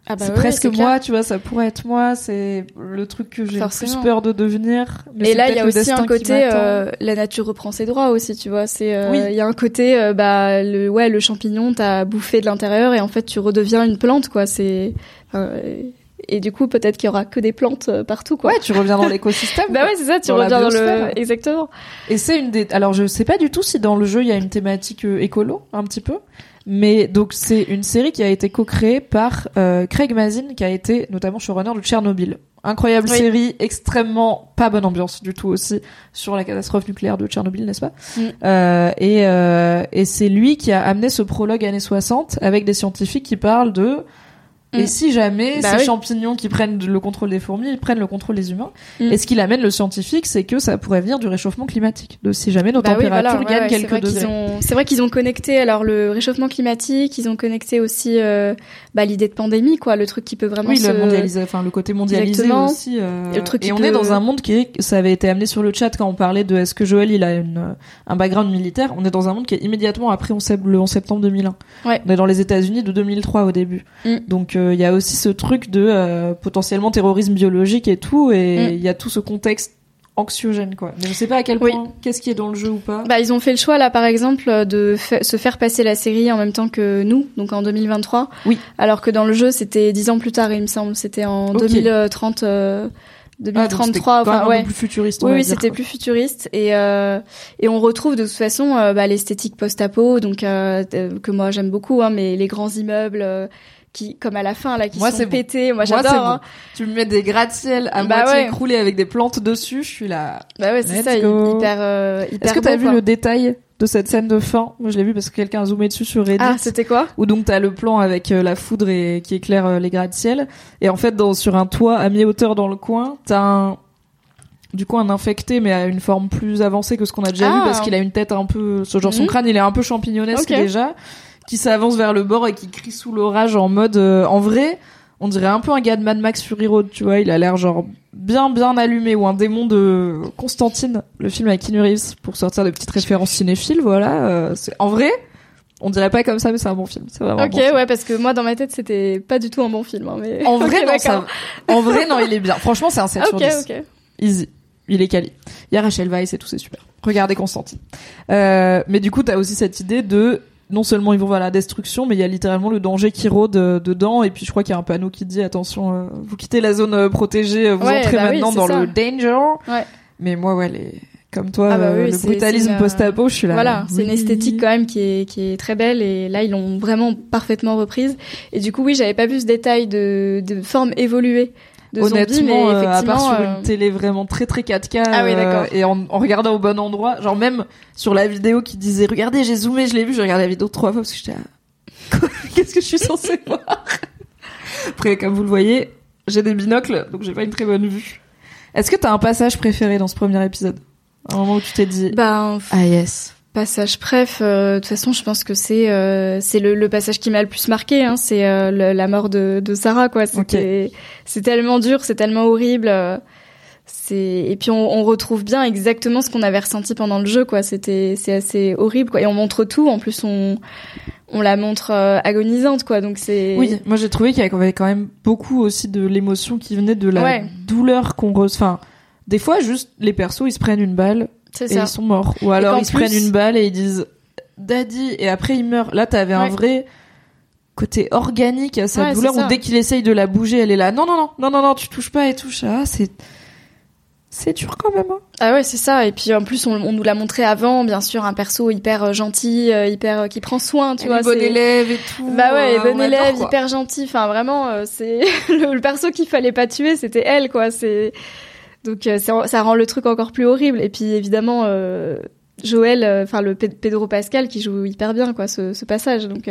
Ah bah c'est ouais, presque clair. moi, tu vois, ça pourrait être moi, c'est le truc que j'ai le plus peur de devenir. Mais c'est là, il y a aussi un côté, euh, la nature reprend ses droits aussi, tu vois. C'est, euh, Oui. il y a un côté, euh, bah, le, ouais, le champignon t'a bouffé de l'intérieur et en fait, tu redeviens une plante, quoi. C'est, euh, et du coup, peut-être qu'il y aura que des plantes euh, partout, quoi. Ouais, tu reviens dans l'écosystème. Bah ouais, c'est ça, tu Dans reviens dans le, exactement. Et c'est une des. Alors, je sais pas du tout si dans le jeu il y a une thématique euh, écolo, un petit peu. Mais donc, c'est une série qui a été co-créée par euh, Craig Mazin, qui a été notamment showrunner de Tchernobyl. Incroyable Oui. série, extrêmement pas bonne ambiance du tout aussi sur la catastrophe nucléaire de Tchernobyl, n'est-ce pas? Mm. Euh, Et, euh, et c'est lui qui a amené ce prologue années 60 avec des scientifiques qui parlent de et Mm. si jamais Bah ces oui. champignons qui prennent le contrôle des fourmis, ils prennent le contrôle des humains. Mm. Et ce qu'il amène le scientifique, c'est que ça pourrait venir du réchauffement climatique. De si jamais nos Bah oui, températures voilà, gagnent ouais, quelques degrés. ont, c'est vrai qu'ils ont connecté alors le réchauffement climatique, ils ont connecté aussi euh, bah, l'idée de pandémie, quoi, le truc qui peut vraiment Oui, se... le enfin le côté mondialisé Exactement. aussi. euh, Et le truc et qui on peut- est dans un monde qui est, ça avait été amené sur le chat quand on parlait de est-ce que Joël il a une, un background militaire. On est dans un monde qui est immédiatement après 11 sept- le 11 septembre 2001. Ouais. On est dans les États-Unis de 2003 au début. Mm. Donc euh, il y a aussi ce truc de euh, potentiellement terrorisme biologique et tout, et Mm. il y a tout ce contexte anxiogène quoi. Mais je sais pas à quel Oui. point, qu'est-ce qui est dans le jeu ou pas. Bah, ils ont fait le choix là, par exemple, de fa- se faire passer la série en même temps que nous, donc en 2023. Oui. Alors que dans le jeu, c'était dix ans plus tard, il me semble. C'était en Ok. 2030, euh, Ah, donc c'était 2033. quand même enfin, ouais. plus futuriste. Oui, oui, c'était plus futuriste et euh, et on retrouve de toute façon euh, bah, l'esthétique post-apo, donc euh, euh, que moi j'aime beaucoup, hein, mais les grands immeubles euh, qui, comme à la fin là, qui Moi, sont bon. pétés. Moi, j'adore. bon. hein. Tu me mets des gratte-ciel à Bah moitié ouais. écroulés avec des plantes dessus, je suis là. Bah ouais, c'est ça, go. hyper euh, hyper. Est-ce que t'as vu quoi. le détail de cette scène de fin Moi, je l'ai vu parce que quelqu'un a zoomé dessus sur Reddit. Ah, c'était quoi où donc t'as le plan avec euh, la foudre et qui éclaire euh, les gratte-ciel. Et en fait, dans, sur un toit à mi-hauteur dans le coin, t'as un du coup un infecté mais à une forme plus avancée que ce qu'on a déjà Ah. vu parce qu'il a une tête un peu ce genre son Mhm. crâne il est un peu champignonesque Ok. déjà qui s'avance vers le bord et qui crie sous l'orage en mode euh, en vrai on dirait un peu un gars de Mad Max Fury Road tu vois il a l'air genre bien bien allumé ou un démon de Constantine le film avec Keanu Reeves pour sortir des petites références cinéphiles voilà euh, c'est en vrai on dirait pas comme ça mais c'est un bon film c'est vraiment un Ok, film. ouais, parce que moi dans ma tête c'était pas du tout un bon film. hein, mais En vrai, Ok, non, ça, en vrai, non, il est bien. Franchement, c'est un 7 sur Ok, 10. ok. Easy. Il est quali. Il y a Rachel Weisz et tout, c'est super. Regardez Constantine. Euh, mais du coup, t'as aussi cette idée de, non seulement ils vont vers la destruction, mais il y a littéralement le danger qui rôde euh, dedans. Et puis, je crois qu'il y a un panneau qui dit, attention, euh, vous quittez la zone euh, protégée, vous Ouais, entrez bah maintenant dans ça. le danger. Ouais. Mais moi, ouais, les, comme toi, Ah bah oui, le brutalisme post-apo, je suis là. Voilà, c'est une esthétique quand même qui est qui est très belle et là ils l'ont vraiment parfaitement reprise. Et du coup oui, j'avais pas vu ce détail de de forme évoluée de zombies, mais Honnêtement, euh, à effectivement. part sur euh, une télé vraiment très très 4K Ah oui, euh, et en, en regardant au bon endroit, genre même sur la vidéo qui disait regardez j'ai zoomé, je l'ai vu, j'ai regardé la vidéo trois fois parce que j'étais Quoi qu'est-ce que je suis censée voir? Après comme vous le voyez, j'ai des binocles donc j'ai pas une très bonne vue. Est-ce que t'as un passage préféré dans ce premier épisode? Un moment où tu t'es dit f- ah yes. Passage bref, euh, de toute façon, je pense que c'est euh, c'est le, le passage qui m'a le plus marqué. Hein, c'est euh, le- la mort de, de Sarah, quoi. C'était c'est tellement dur, c'est tellement horrible. euh, c'est et puis on, on retrouve bien exactement ce qu'on avait ressenti pendant le jeu, quoi. C'était c'est assez horrible, quoi. Et on montre tout. En plus, on on la montre euh, agonisante, quoi. Donc c'est Oui, moi j'ai trouvé qu'il y avait quand même beaucoup aussi de l'émotion qui venait de la Ouais. douleur qu'on ressent. Enfin, des fois juste les persos ils se prennent une balle c'est et ça. ils sont morts. Ou alors ils se plus- prennent une balle et ils disent Daddy et après ils meurent. Là t'avais un Ouais. vrai côté organique à sa Ouais, douleur où dès qu'il essaye de la bouger elle est là non non non non non non tu touches pas et touche ah c'est c'est dur quand même hein. Ah ouais, c'est ça. Et puis en plus, on, on nous l'a montré avant, bien sûr, un perso hyper euh, gentil, euh, hyper euh, qui prend soin, tu Elle vois. bon élève et tout Bah ouais, euh, bon élève, hyper gentil. Enfin, vraiment, c'est le, le perso qu'il fallait pas tuer, c'était elle, quoi. C'est donc euh, ça, ça rend le truc encore plus horrible. Et puis évidemment, euh, Joël, euh, enfin le Pedro Pascal qui joue hyper bien quoi ce, ce passage. Donc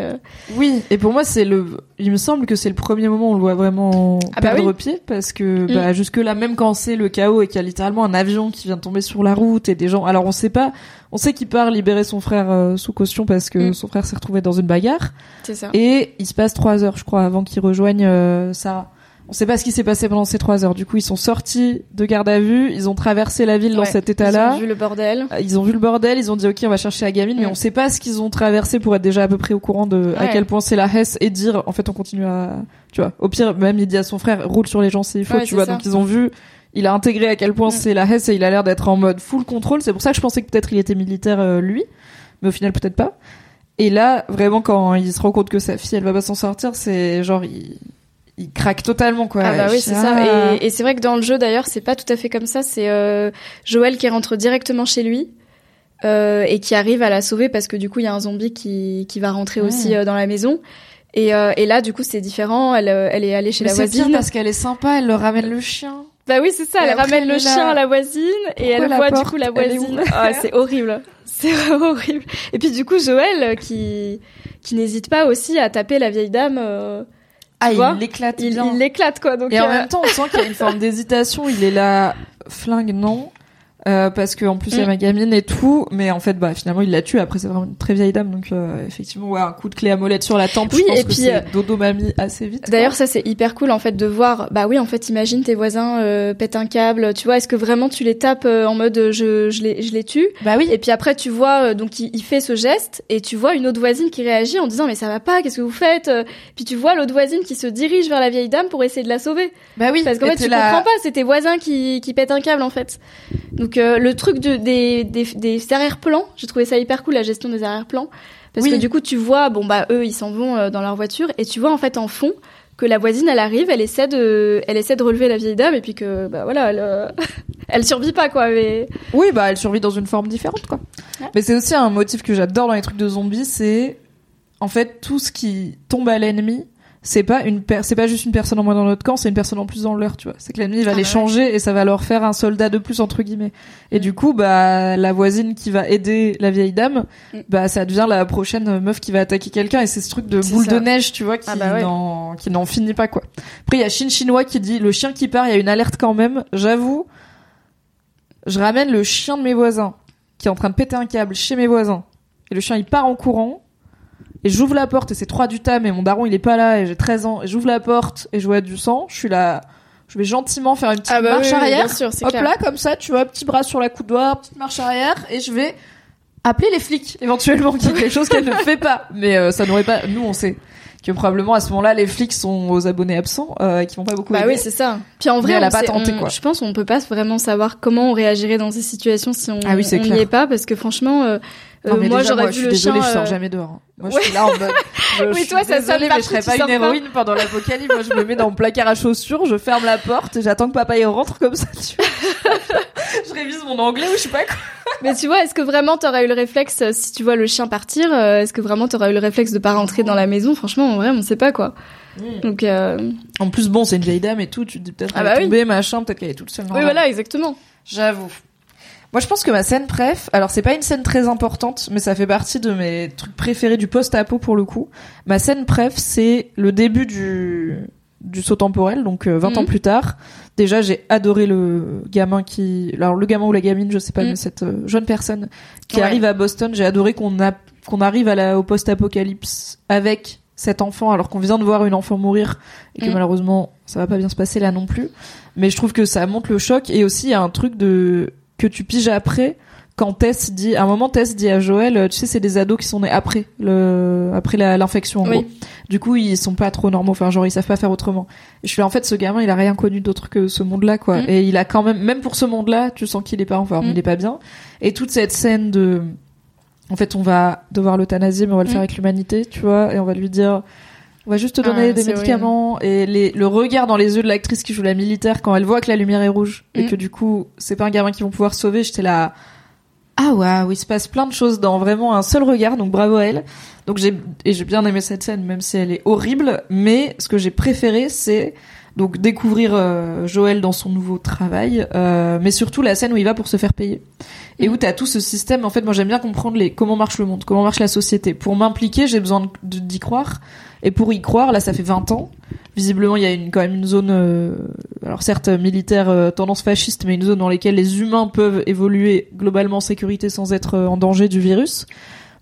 oui, et pour moi c'est le, il me semble que c'est le premier moment où on le voit vraiment Ah bah perdre oui. pied parce que Mm. bah, jusque là même quand c'est le chaos et qu'il y a littéralement un avion qui vient de tomber sur la route et des gens, alors on sait pas, on sait qu'il part libérer son frère euh, sous caution parce que Mm. son frère s'est retrouvé dans une bagarre c'est ça. et il se passe trois heures je crois avant qu'il rejoigne euh, Sarah. On sait pas ce qui s'est passé pendant ces trois heures. Du coup, ils sont sortis de garde à vue, ils ont traversé la ville dans cet Ils état-là. ont vu le bordel. Euh, Ils ont vu le bordel, ils ont dit ok on va chercher la gamine, mais on sait pas ce qu'ils ont traversé pour être déjà à peu près au courant de à quel point c'est la Hesse et dire en fait on continue à tu vois au pire même il dit à son frère roule sur les gens s'il faut Ouais, tu vois ça. donc ils ont vu il a intégré à quel point Mm. c'est la Hesse et il a l'air d'être en mode full contrôle c'est pour ça que je pensais que peut-être il était militaire euh, lui mais au final peut-être pas et là vraiment quand il se rend compte que sa fille elle va pas s'en sortir c'est genre il il craque totalement quoi Ah bah oui, c'est ça. Et, et c'est vrai que dans le jeu, d'ailleurs, c'est pas tout à fait comme ça. C'est euh, Joël qui rentre directement chez lui euh, et qui arrive à la sauver parce que du coup, il y a un zombie qui, qui va rentrer Ouais. aussi euh, dans la maison. Et, euh, et là, du coup, c'est différent. Elle, elle est allée chez mais la c'est voisine. parce qu'elle est sympa elle leur ramène le chien Bah oui, c'est ça. Elle ramène le chien à la voisine et elle voit du coup la voisine. Ah, c'est horrible. C'est vraiment horrible. Et puis du coup, Joël qui qui n'hésite pas aussi à taper la vieille dame. euh, ah il l'éclate il l'éclate quoi. Donc Et en euh, même temps, on sent qu'il y a une forme d'hésitation. Il est là, flingue, non. Euh, parce que en plus il y a ma gamine et tout, mais en fait bah finalement il la tue. Après c'est vraiment une très vieille dame, donc euh, effectivement ouais un coup de clé à molette sur la tempe. Oui, je pense et que puis, euh, dodo mamie assez vite. D'ailleurs, ça c'est hyper cool en fait de voir. Bah oui, en fait, imagine tes voisins euh, pètent un câble. Tu vois, est-ce que vraiment tu les tapes euh, en mode je je les je les tue? Bah oui. Et puis après, tu vois donc il, il fait ce geste et tu vois une autre voisine qui réagit en disant mais ça va pas, qu'est-ce que vous faites Puis tu vois l'autre voisine qui se dirige vers la vieille dame pour essayer de la sauver. bah oui. Parce qu'en fait, tu là- comprends pas, c'est tes voisins qui qui pètent un câble en fait. Donc euh, le truc de, des des des arrière-plans, j'ai trouvé ça hyper cool la gestion des arrière-plans parce Oui. que du coup tu vois bon bah eux ils s'en vont euh, dans leur voiture et tu vois en fait en fond que la voisine elle arrive, elle essaie de elle essaie de relever la vieille dame et puis que bah voilà elle euh, elle survit pas quoi mais Oui, bah elle survit dans une forme différente, quoi. Ouais. Mais c'est aussi un motif que j'adore dans les trucs de zombies, c'est en fait tout ce qui tombe à l'ennemi, c'est pas une c'est pas juste une personne en moins dans notre camp, c'est une personne en plus dans leur, tu vois. C'est que l'ennemi va Ah les bah ouais. changer et ça va leur faire un soldat de plus entre guillemets. Et Mm. du coup, bah la voisine qui va aider la vieille dame, Mm. bah ça devient la prochaine meuf qui va attaquer quelqu'un et c'est ce truc de boule ça. de neige, tu vois, qui Ah bah ouais. qui n'en finit pas quoi. Après il y a Shin Chinois qui dit le chien qui part, il y a une alerte quand même. J'avoue, je ramène le chien de mes voisins qui est en train de péter un câble chez mes voisins et le chien il part en courant et j'ouvre la porte et c'est 3 du tam et mon daron il est pas là et j'ai 13 ans et j'ouvre la porte et je vois du sang je suis là je vais gentiment faire une petite Ah bah marche oui, arrière bien sûr, hop clair. là comme ça tu vois petit bras sur la coudoir petite marche arrière et je vais appeler les flics éventuellement qui est quelque chose qu'elle ne fait pas mais euh, ça n'aurait pas nous on sait que probablement à ce moment-là les flics sont aux abonnés absents euh, qui vont pas beaucoup Bah aider. oui, c'est ça. Puis en vrai, Mais elle a on pas tenté, on- quoi. je pense qu'on peut pas vraiment savoir comment on réagirait dans ces situations si on Ah oui, on n'y est pas parce que franchement euh, Non, euh, mais moi j'aurais vu le désolée, chien je sors euh, jamais dehors. hein. Moi, ouais. je suis là en mode. Je, Oui, toi, ça désolée, pas mais je serais pas une pas. héroïne pendant l'apocalypse. Moi, je me mets dans mon placard à chaussures, je ferme la porte j'attends que papa y rentre comme ça, tu vois. je révise mon anglais ou je sais pas quoi. Mais tu vois, est-ce que vraiment t'aurais eu le réflexe euh, si tu vois le chien partir Est-ce que vraiment t'aurais eu le réflexe de pas rentrer dans la maison? Franchement, en vrai, on sait pas quoi. Donc euh... En plus, bon, c'est une vieille dame et tout, tu te dis peut-être Ah qu'elle bah est oui. tombée, machin, peut-être qu'elle est toute seule. oui, voilà, exactement. J'avoue. Moi, je pense que ma scène préf, alors c'est pas une scène très importante, mais ça fait partie de mes trucs préférés du post-apo pour le coup. Ma scène préf, c'est le début du du saut temporel, donc euh, 20 ans Mhm. plus tard. Déjà, j'ai adoré le gamin qui, alors le gamin ou la gamine, je sais pas, Mhm. mais cette euh, jeune personne qui Ouais. arrive à Boston. J'ai adoré qu'on a qu'on arrive à la au post-apocalypse avec cet enfant, alors qu'on vient de voir une enfant mourir et que Mhm. malheureusement ça va pas bien se passer là non plus. Mais je trouve que ça montre le choc et aussi il y a un truc de que tu piges après quand Tess dit à un moment Tess dit à Joël euh, tu sais c'est des ados qui sont nés après le après l'infection en Oui. gros. Du coup ils sont pas trop normaux enfin genre ils savent pas faire autrement. Et je suis là en fait ce gamin il a rien connu d'autre que ce monde-là quoi Mm. et il a quand même même pour ce monde-là tu sens qu'il est pas en forme, Mm. il est pas bien et toute cette scène de en fait on va devoir l'euthanasier mais on va le Mm. faire avec l'humanité tu vois et on va lui dire on va juste te donner Ah, des médicaments et les, le regard dans les yeux de l'actrice qui joue la militaire quand elle voit que la lumière est rouge et Mm. que du coup c'est pas un gamin qu'ils vont pouvoir sauver j'étais là ah waouh il se passe plein de choses dans vraiment un seul regard donc bravo à elle donc j'ai et j'ai bien aimé cette scène même si elle est horrible mais ce que j'ai préféré c'est Donc découvrir euh, Joël dans son nouveau travail, euh, mais surtout la scène où il va pour se faire payer et où t'as tout ce système. En fait, moi j'aime bien comprendre les comment marche le monde, comment marche la société. Pour m'impliquer, j'ai besoin d'y croire. Et pour y croire, là ça fait 20 ans. Visiblement, il y a une, quand même une zone, euh, alors certes militaire, euh, tendance fasciste, mais une zone dans laquelle les humains peuvent évoluer globalement en sécurité sans être euh, en danger du virus.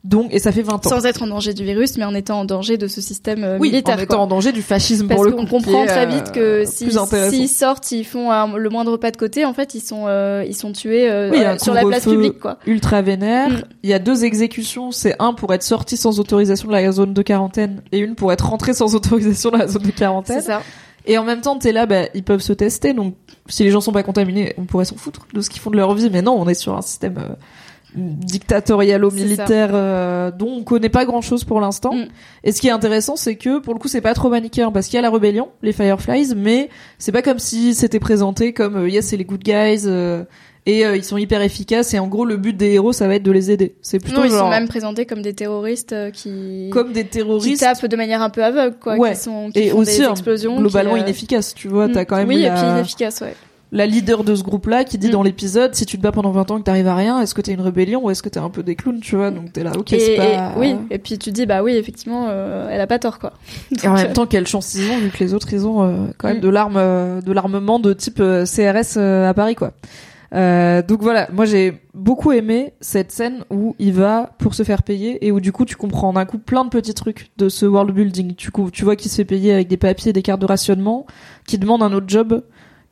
Donc, et ça fait 20 ans. Sans être en danger du virus, mais en étant en danger de ce système euh, oui, militaire. en étant quoi. en danger du fascisme Parce pour le qu'on coup, comprend qui est, très euh, vite que si- intéressant. s'ils sortent, ils font un- le moindre pas de côté, en fait, ils sont euh, ils sont tués euh, Oui, euh, sur la place publique, quoi. ultra vénère. Mm. Il y a deux exécutions. C'est un pour être sorti sans autorisation de la zone de quarantaine et une pour être rentré sans autorisation de la zone de C'est quarantaine. ça. Et en même temps, t'es là, bah, ils peuvent se tester. Donc, si les gens sont pas contaminés, on pourrait s'en foutre de ce qu'ils font de leur vie. Mais non, on est sur un système euh, dictatorialo-militaire euh, dont on connaît pas grand-chose pour l'instant. Mm. Et ce qui est intéressant, c'est que pour le coup, c'est pas trop manichéen parce qu'il y a la rébellion, les Fireflies, mais c'est pas comme si c'était présenté comme euh, yes, c'est les good guys. euh, et euh, ils sont hyper efficaces et en gros le but des héros ça va être de les aider. C'est plutôt Non, ils sont même présentés comme des terroristes euh, qui comme des qui terroristes tapent de manière un peu aveugle, quoi, Ouais. qui sont qui et font aussi des explosions, globalement qui, euh, inefficaces, tu vois, t'as mm, quand même oui, la... et puis inefficace, ouais. La leader de ce groupe-là qui dit Mm. dans l'épisode si tu te bats pendant 20 ans que t'arrives à rien, est-ce que t'es une rébellion ou est-ce que t'es un peu des clowns, tu vois? Donc t'es là, ok, et, c'est et- pas. oui, et puis tu dis bah oui, effectivement, euh, elle a pas tort, quoi. Et en même temps, quelle chance ils ont vu que les autres ils ont euh, quand même Mm. de l'arme, euh, de l'armement de type CRS à Paris, quoi. Euh, donc voilà, moi j'ai beaucoup aimé cette scène où il va pour se faire payer et où du coup tu comprends d'un coup plein de petits trucs de ce world building. Tu, tu vois qu'il se fait payer avec des papiers, des cartes de rationnement, qui demande un autre job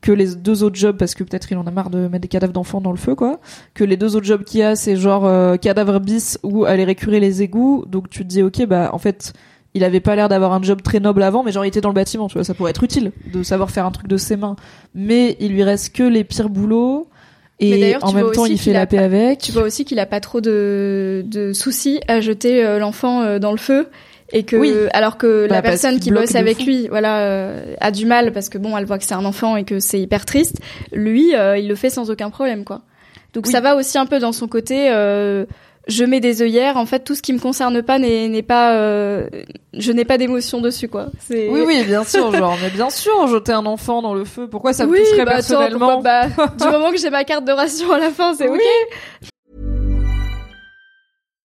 que les deux autres jobs parce que peut-être il en a marre de mettre des cadavres d'enfants dans le feu quoi. Que les deux autres jobs qu'il y a c'est genre euh, cadavre bis ou aller récurer les égouts. Donc tu te dis ok bah en fait il avait pas l'air d'avoir un job très noble avant, mais genre il était dans le bâtiment, tu vois, ça pourrait être utile de savoir faire un truc de ses mains. Mais il lui reste que les pires boulots et en même temps il fait la paix pas- avec. Tu vois aussi qu'il a pas trop de, de soucis à jeter euh, l'enfant euh, dans le feu et que Oui. alors que Bah, la parce personne qui bosse avec fou. lui voilà euh, a du mal parce que bon elle voit que c'est un enfant et que c'est hyper triste lui euh, il le fait sans aucun problème quoi donc Oui. ça va aussi un peu dans son côté euh, je mets des œillères en fait tout ce qui me concerne pas n'est n'est pas euh, je n'ai pas d'émotion dessus quoi Oui oui bien sûr genre mais bien sûr jeter un enfant dans le feu pourquoi ça me oui, toucherait bah, attends, personnellement pourquoi pas du moment que j'ai ma carte de ration à la fin c'est Oui. ok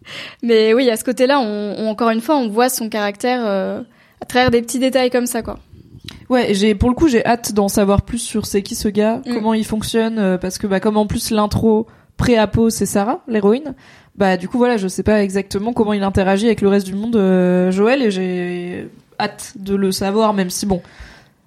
Mais oui, à ce côté-là, on, on- encore une fois, on voit son caractère euh, à travers des petits détails comme ça, quoi. Ouais, j'ai pour le coup j'ai hâte d'en savoir plus sur c'est qui ce gars, Mm. comment il fonctionne, euh, parce que bah comme en plus l'intro pré-apo c'est Sarah, l'héroïne, bah du coup voilà je sais pas exactement comment il interagit avec le reste du monde, euh, Joël, et j'ai hâte de le savoir, même si bon,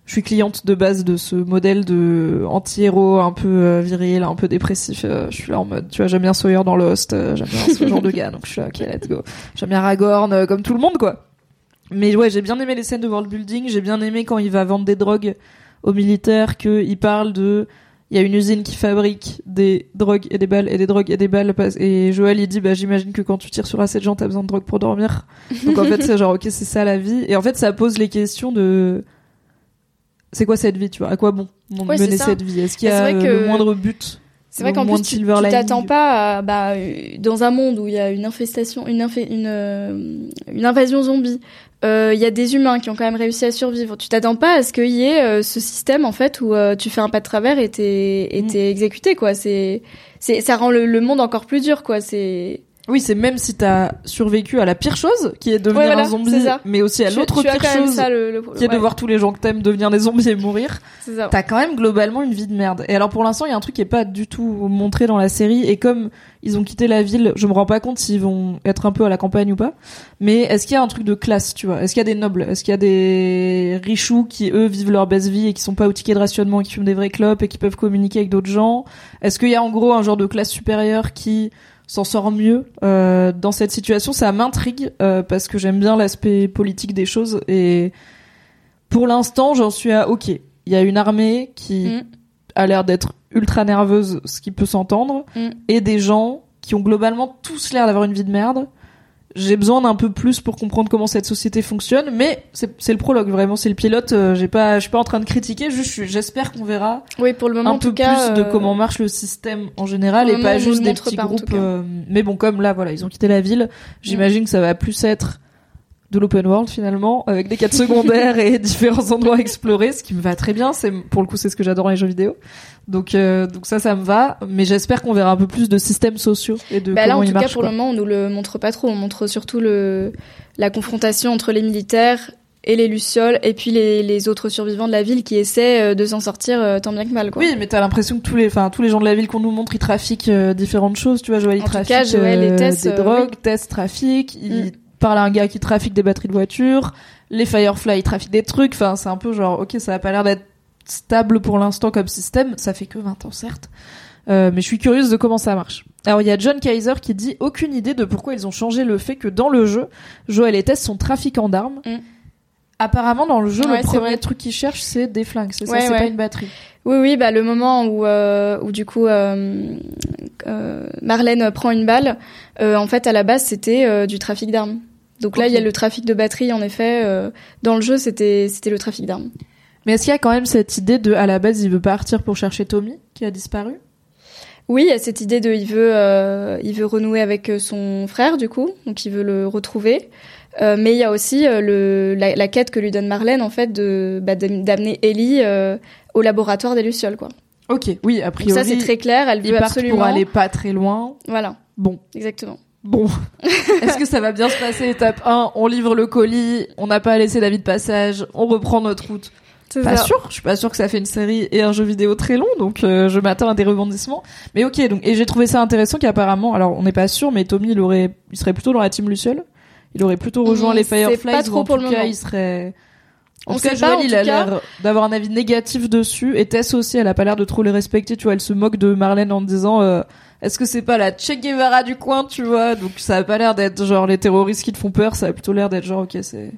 je suis cliente de base de ce modèle de anti-héros un peu euh, viril, un peu dépressif. euh, je suis là en mode, tu vois, j'aime bien Sawyer dans Lost, euh, j'aime bien ce genre de gars, donc je suis là, ok, let's go. J'aime bien Ragorn, comme tout le monde quoi. Mais ouais, j'ai bien aimé les scènes de world building. J'ai bien aimé quand il va vendre des drogues aux militaires, qu'il parle de, il y a une usine qui fabrique des drogues et des balles et des drogues et des balles. Et Joël, il dit, bah, j'imagine que quand tu tires sur assez de gens, t'as besoin de drogue pour dormir. Donc en fait, c'est genre, ok, c'est ça la vie. Et en fait, ça pose les questions de, c'est quoi cette vie, tu vois? À quoi bon, bon Ouais, mener cette vie? Est-ce qu'il y c'est a euh, que- le moindre but? C'est vrai qu'en plus, tu t'attends pas à, bah, dans un monde où il y a une infestation, une, inf- une, euh, une invasion zombie. euh, Il y a des humains qui ont quand même réussi à survivre. Tu t'attends pas à ce qu'il y ait euh, ce système en fait où euh, tu fais un pas de travers et t'es Mm. t'es exécuté quoi. C'est ça rend le, le monde encore plus dur quoi. C'est Oui, c'est même si t'as survécu à la pire chose, qui est de devenir Ouais, voilà, un zombie, mais aussi à l'autre pire chose, ça, le, le- qui est de voir tous les gens que t'aimes devenir des zombies et mourir. T'as quand même globalement une vie de merde. Et alors pour l'instant, il y a un truc qui est pas du tout montré dans la série. Et comme ils ont quitté la ville, je me rends pas compte s'ils vont être un peu à la campagne ou pas. Mais est-ce qu'il y a un truc de classe, tu vois? Est-ce qu'il y a des nobles? Est-ce qu'il y a des richoux qui eux vivent leur best vie et qui sont pas au ticket de rationnement et qui fument des vrais clopes et qui peuvent communiquer avec d'autres gens? Est-ce qu'il y a en gros un genre de classe supérieure qui s'en sort mieux euh, dans cette situation Ça m'intrigue euh, parce que j'aime bien l'aspect politique des choses et pour l'instant, j'en suis à OK. Il y a une armée qui Mm. a l'air d'être ultra nerveuse, ce qui peut s'entendre, Mm. et des gens qui ont globalement tous l'air d'avoir une vie de merde. J'ai besoin d'un peu plus pour comprendre comment cette société fonctionne, mais c'est le prologue vraiment, c'est le pilote. euh, J'ai pas, je suis pas en train de critiquer, j'espère qu'on verra Oui, pour le moment, un en peu tout cas, plus de euh, comment marche le système en général et pas juste des petits pas, groupes. euh, mais bon, comme là, voilà, ils ont quitté la ville. J'imagine que ça va plus être de l'open world finalement, avec des quêtes secondaires et différents endroits à explorer, ce qui me va très bien. C'est pour le coup, c'est ce que j'adore dans les jeux vidéo. Donc, euh, donc ça, ça me va. Mais j'espère qu'on verra un peu plus de systèmes sociaux et de Bah là, comment en ils tout marchent. cas, pour quoi. le moment, on nous le montre pas trop. On montre surtout le la confrontation entre les militaires et les lucioles, et puis les, les autres survivants de la ville qui essaient euh, de s'en sortir euh, tant bien que mal. Quoi. Oui, mais t'as l'impression que tous les, enfin tous les gens de la ville qu'on nous montre, ils trafiquent euh, différentes choses. Tu vois, Joël, il En tout cas, Joël et euh, Tess, des drogues, oui. Tess trafique. Il Mm. Parle à un gars qui trafique des batteries de voiture. Les Firefly, trafiquent des trucs. Enfin, c'est un peu genre, ok, ça a pas l'air d'être stable pour l'instant comme système. Ça fait que 20 ans, certes. Euh, mais je suis curieuse de comment ça marche. Alors il y a John Kaiser qui dit aucune idée de pourquoi ils ont changé le fait que dans le jeu, Joël et Tess sont trafiquants d'armes. Mm. Apparemment dans le jeu, Ouais, le premier truc qu'ils cherchent c'est des flingues, c'est ça, c'est ouais. pas une batterie. Oui, oui, bah le moment où, euh, où du coup euh, euh, Marlène prend une balle, en fait à la base c'était du trafic d'armes. Donc là il y a le trafic de batterie en effet. dans le jeu c'était c'était le trafic d'armes. Mais est-ce qu'il y a quand même cette idée de, à la base, il veut partir pour chercher Tommy, qui a disparu? Oui, il y a cette idée de il veut euh, il veut renouer avec son frère du coup, donc il veut le retrouver. Euh, mais il y a aussi euh, le la, la quête que lui donne Marlène en fait de bah, d'am- d'amener Ellie euh, au laboratoire des lucioles quoi. Ok, oui, a Donc priori, ça c'est très clair, elle veut absolument. pour aller pas très loin. Voilà, Bon, exactement. bon. Est-ce que ça va bien se passer Étape 1, on livre le colis, on n'a pas laissé David passage, on reprend notre route? Pas ça. sûr, je suis pas sûr que ça fait une série et un jeu vidéo très long, donc euh, je m'attends à des rebondissements. Mais ok, donc et j'ai trouvé ça intéressant qu'apparemment, alors on n'est pas sûr, mais Tommy il aurait, il serait plutôt dans la team Luciole. Il aurait plutôt rejoint On les Fireflies pas ou trop en pour tout le cas moment. il serait. En On tout cas, sait pas, Joël, en il tout a cas. l'air d'avoir un avis négatif dessus. Et Tess aussi, elle a pas l'air de trop les respecter. Tu vois, elle se moque de Marlène en disant euh, Est-ce que c'est pas la Che Guevara du coin, tu vois? Donc ça a pas l'air d'être genre les terroristes qui te font peur. Ça a plutôt l'air d'être genre ok, c'est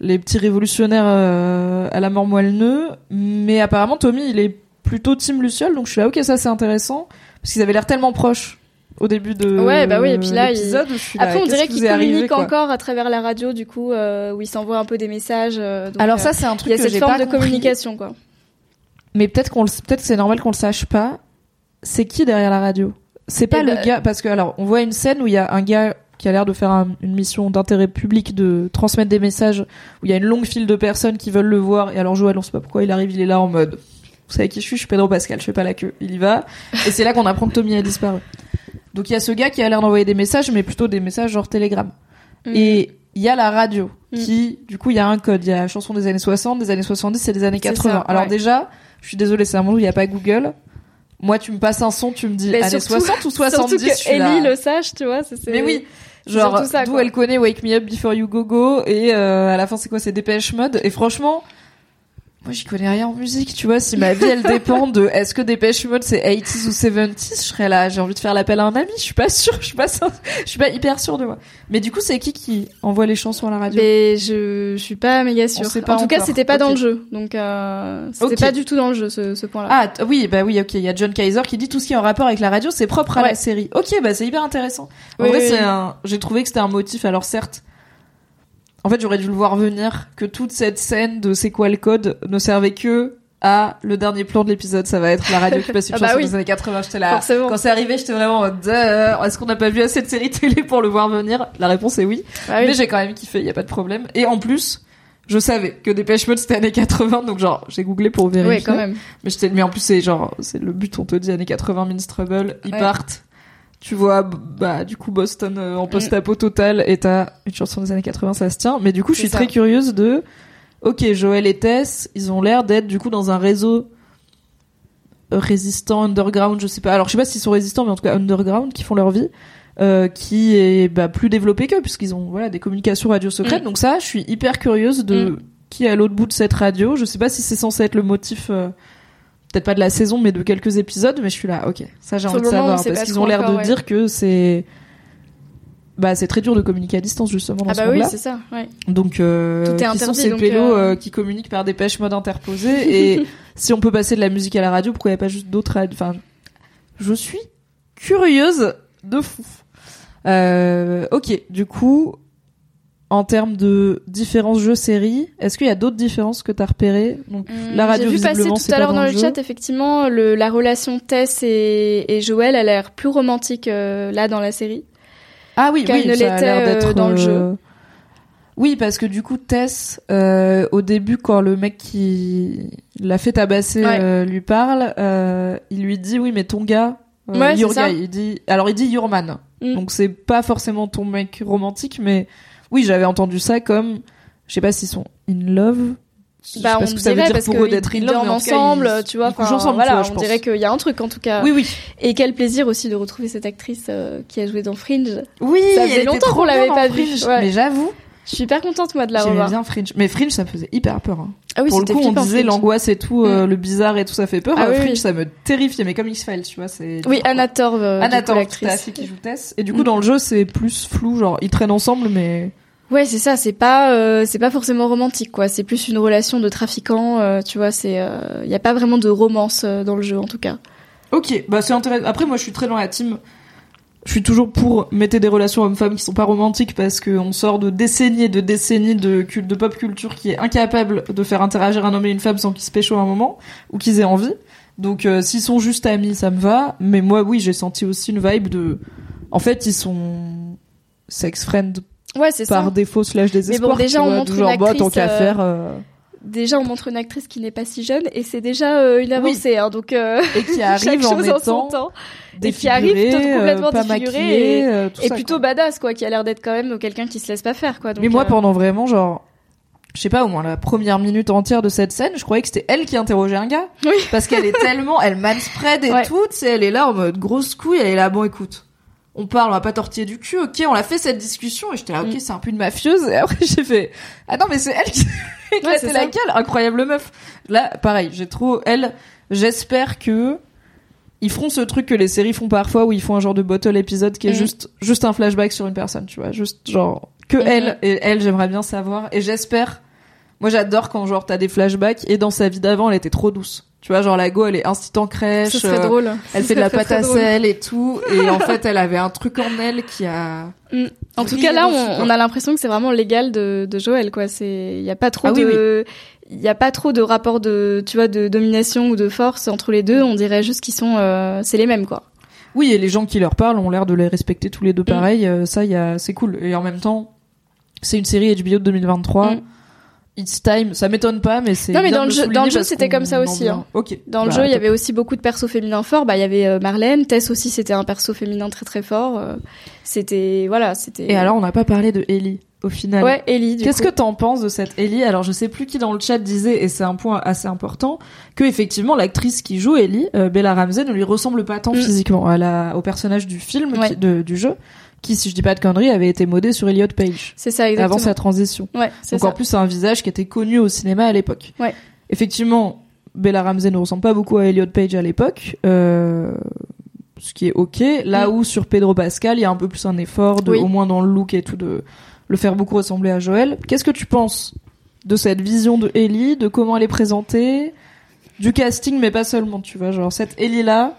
les petits révolutionnaires euh, à la mort moelle-neu. Mais apparemment, Tommy, il est plutôt Team Luciole. Donc je suis là, ok, ça c'est intéressant parce qu'ils avaient l'air tellement proches au début de Ouais, bah oui, et puis là, il- l'épisode. Je suis là, Après, on dirait qui qu'il arrivé, communique encore à travers la radio, du coup, euh, où il s'envoie un peu des messages. euh, donc, Alors euh, ça, c'est un il truc y a que cette forme pas de compris. communication, quoi. Mais peut-être qu'on le, peut-être c'est normal qu'on le sache pas. C'est qui derrière la radio? C'est pas Eh le ben- gars parce que alors on voit une scène où il y a un gars qui a l'air de faire un- une mission d'intérêt public de transmettre des messages où il y a une longue file de personnes qui veulent le voir et alors Joël on sait pas pourquoi il arrive il est là en mode vous savez qui je suis je suis Pedro Pascal je fais pas la queue il y va et c'est là qu'on apprend que Tommy a disparu donc il y a ce gars qui a l'air d'envoyer des messages mais plutôt des messages genre télégramme Mm. et il y a la radio Mm. qui, du coup, il y a un code. Il y a la chanson des années 60, des années 70 et des années C'est 80. ça, Alors ouais. déjà, je suis désolée, c'est un monde où il n'y a pas Google. Moi, tu me passes un son, tu me dis Mais années surtout- 60 ou 70, Surtout je que. Ellie le sache, tu vois. c'est- Mais oui, genre, d'où elle connaît Wake Me Up Before You Go Go et euh, à la fin, c'est quoi? C'est Dépêche Mode. Et franchement, moi, j'y connais rien en musique, tu vois. Si ma vie, elle dépend de est-ce que Dépêche Mode c'est 80s ou 70s, je serais là. J'ai envie de faire l'appel à un ami. Je suis pas sûre, je suis pas, je suis pas hyper sûre de moi. Mais du coup, c'est qui qui envoie les chansons à la radio? Mais je, je suis pas méga sûre. pas en tout cas, c'était pas Ok. dans le jeu, donc euh, c'était pas du tout dans le jeu ce, ce point-là. Ah oui, bah oui, ok. Il y a John Kaiser qui dit tout ce qui est en rapport avec la radio, c'est propre à la série. Ok, bah c'est hyper intéressant. En Oui, vrai, oui, c'est oui. un. J'ai trouvé que c'était un motif. Alors certes, en fait, j'aurais dû le voir venir que toute cette scène de c'est quoi le code ne servait que à le dernier plan de l'épisode. Ça va être la radio qui passe une Ah bah chanson oui. des années 80. J'étais là. Forcément. Quand c'est arrivé, j'étais vraiment en mode, Duh, est-ce qu'on n'a pas vu assez de séries télé pour le voir venir? La réponse est oui. Ah oui. Mais j'ai quand même kiffé, y a pas de problème. Et en plus, je savais que Dépêche Mode c'était années 80, donc genre j'ai googlé pour vérifier. Ouais, quand même. Mais j'étais, mais en plus c'est genre, c'est le but, on te dit années 80 means trouble, ils Ouais. partent tu vois, bah, du coup, Boston euh, en post-apo total et t'as une chanson des années 80, ça se tient. Mais du coup, je suis ça. très curieuse de, ok, Joël et Tess, ils ont l'air d'être, du coup, dans un réseau euh, résistant, underground, je sais pas. Alors, je sais pas s'ils sont résistants, mais en tout cas, underground, qui font leur vie. euh, qui est bah, plus développé qu'eux puisqu'ils ont voilà des communications radio secrètes Mm. donc ça je suis hyper curieuse de Mm. qui est à l'autre bout de cette radio je sais pas si c'est censé être le motif euh, peut-être pas de la saison mais de quelques épisodes mais je suis là ok ça j'ai envie de savoir parce qu'ils ont l'air de ouais. dire que c'est bah c'est très dur de communiquer à distance justement dans Ah ce bah oui, monde-là c'est ça. Ouais. donc euh, Tout est qui sont interdit, ces donc, pélos euh, euh, qui communiquent par dépêche mode interposé et si on peut passer de la musique à la radio pourquoi il n'y a pas juste d'autres enfin je suis curieuse de fou euh, ok du coup en termes de différences jeux-séries, est-ce qu'il y a d'autres différences que t'as repérées Donc, Hum, la radio, J'ai vu passer tout à l'heure dans le chat, effectivement, le, la relation Tess et, et Joël a l'air plus romantique euh, là dans la série. Ah oui, oui, ne ça a l'air d'être euh, dans le jeu. Oui, parce que du coup, Tess, euh, au début, quand le mec qui l'a fait tabasser Ouais. euh, lui parle, euh, il lui dit oui, mais ton gars, euh, Ouais, your guy, il dit, alors il dit your man. Mm. Donc c'est pas forcément ton mec romantique, mais oui, j'avais entendu ça comme, je sais pas s'ils sont in love. Bah, on ce que ça veut dire pour eux d'être in love, dorment mais en tout cas, ensemble, ils- tu vois. ils ensemble, voilà, vois, je on pense. dirait qu'il y a un truc en tout cas. Oui, oui. Et quel plaisir aussi de retrouver cette actrice euh, qui a joué dans Fringe. Oui, Ça faisait longtemps qu'on l'avait pas vue. Ouais. Mais j'avoue, Je suis hyper contente moi de la j'aimais revoir. bien Fringe. Mais Fringe, ça me faisait hyper peur. hein. Ah oui, pour le coup, on disait l'angoisse et tout, euh, Mm. le bizarre et tout, ça fait peur. Ah Euh, oui, Fringe, oui. ça me terrifiait, mais comme X-Files, tu vois, c'est. Oui. Anna Torv, euh, Anna coup, Torv, tout à l'actrice. fait, qui joue Tess. Et du coup, Mm. dans le jeu, c'est plus flou, genre, ils traînent ensemble, mais. Ouais, c'est ça. C'est pas, euh, c'est pas forcément romantique, quoi. C'est plus une relation de trafiquant. tu vois, c'est, il y a pas vraiment de romance dans le jeu, en tout cas. Ok, bah c'est intéressant. Après, moi, je suis très dans la team. Je suis toujours pour mettre des relations hommes-femmes qui sont pas romantiques parce qu'on sort de décennies et de décennies de, pop culture qui est incapable de faire interagir un homme et une femme sans qu'ils se pécho à un moment ou qu'ils aient envie. Donc, euh, s'ils sont juste amis, ça me va. Mais moi, oui, j'ai senti aussi une vibe de. En fait, ils sont sex friend Ouais, par ça. défaut slash désespoir. déjà, tu on vois, montre genre, une bah, tant actrice, qu'à euh, faire. euh, Déjà, on montre une actrice qui n'est pas si jeune, et c'est déjà euh, une avancée. Hein, donc, euh, Et qui arrive en chose en son temps. Et qui arrive complètement euh, pas défigurée maquillée, et- euh, tout Et ça, plutôt quoi. badass, quoi, qui a l'air d'être quand même quelqu'un qui se laisse pas faire, quoi. Donc, Mais moi, euh, pendant vraiment, genre, je sais pas, au moins la première minute entière de cette scène, je croyais que c'était elle qui interrogeait un gars. Oui. Parce qu'elle est tellement, elle manspread et Ouais. tout, tu sais, elle est là en mode grosse couille, elle est là, bon, écoute. On parle, on va pas tortiller du cul, ok, on a fait cette discussion, et j'étais là, ok, Mm. c'est un peu une mafieuse, et après j'ai fait, ah non, mais c'est elle qui Ouais, éclatait c'est la gueule, incroyable meuf. Là, pareil, j'ai trop, elle, j'espère que ils feront ce truc que les séries font parfois où ils font un genre de bottle épisode qui est Mhm. juste, juste un flashback sur une personne, tu vois, juste genre, que Mhm. elle, et elle, j'aimerais bien savoir, et j'espère, moi j'adore quand genre t'as des flashbacks, et dans sa vie d'avant, elle était trop douce. Tu vois, genre la go, elle est instant crèche, ce serait euh, drôle. elle Ce fait de la serait pâte très, à très sel et tout, et en fait, elle avait un truc en elle qui a... En tout cas, là, on, a l'impression que c'est vraiment légal de, de Joël, quoi. C'est, il y a pas trop Ah de, il y a pas trop de rapport de, tu vois, de domination ou de force entre les deux. On dirait juste qu'ils sont, euh, c'est les mêmes, quoi. Oui, et les gens qui leur parlent ont l'air de les respecter tous les deux pareil, euh, ça, y a... c'est cool. Et en même temps, c'est une série HBO de 2023, Mm. It's time, ça m'étonne pas, mais c'est Non, mais dans le jeu- souligner dans le jeu, c'était comme ça aussi, hein. Ok. Dans le Bah, jeu, il y avait aussi beaucoup de persos féminins forts. Bah, il y avait euh, Marlène, Tess aussi, c'était un perso féminin très très fort. euh, c'était, voilà, c'était. Et alors, on n'a pas parlé de Ellie, au final. ouais, Ellie. Qu'est-ce que t'en penses de cette Ellie? Alors, je sais plus qui dans le chat disait, et c'est un point assez important, que effectivement l'actrice qui joue Ellie, euh, Bella Ramsey, ne lui ressemble pas tant Mm. physiquement à la, au personnage du film, Ouais. qui- de- du jeu, qui, si je dis pas de conneries, avait été modé sur Elliot Page C'est ça, exactement. avant sa transition. Ouais, c'est Donc ça. en plus, c'est un visage qui était connu au cinéma à l'époque. Ouais. Effectivement, Bella Ramsey ne ressemble pas beaucoup à Elliot Page à l'époque. Euh, ce qui est ok. Là où sur Pedro Pascal, il y a un peu plus un effort, de, Oui. au moins dans le look et tout, de le faire beaucoup ressembler à Joël. Qu'est-ce que tu penses de cette vision de Ellie, de comment elle est présentée, du casting, mais pas seulement, tu vois, genre cette Ellie là,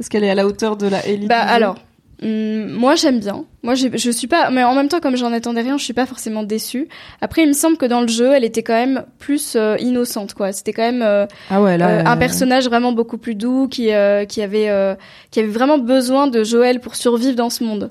est-ce qu'elle est à la hauteur de la Ellie Bah alors, hum, moi j'aime bien. Moi je suis pas, mais en même temps comme j'en attendais rien, je suis pas forcément déçue. Après il me semble que dans le jeu, elle était quand même plus euh, innocente quoi. C'était quand même euh, ah ouais, là, euh, un euh, personnage vraiment beaucoup plus doux qui euh, qui avait euh, qui avait vraiment besoin de Joël pour survivre dans ce monde.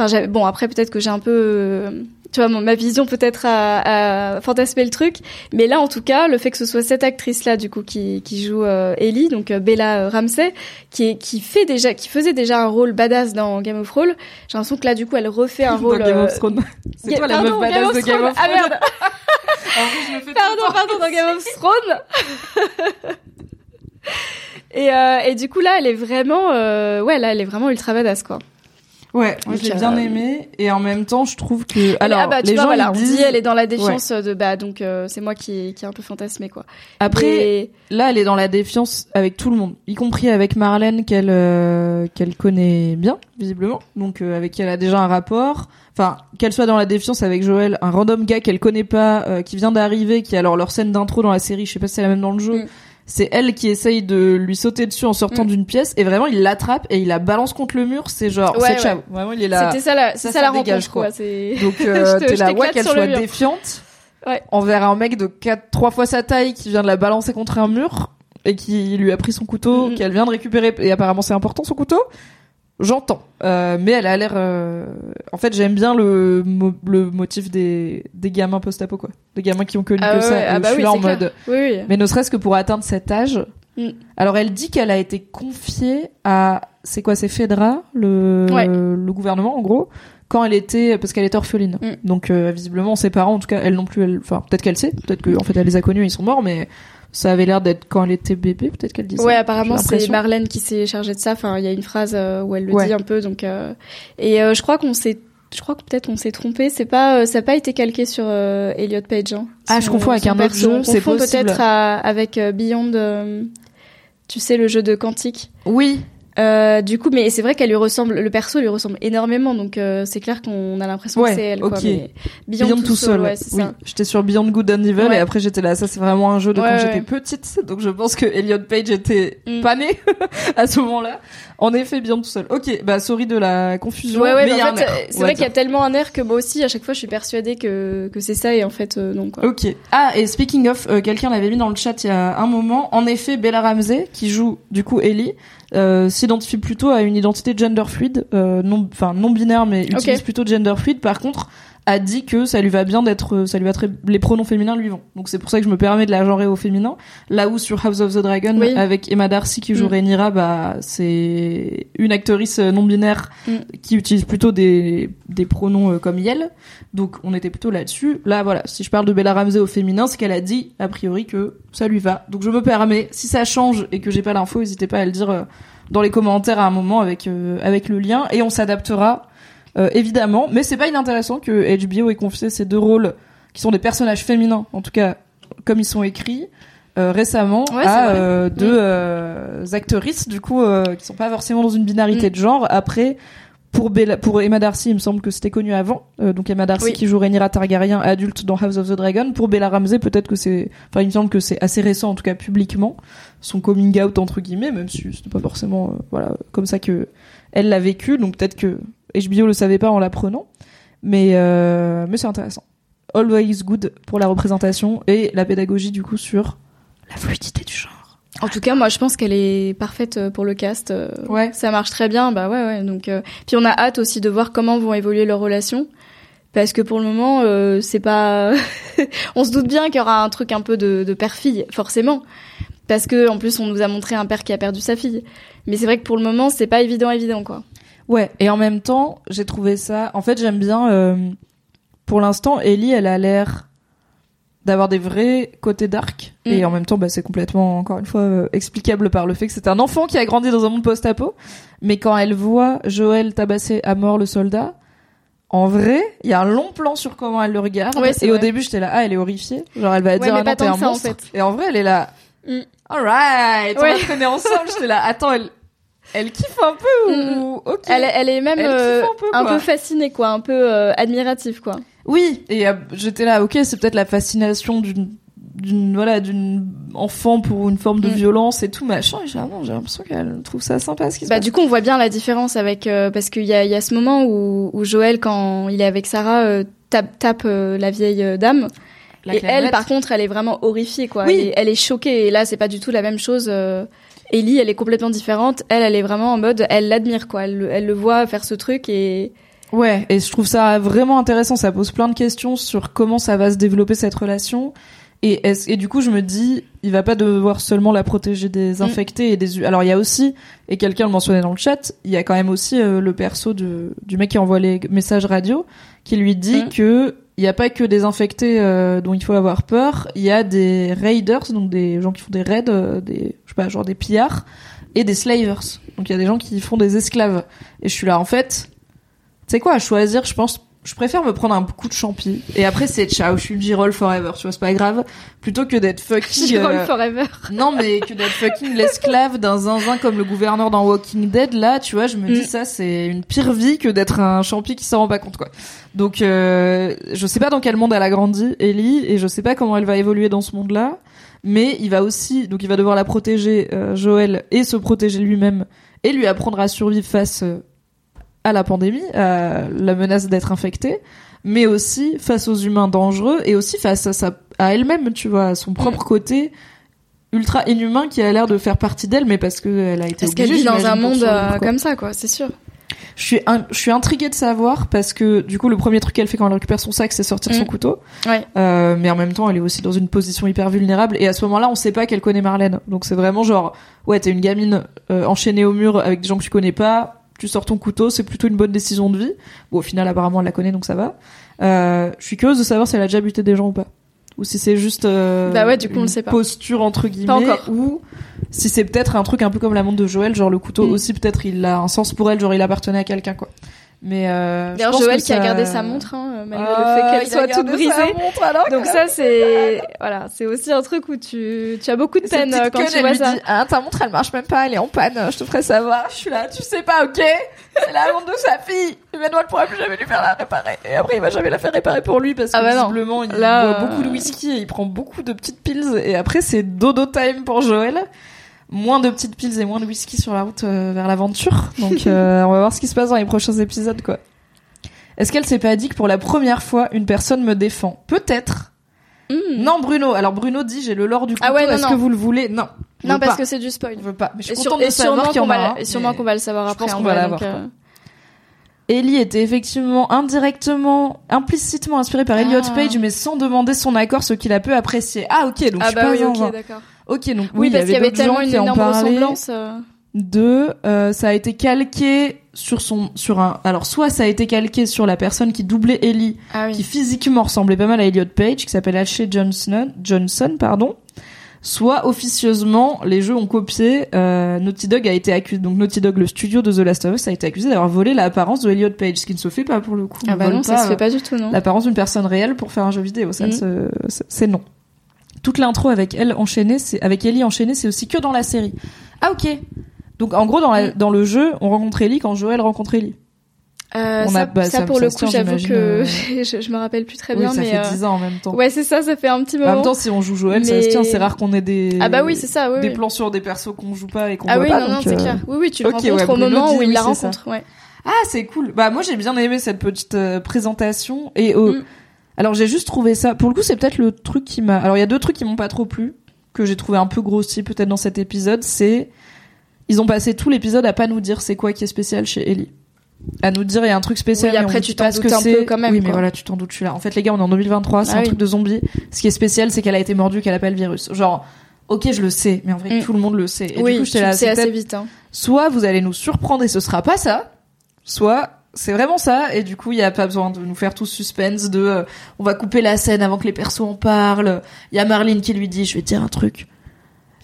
Enfin, bon, après peut-être que j'ai un peu, euh, tu vois, ma vision peut-être à, à fantasmer le truc, mais là, en tout cas, le fait que ce soit cette actrice-là, du coup, qui, qui joue euh, Ellie, donc euh, Bella Ramsey, qui est, qui fait déjà, qui faisait déjà un rôle badass dans Game of Thrones, j'ai l'impression que là, du coup, elle refait un Dans rôle. Game of Thrones. C'est Ga- toi la pardon, meuf badass de Game of Ah Thrones. merde, tout le pardon, pardon, dans Game of Thrones. et, et du coup là, elle est vraiment, ouais, là, elle est vraiment ultra badass quoi. Ouais, moi je l'ai bien aimé et en même temps je trouve que alors ah bah les vois, gens voilà, ils on disent dit elle est dans la défiance de bah donc euh, c'est moi qui qui ai un peu fantasmé quoi. après Et- là elle est dans la défiance avec tout le monde, y compris avec Marlène qu'elle euh, qu'elle connaît bien visiblement, donc euh, avec qui elle a déjà un rapport. Enfin, qu'elle soit dans la défiance avec Joël, un random gars qu'elle connaît pas, euh, qui vient d'arriver, qui alors leur scène d'intro dans la série, je sais pas si c'est la même dans le jeu. Mm. C'est elle qui essaye de lui sauter dessus en sortant Mm. d'une pièce et vraiment il l'attrape et il la balance contre le mur. C'est genre, Ouais, c'est ouais. ciao. Vraiment il est là. C'était ça la ça, c'est ça ça, la dégage, rencontre quoi. Donc euh, te- t'es là, ouais, qu'elle soit défiante Ouais. envers un mec de quatre, trois fois sa taille qui vient de la balancer contre un mur et qui lui a pris son couteau, Mhm. qu'elle vient de récupérer et apparemment c'est important son couteau. J'entends, Euh, mais elle a l'air. euh, En fait, j'aime bien le mo- le motif des des gamins post-apo quoi, des gamins qui ont connu Ah que ouais, ça. ah bah je suis oui, là en clair. mode. Oui oui. Mais ne serait-ce que pour atteindre cet âge. Mm. Alors elle dit qu'elle a été confiée à c'est quoi c'est Fedra le Ouais. le gouvernement en gros quand elle était parce qu'elle était orpheline. Mm. Donc euh, visiblement ses parents en tout cas elle non plus elle enfin peut-être qu'elle sait peut-être que en fait elle les a connus ils sont morts mais ça avait l'air d'être quand elle était bébé peut-être qu'elle ça. Ouais, apparemment c'est. Marlène qui s'est chargée de ça. Enfin, il y a une phrase euh, où elle le Ouais. dit un peu donc euh, et euh, je crois qu'on s'est je crois que peut-être on s'est trompé, c'est pas euh, ça a pas été calqué sur Elliot Page hein. Ah, je confonds avec un autre On c'est possible. peut-être avec Beyond tu sais le jeu de Quantique. Oui. Euh, du coup, mais c'est vrai qu'elle lui ressemble, le perso lui ressemble énormément, donc euh, c'est clair qu'on a l'impression Ouais, que c'est elle. Quoi, ok. mais Beyond, Beyond tout seul. ouais, oui, j'étais sur Beyond Good and Evil Ouais. et après j'étais là. Ça c'est vraiment un jeu de quand j'étais petite, donc je pense que Elliot Page était Mm. pas né à ce moment-là. En effet, Beyond tout seul. Ok, bah sorry de la confusion. Ouais, ouais, mais a en fait, c'est vrai qu'il y a tellement un air que moi aussi, à chaque fois, je suis persuadée que, que c'est ça et en fait, euh, non, quoi. Ok. Ah, et speaking of, euh, quelqu'un l'avait mis dans le chat il y a un moment. En effet, Bella Ramsey, qui joue du coup Ellie, euh, s'identifie plutôt à une identité gender fluide, euh, non, enfin non binaire, mais utilise plutôt gender fluide. Par contre, a dit que ça lui va bien d'être, ça lui va très, les pronoms féminins lui vont. Donc c'est pour ça que je me permets de la genrer au féminin. Là où sur House of the Dragon, Oui. avec Emma Darcy qui joue Mm. Rhaenyra, bah c'est une actrice non binaire Mm. qui utilise plutôt des des pronoms euh, comme Yel. Donc on était plutôt là-dessus. Là voilà, si je parle de Bella Ramsey au féminin, c'est qu'elle a dit a priori que ça lui va. Donc je me permets, si ça change et que j'ai pas l'info, n'hésitez pas à le dire euh, dans les commentaires à un moment avec euh, avec le lien et on s'adaptera euh, évidemment. Mais c'est pas inintéressant que HBO ait confié ces deux rôles qui sont des personnages féminins, en tout cas comme ils sont écrits. euh, récemment Ouais, à euh, deux Mm. euh, actrices du coup euh, qui sont pas forcément dans une binarité Mm. de genre après pour Bella, pour Emma Darcy, il me semble que c'était connu avant. Euh, donc Emma Darcy Oui. qui joue Rhaenyra Targaryen adulte dans House of the Dragon. Pour Bella Ramsey, peut-être que c'est, enfin il me semble que c'est assez récent en tout cas publiquement son coming out entre guillemets, même si c'était pas forcément euh, voilà comme ça que elle l'a vécu. Donc peut-être que HBO le savait pas en l'apprenant, mais euh, mais c'est intéressant. Always good pour la représentation et la pédagogie du coup sur la fluidité du genre. En tout cas, moi, je pense qu'elle est parfaite euh, pour le cast. euh, Ouais. Ça marche très bien, bah ouais, ouais. Donc, euh, puis on a hâte aussi de voir comment vont évoluer leurs relations. Parce que pour le moment, euh, c'est pas. on se doute bien qu'il y aura un truc un peu de, de père-fille, forcément. Parce que en plus, on nous a montré un père qui a perdu sa fille. Mais c'est vrai que pour le moment, c'est pas évident, évident, quoi. Ouais, et en même temps, j'ai trouvé ça. En fait, j'aime bien. euh, Pour l'instant, Ellie, elle a l'air d'avoir des vrais côtés dark, Mm. et en même temps, bah, c'est complètement, encore une fois, euh, explicable par le fait que c'est un enfant qui a grandi dans un monde post-apo. Mais quand elle voit Joël tabasser à mort le soldat, en vrai, il y a un long plan sur comment elle le regarde. Ouais, et au début, j'étais là, ah, elle est horrifiée. Genre, elle va dire, mais ah non, t'es un en fait. Et en vrai, elle est là. Mm. Alright, on Ouais. va traîner ensemble. J'étais là, attends, elle, elle kiffe un peu ou, ok. Elle, elle est même Elle kiffe euh, un peu, un fascinée, quoi. Un peu euh, admirative, quoi. Oui, et euh, j'étais là, ok, c'est peut-être la fascination d'une d'une voilà d'une enfant pour une forme de Mm. violence et tout machin et j'ai ah non, j'ai l'impression qu'elle trouve ça sympa ce qui se Bah passe du coup on voit bien la différence avec euh, parce qu'il y a, il y a ce moment où, où Joël quand il est avec Sarah euh, tape, tape euh, la vieille euh, dame La et elle par contre elle est vraiment horrifiée quoi Oui. elle, est, elle est choquée et là c'est pas du tout la même chose euh, Ellie elle est complètement différente elle elle est vraiment en mode elle l'admire quoi elle, le- elle le voit faire ce truc et Ouais, et je trouve ça vraiment intéressant. Ça pose plein de questions sur comment ça va se développer cette relation. Et, est-ce- et du coup, je me dis, il va pas devoir seulement la protéger des Mm. infectés et des. Alors, il y a aussi, et quelqu'un le mentionnait dans le chat, il y a quand même aussi euh, le perso de, du mec qui envoie les messages radio, qui lui dit Mm. que il y a pas que des infectés euh, dont il faut avoir peur, il y a des raiders, donc des gens qui font des raids, euh, des, je sais pas, genre des pillards, et des slavers. Donc il y a des gens qui font des esclaves. Et je suis là, en fait, tu sais quoi, à choisir, je pense, je préfère me prendre un coup de champi. Et après, c'est ciao, je suis G-roll forever, tu vois, c'est pas grave. Plutôt que d'être fucking. Euh, forever. non, mais que d'être fucking l'esclave d'un zinzin comme le gouverneur dans Walking Dead, là, tu vois, je me dis Mm. ça, c'est une pire vie que d'être un champi qui s'en rend pas compte, quoi. Donc, euh, je sais pas dans quel monde elle a grandi, Ellie, et je sais pas comment elle va évoluer dans ce monde-là. Mais il va aussi, donc il va devoir la protéger, euh, Joël, et se protéger lui-même, et lui apprendre à survivre face euh, à la pandémie, à la menace d'être infectée, mais aussi face aux humains dangereux, et aussi face à, sa, à elle-même, tu vois, à son propre côté ultra inhumain qui a l'air de faire partie d'elle, mais parce qu'elle a été Parce qu'elle vit dans un monde euh, comme ça, quoi, c'est sûr. Je suis, je suis intriguée de savoir parce que du coup le premier truc qu'elle fait quand elle récupère son sac c'est sortir son Mm. couteau. Ouais. Euh, mais en même temps elle est aussi dans une position hyper vulnérable et à ce moment-là on sait pas qu'elle connaît Marlène. Donc c'est vraiment genre ouais t'es une gamine euh, enchaînée au mur avec des gens que tu connais pas, tu sors ton couteau, c'est plutôt une bonne décision de vie. Bon au final apparemment elle la connaît donc ça va. Euh, je suis curieuse de savoir si elle a déjà buté des gens ou pas. Ou si c'est juste euh, Bah ouais, du coup, on une le sait pas. posture entre guillemets Pas ou si c'est peut-être un truc un peu comme la montre de Joël, genre le couteau Mm. aussi peut-être il a un sens pour elle, genre il appartenait à quelqu'un quoi. Mais euh, D'ailleurs, Joël que qui a gardé sa montre, hein, malgré Ah, le fait il a qu'elle soit toute brisée. montre, alors Donc que- ça, c'est voilà, c'est aussi un truc où tu, tu as beaucoup de peine euh, quand conne, tu elle vois lui ça. dit, ah, ta montre, elle marche même pas, elle est en panne, je te ferai savoir. Je suis là, tu sais pas, ok? C'est la montre de sa fille. Benoît ne pourra plus jamais lui faire la réparer. Et après, il va jamais la faire réparer pour lui parce que Ah bah non. visiblement, il Là, boit euh, beaucoup de whisky et il prend beaucoup de petites pills. Et après, c'est dodo time pour Joël. Moins de petites pills et moins de whisky sur la route euh, vers l'aventure. Donc, euh, on va voir ce qui se passe dans les prochains épisodes, quoi. Est-ce qu'elle s'est pas dit que pour la première fois, une personne me défend? Peut-être. Hmm. Non, Bruno. Alors, Bruno dit, j'ai le lore du couteau. Ah ouais, non, Est-ce que vous le voulez? Non. Je Non, parce pas. que c'est du spoil. Je veux pas. Mais je suis Et, sur- de savoir qu'on va, et sûrement qu'on va le savoir je après. pense en qu'on va l'avoir, euh, Ellie était effectivement indirectement, implicitement inspirée par Elliot Ah. Page, mais sans demander son accord, ce qu'il a peu apprécié. Ah ok, donc je Ah suis bah pas oui, zinzin. ok, d'accord. Ok, donc Oui, oui, parce il qu'il y y avait tellement une énorme ressemblance. euh. Deux, euh, ça a été calqué sur son, sur un, alors soit ça a été calqué sur la personne qui doublait Ellie, Ah qui physiquement ressemblait pas mal à Elliot Page, qui s'appelle Ashley Johnson, Johnson, pardon. Soit officieusement, les jeux ont copié. Euh, Naughty Dog a été accusé, donc Naughty Dog, le studio de The Last of Us, a été accusé d'avoir volé l'apparence de Elliot Page, ce qui ne se fait pas pour le coup. Ah bah non, ça pas, se fait pas du tout, non. l'apparence d'une personne réelle pour faire un jeu vidéo. Ça, se- c'est- c'est non. Toute l'intro avec elle enchaînée, c'est avec Ellie enchaînée, c'est aussi que dans la série. Ah ok. Donc en gros dans, la, Mhm. dans le jeu, on rencontre Ellie quand Joël rencontre Ellie. Euh, On ça, a- bah, ça, ça- pour le coup, j'avoue que euh. je, je me rappelle plus très oui, bien, ça mais fait euh, 10 ans en même temps. ouais, c'est ça, ça fait un petit en moment. même temps, si on joue Joël, ça se tient. C'est rare qu'on ait des ah bah oui, c'est ça, oui. des oui. plans sur des persos qu'on joue pas et qu'on Ah voit oui, pas. non, non, donc, c'est euh, clair. Oui, oui, tu le ok, rencontres ouais, au moment où il oui, la rencontre, ouais. Ah, c'est cool. Bah moi j'ai bien aimé cette petite euh, présentation et Mm. Alors j'ai juste trouvé ça. Pour le coup, c'est peut-être le truc qui m'a. Alors il y a deux trucs qui m'ont pas trop plu que j'ai trouvé un peu grossier peut-être dans cet épisode. C'est ils ont passé tout l'épisode à pas nous dire c'est quoi qui est spécial chez Ellie. À nous dire il y a un truc spécial. Oui, mais après, tu t'en doutes un peu quand même, Oui, mais quoi. voilà, tu t'en doutes. Je suis là. En fait, les gars, on est en 2023. C'est Ah un oui. truc de zombie. Ce qui est spécial, c'est qu'elle a été mordue, qu'elle a pas le virus. Genre. Ok, je le sais, mais en vrai, Mm. tout le monde le sait. Et oui, du coup, j'étais là, c'est assez vite. Hein. soit vous allez nous surprendre et ce sera pas ça, soit c'est vraiment ça et du coup il y a pas besoin de nous faire tout suspense de euh, on va couper la scène avant que les persos en parlent. Il y a Marlene qui lui dit je vais te dire un truc.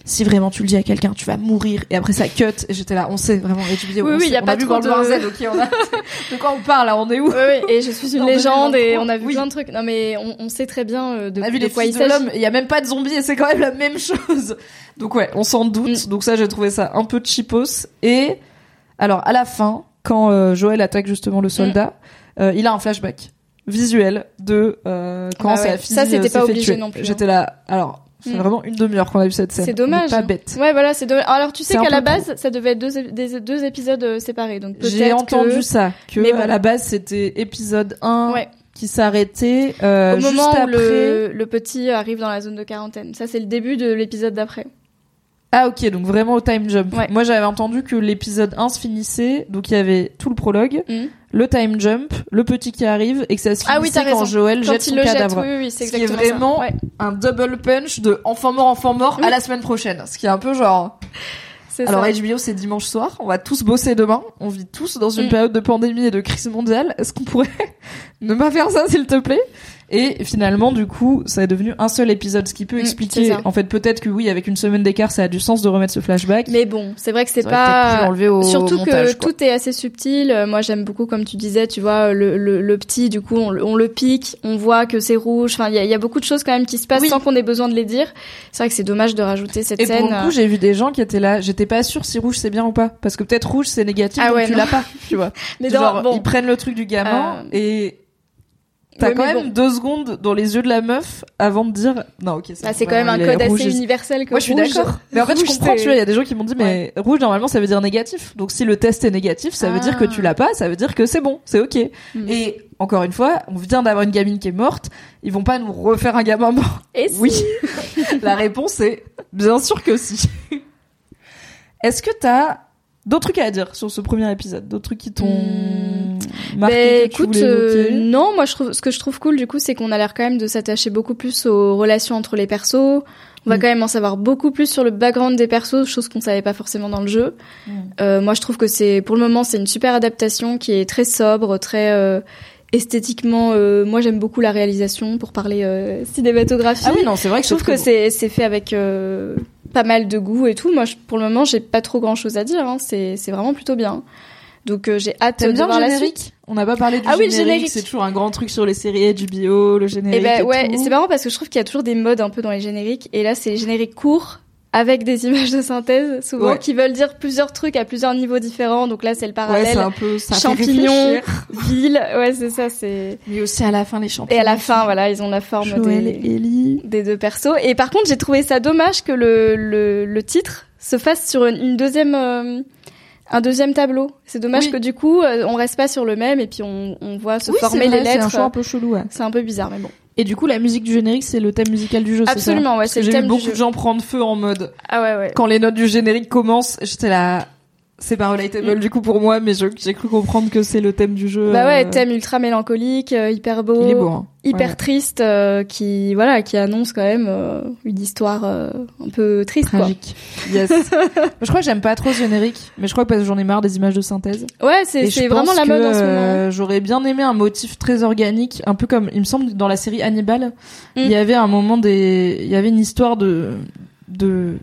Si vraiment tu le dis à quelqu'un, tu vas mourir. Et après ça cut. Et j'étais là, on sait vraiment. Et tu me dis, Oui, on oui, il y a on pas vu trop de- Z, ok, on a... de quoi on parle là, on est où Oui, oui, et je suis une En légende et 2023, on a vu oui. plein de trucs. Non, mais on, on sait très bien euh, de, On a vu de les quoi il s'agit. il y a même pas de zombies et c'est quand même la même chose. Donc ouais, on s'en doute. Mm. Donc ça, j'ai trouvé ça un peu cheapos. Et alors à la fin, quand euh, Joël attaque justement le soldat, euh, il a un flashback visuel de euh, quand Bah sa ouais. fille Ça, c'était pas obligé tuer. non plus, hein. J'étais là. Alors, c'est Mm. vraiment une demi-heure qu'on a vu cette scène. C'est dommage. Pas bête. Ouais, voilà, c'est dommage. Alors, tu sais qu'à la base, ça devait être deux, ép- des, deux épisodes séparés. Donc, J'ai entendu que... ça que Mais à la base c'était épisode 1 Ouais. qui s'arrêtait euh, Au juste moment où après. le, le petit arrive dans la zone de quarantaine. Ça, c'est le début de l'épisode d'après. Ah ok, donc vraiment au time jump. Ouais. Moi j'avais entendu que l'épisode 1 se finissait, donc il y avait tout le prologue, Mhm. le time jump, le petit qui arrive et que ça se Ah oui, quand raison. Joël Quand jette son le jette, cadavre. oui, oui, c'est Ce qui est vraiment Ouais, un double punch de enfant mort, enfant mort à la semaine prochaine. Ce qui est un peu genre. c'est Alors ça. HBO c'est dimanche soir, on va tous bosser demain, on vit tous dans une Mm. période de pandémie et de crise mondiale. Est-ce qu'on pourrait ne pas faire ça s'il te plaît? Et finalement du coup ça est devenu un seul épisode, ce qui peut Mm, expliquer. En fait peut-être que oui avec une semaine d'écart ça a du sens de remettre ce flashback. Mais bon, c'est vrai que c'est pas. l'enlever au Surtout montage, que quoi. tout est assez subtil. Euh, Moi, j'aime beaucoup, comme tu disais, tu vois, le, le, le petit, du coup, on, le- on le pique, on voit que c'est rouge. Enfin, il y a, il y a beaucoup de choses quand même qui se passent Oui. sans qu'on ait besoin de les dire. C'est vrai que c'est dommage de rajouter cette Et scène. pour le coup, j'ai vu des gens qui étaient là. J'étais pas sûre si rouge c'est bien ou pas, parce que peut-être rouge c'est négatif, Ah donc ouais, tu l'as pas, tu vois. Mais Genre bon. ils prennent le truc du gamin Euh, et t'as Ouais, quand même bon. deux secondes dans les yeux de la meuf avant de dire non ok. c'est Ah, c'est quand même un code assez universel que Moi je suis d'accord. Mais en fait je comprends, tu vois, il y a des gens qui m'ont dit mais rouge normalement ça veut dire négatif. Donc si le test est négatif, ça veut Ah. dire que tu l'as pas, ça veut dire que c'est bon, c'est ok. Mm. Et encore une fois, on vient d'avoir une gamine qui est morte, ils vont pas nous refaire un gamin mort. Et si Oui. La réponse est bien sûr que si. Est-ce que t'as d'autres trucs à dire sur ce premier épisode D'autres trucs qui t'ont Hmm. marqué Ben, que tu écoute, euh, non, moi je trouve ce que je trouve cool du coup, c'est qu'on a l'air quand même de s'attacher beaucoup plus aux relations entre les persos. On va Mm. quand même en savoir beaucoup plus sur le background des persos, chose qu'on savait pas forcément dans le jeu. Mm. Euh, moi, je trouve que c'est pour le moment c'est une super adaptation qui est très sobre, très euh, esthétiquement. euh, moi, j'aime beaucoup la réalisation pour parler euh, cinématographie. Ah oui, non, c'est vrai que je trouve que c'est c'est fait avec euh, pas mal de goût et tout. Moi, je- pour le moment, j'ai pas trop grand chose à dire. Hein. C'est c'est vraiment plutôt bien. Donc euh, j'ai hâte de bien voir le la générique? Suite. On n'a pas parlé du Ah oui, le générique, générique. c'est toujours un grand truc sur les séries HBO, le générique. Et ben ouais, c'est marrant parce que je trouve qu'il y a toujours des modes un peu dans les génériques et là c'est les génériques courts avec des images de synthèse souvent Ouais. qui veulent dire plusieurs trucs à plusieurs niveaux différents. Donc là c'est le Ouais, parallèle c'est un peu ça champignons, ville, ouais c'est ça c'est. Mais aussi à la fin les champions. Et à la fin voilà ils ont la forme Joël des, et Ellie. des deux persos. Et par contre j'ai trouvé ça dommage que le le, le titre se fasse sur une, une deuxième euh, un deuxième tableau. C'est dommage Oui. que du coup euh, on reste pas sur le même et puis on, on voit se Oui, former les C'est un lettres. choix un peu chelou. ouais. C'est un peu bizarre mais bon. Et du coup, la musique du générique, c'est le thème musical du jeu. c'est ça Absolument, ouais, c'est le J'ai vu beaucoup jeu. de gens prendre feu en mode Ah ouais ouais. quand les notes du générique commencent, j'étais là. C'est pas relatable Mm. du coup pour moi, mais j'ai cru comprendre que c'est le thème du jeu. Bah ouais, euh, thème ultra mélancolique, euh, hyper beau, Il est beau. Hein. hyper Ouais. triste, euh, qui voilà, qui annonce quand même une histoire un peu triste Tragique. Yes. je crois que j'aime pas trop ce générique, mais je crois que parce que j'en ai marre des images de synthèse. quoi. Ouais, c'est vraiment la mode en ce moment. J'aurais bien aimé un motif très organique, un peu comme il me semble dans la série Hannibal, Mm. il y avait un moment des, il y avait une histoire de de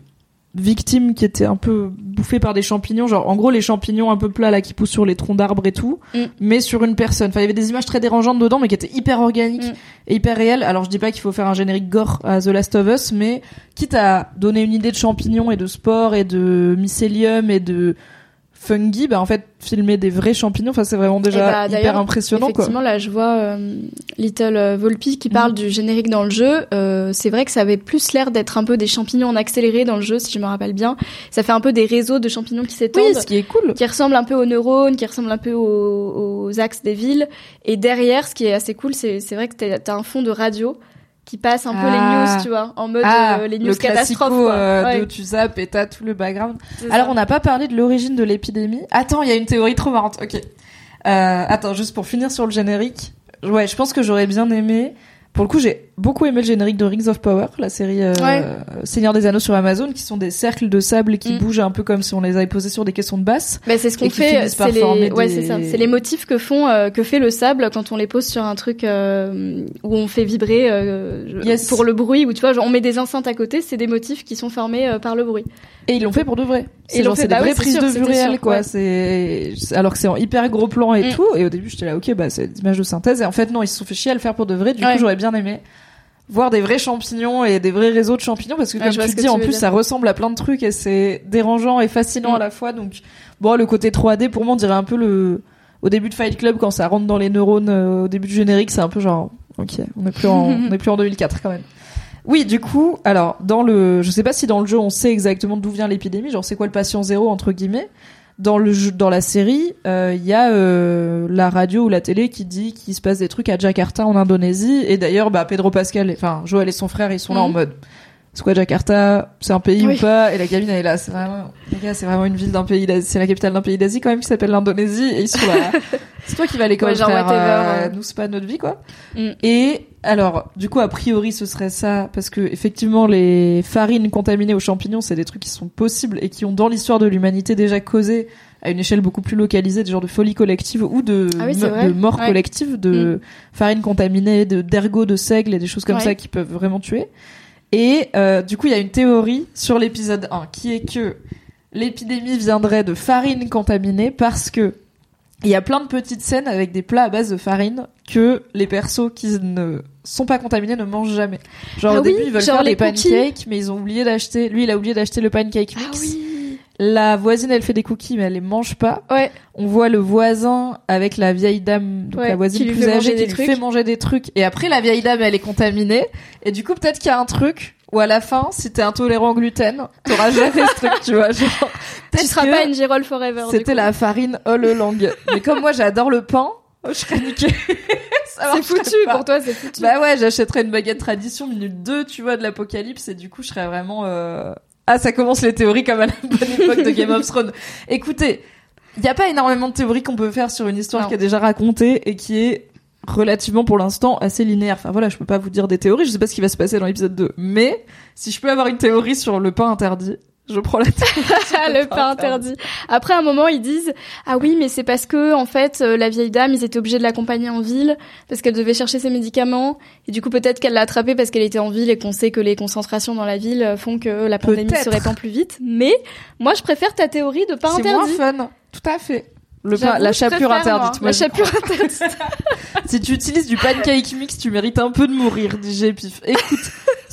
victimes qui étaient un peu bouffées par des champignons, genre en gros les champignons un peu plats là qui poussent sur les troncs d'arbres et tout, Mm. mais sur une personne. Enfin il y avait des images très dérangeantes dedans, mais qui étaient hyper organiques Mm. et hyper réelles. Alors je dis pas qu'il faut faire un générique gore à The Last of Us, mais quitte à donner une idée de champignons et de sport et de mycélium et de fungi, bah en fait filmer des vrais champignons, enfin c'est vraiment déjà bah, hyper impressionnant quoi. Effectivement, là, je vois euh, Little euh, Volpi qui parle Mm. du générique dans le jeu. Euh, c'est vrai que ça avait plus l'air d'être un peu des champignons en accéléré dans le jeu, si je me rappelle bien. Ça fait un peu des réseaux de champignons qui s'étendent. Oui, ce qui est cool. qui ressemble un peu aux neurones, qui ressemble un peu aux, aux axes des villes. Et derrière, ce qui est assez cool, c'est c'est vrai que t'as as un fond de radio qui passe un peu Ah. les news, tu vois, en mode Ah, euh, les news le catastrophes. quoi. euh, Ouais, de tu zappes et t'as tout le background. Alors ça. on n'a pas parlé de l'origine de l'épidémie. Attends, il y a une théorie trop marrante. Ok. Euh, attends, juste pour finir sur le générique. Ouais, je pense que j'aurais bien aimé. Pour le coup, j'ai beaucoup aimé le générique de Rings of Power, la série euh, Ouais. Seigneur des Anneaux sur Amazon, qui sont des cercles de sable qui Mm. bougent un peu comme si on les avait posés sur des caissons de basse. Mais c'est ce qu'on fait, c'est les, ouais, des- c'est motifs que font, euh, que fait le sable quand on les pose sur un truc euh, où on fait vibrer Yes. pour le bruit, ou tu vois, genre, on met des enceintes à côté, c'est des motifs qui sont formés par le bruit. Et ils l'ont fait pour de vrai. C'est genre c'est des bah oui, vraies prises sûr, de vue réelles quoi. C'est alors que c'est en hyper gros plan et Mm. tout. Et au début j'étais là ok bah c'est des images de synthèse et en fait non ils se sont fait chier à le faire pour de vrai. Du coup j'aurais bien aimé voir des vrais champignons et des vrais réseaux de champignons parce que comme je tu ce que dis tu en plus dire. ça ressemble à plein de trucs et c'est dérangeant et fascinant Mm. à la fois. Donc bon le côté 3D pour moi on dirait un peu le au début de Fight Club quand ça rentre dans les neurones euh, au début du générique c'est un peu genre ok on est plus en on est plus en 2004 quand même. Oui, du coup, alors dans le, je sais pas si dans le jeu on sait exactement d'où vient l'épidémie, genre c'est quoi le patient zéro entre guillemets. Dans le jeu, dans la série, euh, il y a euh, la radio ou la télé qui dit qu'il se passe des trucs à Jakarta en Indonésie et d'ailleurs bah Pedro Pascal, enfin Joël et son frère ils sont là Mhm. en mode c'est quoi Jakarta? C'est un pays Oui. ou pas? Et la gamine elle est là, c'est vraiment c'est vraiment une ville d'un pays c'est la capitale d'un pays d'Asie quand même qui s'appelle l'Indonésie et ils sont là. C'est toi qui vas à l'école, Ouais, genre frère, whatever, euh, euh. nous c'est pas notre vie quoi. Mm. Et alors, du coup, a priori, ce serait ça parce que effectivement, les farines contaminées aux champignons, c'est des trucs qui sont possibles et qui ont dans l'histoire de l'humanité déjà causé à une échelle beaucoup plus localisée des genres de folie collective ou de, Ah oui, de mort Ouais. collective, de farines contaminées, de d'ergots, de seigle et des choses comme Ouais. ça qui peuvent vraiment tuer. Et euh, du coup, il y a une théorie sur l'épisode 1 qui est que l'épidémie viendrait de farine contaminée parce que il y a plein de petites scènes avec des plats à base de farine que les persos qui ne sont pas contaminés ne mangent jamais. Genre Ah au oui, début ils veulent faire les pancakes mais ils ont oublié d'acheter lui il a oublié d'acheter le pancake mix. Ah oui. La voisine elle fait des cookies mais elle les mange pas. Ouais. On voit le voisin avec la vieille dame donc Ouais, la voisine plus fait manger âgée qui des lui trucs. fait manger des trucs et après la vieille dame elle est contaminée et du coup peut-être qu'il y a un truc où à la fin si t'es intolérant au gluten t'auras jamais ce truc tu vois genre Tu seras pas une girole forever. c'était la farine all along. Mais comme moi j'adore le pain, je serais niquée. C'est foutu pas. pour toi, c'est foutu. Bah ouais, j'achèterais une baguette tradition minute 2, tu vois, de l'apocalypse et du coup je serais vraiment... euh, Ah, ça commence les théories comme à la bonne époque de Game of Thrones. Écoutez, il n'y a pas énormément de théories qu'on peut faire sur une histoire Non. qui est déjà racontée et qui est relativement pour l'instant assez linéaire. Enfin voilà, je peux pas vous dire des théories, je sais pas ce qui va se passer dans l'épisode 2. Mais si je peux avoir une théorie sur le pain interdit, je prends la sur le pain interdit. Après un moment, ils disent ah oui, mais c'est parce que en fait euh, la vieille dame, ils étaient obligés de l'accompagner en ville parce qu'elle devait chercher ses médicaments et du coup peut-être qu'elle l'a attrapé parce qu'elle était en ville et qu'on sait que les concentrations dans la ville euh, font que la pandémie se répand plus vite. Mais moi, je préfère ta théorie de pain C'est moins interdit. fun. Tout à fait. Le pain, la chapure préfère, interdite. La chapure interdite. Si tu utilises du pancake mix, tu mérites un peu de mourir, DJ Pif. Écoute,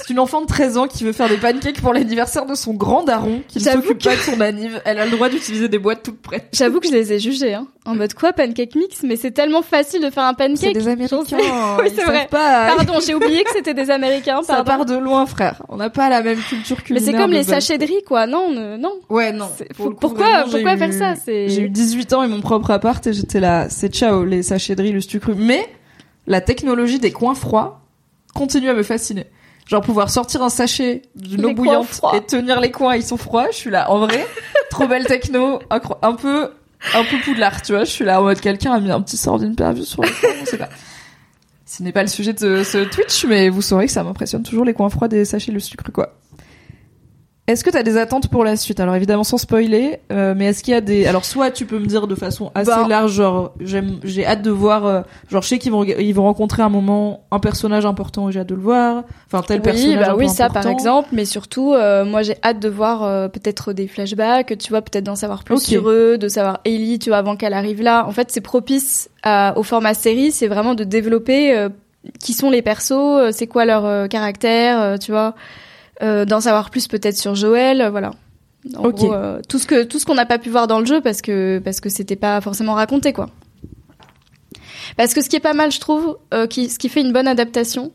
c'est une enfant de 13 ans qui veut faire des pancakes pour l'anniversaire de son grand daron, qui ne s'occupe que- pas de son anniv. Elle a le droit d'utiliser des boîtes toutes prêtes. J'avoue que je les ai jugés, hein. En mode quoi, pancake mix? Mais c'est tellement facile de faire un pancake. C'est des Américains. Oui, c'est vrai. Pas, Pardon, j'ai oublié que c'était des Américains. ça Pardon. part de loin, frère. On n'a pas la même culture Mais culinaire. c'est comme les sachets de riz, quoi. Non, ne- non. Ouais, non. Pour coup, pourquoi- vraiment, pourquoi eu- faire ça? J'ai eu 18 ans et mon propre appart et j'étais là, c'est ciao, les sachets de riz, le sucre. Mais la technologie des coins froids continue à me fasciner. Genre pouvoir sortir un sachet d'une eau bouillante et tenir les coins, ils sont froids. Je suis là, en vrai, trop belle techno, un peu, un peu poudlard, tu vois. Je suis là en mode quelqu'un a mis un petit sort d'interview sur le coin, on sait pas. Ce n'est pas le sujet de ce Twitch, mais vous saurez que ça m'impressionne toujours les coins froids des sachets de sucre, quoi. Est-ce que t'as des attentes pour la suite? Alors évidemment sans spoiler, euh, mais est-ce qu'il y a des alors soit tu peux me dire de façon assez Bah. large genre j'aime j'ai hâte de voir euh, genre je sais qu'ils vont ils vont rencontrer un moment un personnage important et j'ai hâte de le voir. Enfin tel oui, personnage bah un peu oui, ça par exemple, mais surtout, euh, moi j'ai hâte de voir euh, peut-être des flashbacks, tu vois, peut-être d'en savoir plus sur eux, de savoir Ellie, tu vois, avant qu'elle arrive là. En fait, c'est propice à- au format série, c'est vraiment de développer euh, qui sont les persos, euh, c'est quoi leur euh, caractère, tu vois, d'en savoir plus peut-être sur Joël, euh, voilà. En gros, euh, tout ce que tout ce qu'on n'a pas pu voir dans le jeu parce que parce que c'était pas forcément raconté quoi. Parce que ce qui est pas mal, je trouve, euh, qui, ce qui fait une bonne adaptation,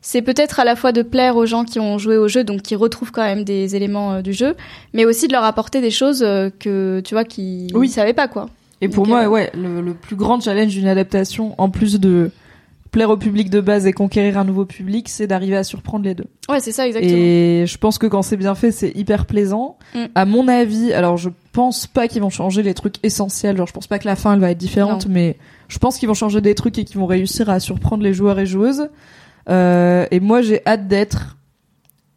c'est peut-être à la fois de plaire aux gens qui ont joué au jeu, donc qui retrouvent quand même des éléments euh, du jeu, mais aussi de leur apporter des choses euh, que tu vois qui Oui. ne savaient pas quoi. Et pour moi ouais le, le plus grand challenge d'une adaptation en plus de plaire au public de base et conquérir un nouveau public, c'est d'arriver à surprendre les deux. Ouais, c'est ça exactement. Et je pense que quand c'est bien fait, c'est hyper plaisant. Mm. À mon avis, alors je pense pas qu'ils vont changer les trucs essentiels. Genre, je pense pas que la fin elle va être différente, Non. mais je pense qu'ils vont changer des trucs et qu'ils vont réussir à surprendre les joueurs et joueuses. Euh, et moi, j'ai hâte d'être.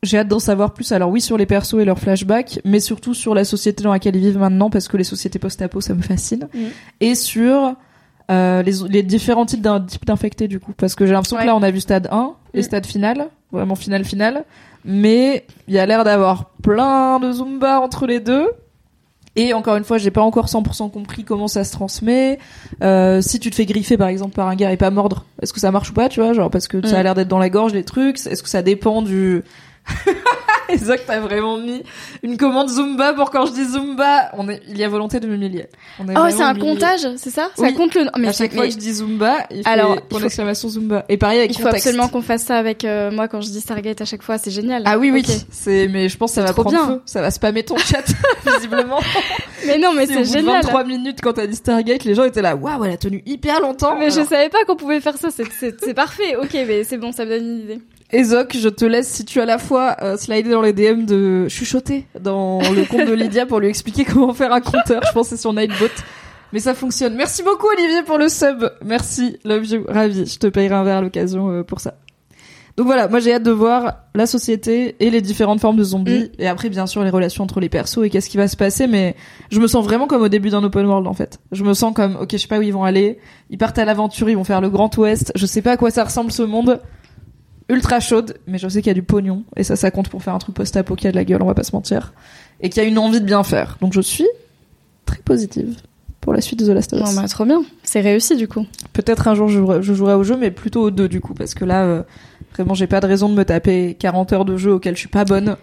J'ai hâte d'en savoir plus. Alors oui, sur les persos et leurs flashbacks, mais surtout sur la société dans laquelle ils vivent maintenant, parce que les sociétés post-apo, ça me fascine. Mm. Et sur euh, les, les différents types d'un- d'infectés du coup, parce que j'ai l'impression Ouais. que là, on a vu stade 1 et Mm. stade final, vraiment final final mais il y a l'air d'avoir plein de Zumba entre les deux. Et encore une fois, j'ai pas encore 100% compris comment ça se transmet. Euh, si tu te fais griffer par exemple par un gars et pas mordre, est-ce que ça marche ou pas, tu vois, genre parce que ça a Mm. l'air d'être dans la gorge les trucs. Est-ce que ça dépend du Que t'as vraiment mis une commande Zumba pour quand je dis Zumba, on est, il y a volonté de m'humilier. Oh, c'est un humilié. comptage, c'est ça? Ça Oui. compte le. Mais à chaque fois que je dis Zumba, il fait Alors, pour il faut- l'exclamation Zumba. Et pareil avec il faut absolument qu'on fasse ça avec euh, moi quand je dis Stargate à chaque fois. C'est génial. Ah oui, oui. C'est, mais je pense que ça va prendre bien. feu. Ça va spammer ton chat, visiblement. Mais non, mais c'est génial. 23 minutes quand t'as dit Stargate, les gens étaient là, waouh, elle a tenu hyper longtemps. Mais je Alors, savais pas qu'on pouvait faire ça. C'est parfait. Ok, mais c'est bon, ça me donne une idée. Ezok, je te laisse si tu as la fois euh, slider dans les DM de chuchoter dans le compte de Lydia pour lui expliquer comment faire un compteur. Je pense que c'est sur Nightbot. Mais ça fonctionne. Merci beaucoup Olivier pour le sub. Merci, love you, ravi. Je te payerai un verre à l'occasion euh, pour ça. Donc voilà, moi j'ai hâte de voir la société et les différentes formes de zombies Mm. et après bien sûr les relations entre les persos et qu'est-ce qui va se passer mais je me sens vraiment comme au début d'un open world en fait. Je me sens comme OK, je sais pas où ils vont aller, ils partent à l'aventure, ils vont faire le Grand Ouest, je sais pas à quoi ça ressemble ce monde. Ultra chaude, mais je sais qu'il y a du pognon et ça ça compte pour faire un truc post-apo qui a de la gueule, on va pas se mentir et qu'il y a une envie de bien faire. Donc je suis très positive pour la suite de The Last of Us. Bon, bah, trop bien. C'est réussi, du coup. Peut-être un jour je jouerai, je jouerai au jeu, mais plutôt aux deux du coup, parce que là, euh, vraiment, j'ai pas de raison de me taper 40 heures de jeu auxquelles je suis pas bonne,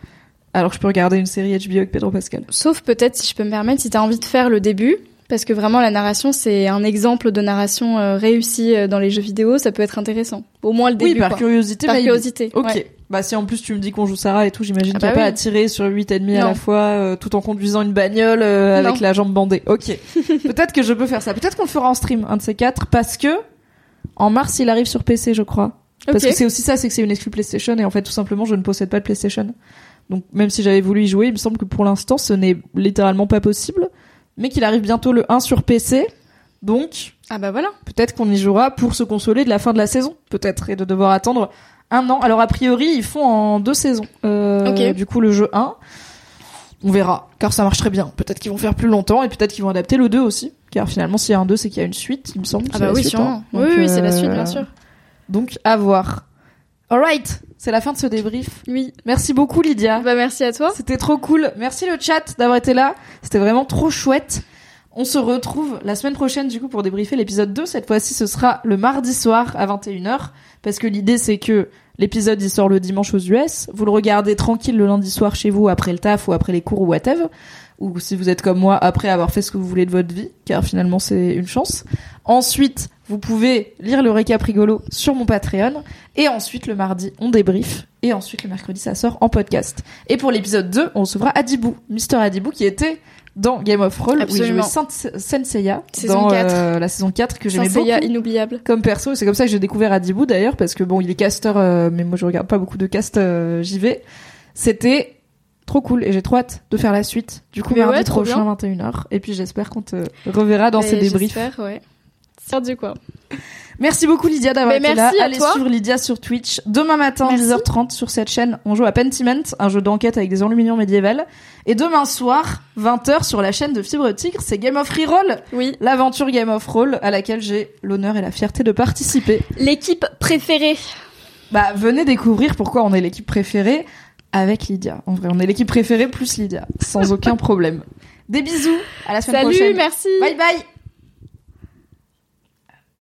alors que je peux regarder une série HBO avec Pedro Pascal. Sauf peut-être, si je peux me permettre, si t'as envie de faire le début, parce que vraiment la narration, c'est un exemple de narration euh, réussie euh, dans les jeux vidéo, ça peut être intéressant. Au moins le début, oui, par quoi. curiosité, Par curiosité. Ok. ouais. Bah si en plus tu me dis qu'on joue Sarah et tout, j'imagine Ah qu'il n'y a bah pas à tirer sur 8 ennemis à Non. la fois, euh, tout en conduisant une bagnole euh, avec la jambe bandée. Ok. Peut-être que je peux faire ça. Peut-être qu'on le fera en stream, un de ces quatre, parce que en mars il arrive sur PC, je crois. Parce Ok. que c'est aussi ça, c'est que c'est une exclu PlayStation et en fait tout simplement je ne possède pas de PlayStation. Donc même si j'avais voulu y jouer, il me semble que pour l'instant ce n'est littéralement pas possible, mais qu'il arrive bientôt le 1 sur PC. Donc Ah bah voilà. peut-être qu'on y jouera pour se consoler de la fin de la saison, peut-être, et de devoir attendre un an. Alors a priori ils font en deux saisons. Euh. Du coup le jeu 1, on verra, car ça marche très bien. Peut-être qu'ils vont faire plus longtemps et peut-être qu'ils vont adapter le 2 aussi. Car finalement s'il y a un 2 c'est qu'il y a une suite, il me semble. Ah bah oui, suite, sûrement. hein. Oui, oui, c'est la euh, suite, bien sûr. Donc à voir. Alright, c'est la fin de ce débrief. Oui. Merci beaucoup Lydia. Bah merci à toi. C'était trop cool. Merci le chat d'avoir été là. C'était vraiment trop chouette. On se retrouve la semaine prochaine du coup pour débriefer l'épisode 2. Cette fois-ci, ce sera le mardi soir à 21h parce que l'idée c'est que l'épisode il sort le dimanche aux US. Vous le regardez tranquille le lundi soir chez vous après le taf ou après les cours ou whatever. Ou si vous êtes comme moi après avoir fait ce que vous voulez de votre vie, car finalement c'est une chance. Ensuite, vous pouvez lire le récap rigolo sur mon Patreon. Et ensuite, le mardi, on débrief. Et ensuite, le mercredi, ça sort en podcast. Et pour l'épisode 2, on recevra Adibou, Mister Adibou, qui était dans Game of Thrones, où il jouait Senseiya, Saison dans 4. euh, la saison 4, que j'aimais beaucoup Senseiya inoubliable. comme perso. Et c'est comme ça que j'ai découvert Adibou, d'ailleurs, parce que bon, il est casteur, euh, mais moi je regarde pas beaucoup de cast euh, JV. C'était trop cool, et j'ai trop hâte de faire la suite. Du coup, Mais mardi ouais, prochain, 21h. Et puis j'espère qu'on te reverra dans Mais ces débriefs. j'espère, ouais. C'est du quoi. Merci beaucoup Lydia d'avoir Mais été là. merci à Allez toi. suivre Lydia sur Twitch. Demain matin, Merci. 10h30 sur cette chaîne, on joue à Pentiment, un jeu d'enquête avec des enluminures médiévales. Et demain soir, 20h sur la chaîne de Fibre Tigre, c'est Game of Reroll, Oui. l'aventure Game of Roll à laquelle j'ai l'honneur et la fierté de participer. L'équipe préférée. Bah, venez découvrir pourquoi on est l'équipe préférée avec Lydia. En vrai, on est l'équipe préférée plus Lydia, sans aucun problème. Des bisous, à la semaine Salut, prochaine. merci. Bye bye.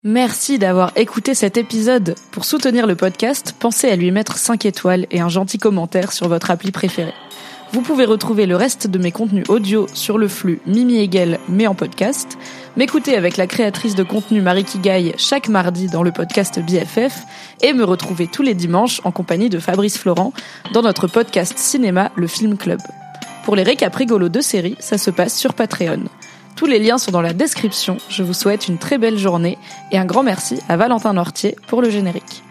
Merci d'avoir écouté cet épisode. Pour soutenir le podcast, pensez à lui mettre 5 étoiles et un gentil commentaire sur votre appli préférée. Vous pouvez retrouver le reste de mes contenus audio sur le flux Mimi Hegel, mais en podcast, m'écouter avec la créatrice de contenu Marie Kigaille chaque mardi dans le podcast BFF et me retrouver tous les dimanches en compagnie de Fabrice Florent dans notre podcast cinéma Le Film Club. Pour les récaps rigolos de séries, ça se passe sur Patreon. Tous les liens sont dans la description. Je vous souhaite une très belle journée et un grand merci à Valentin Nortier pour le générique.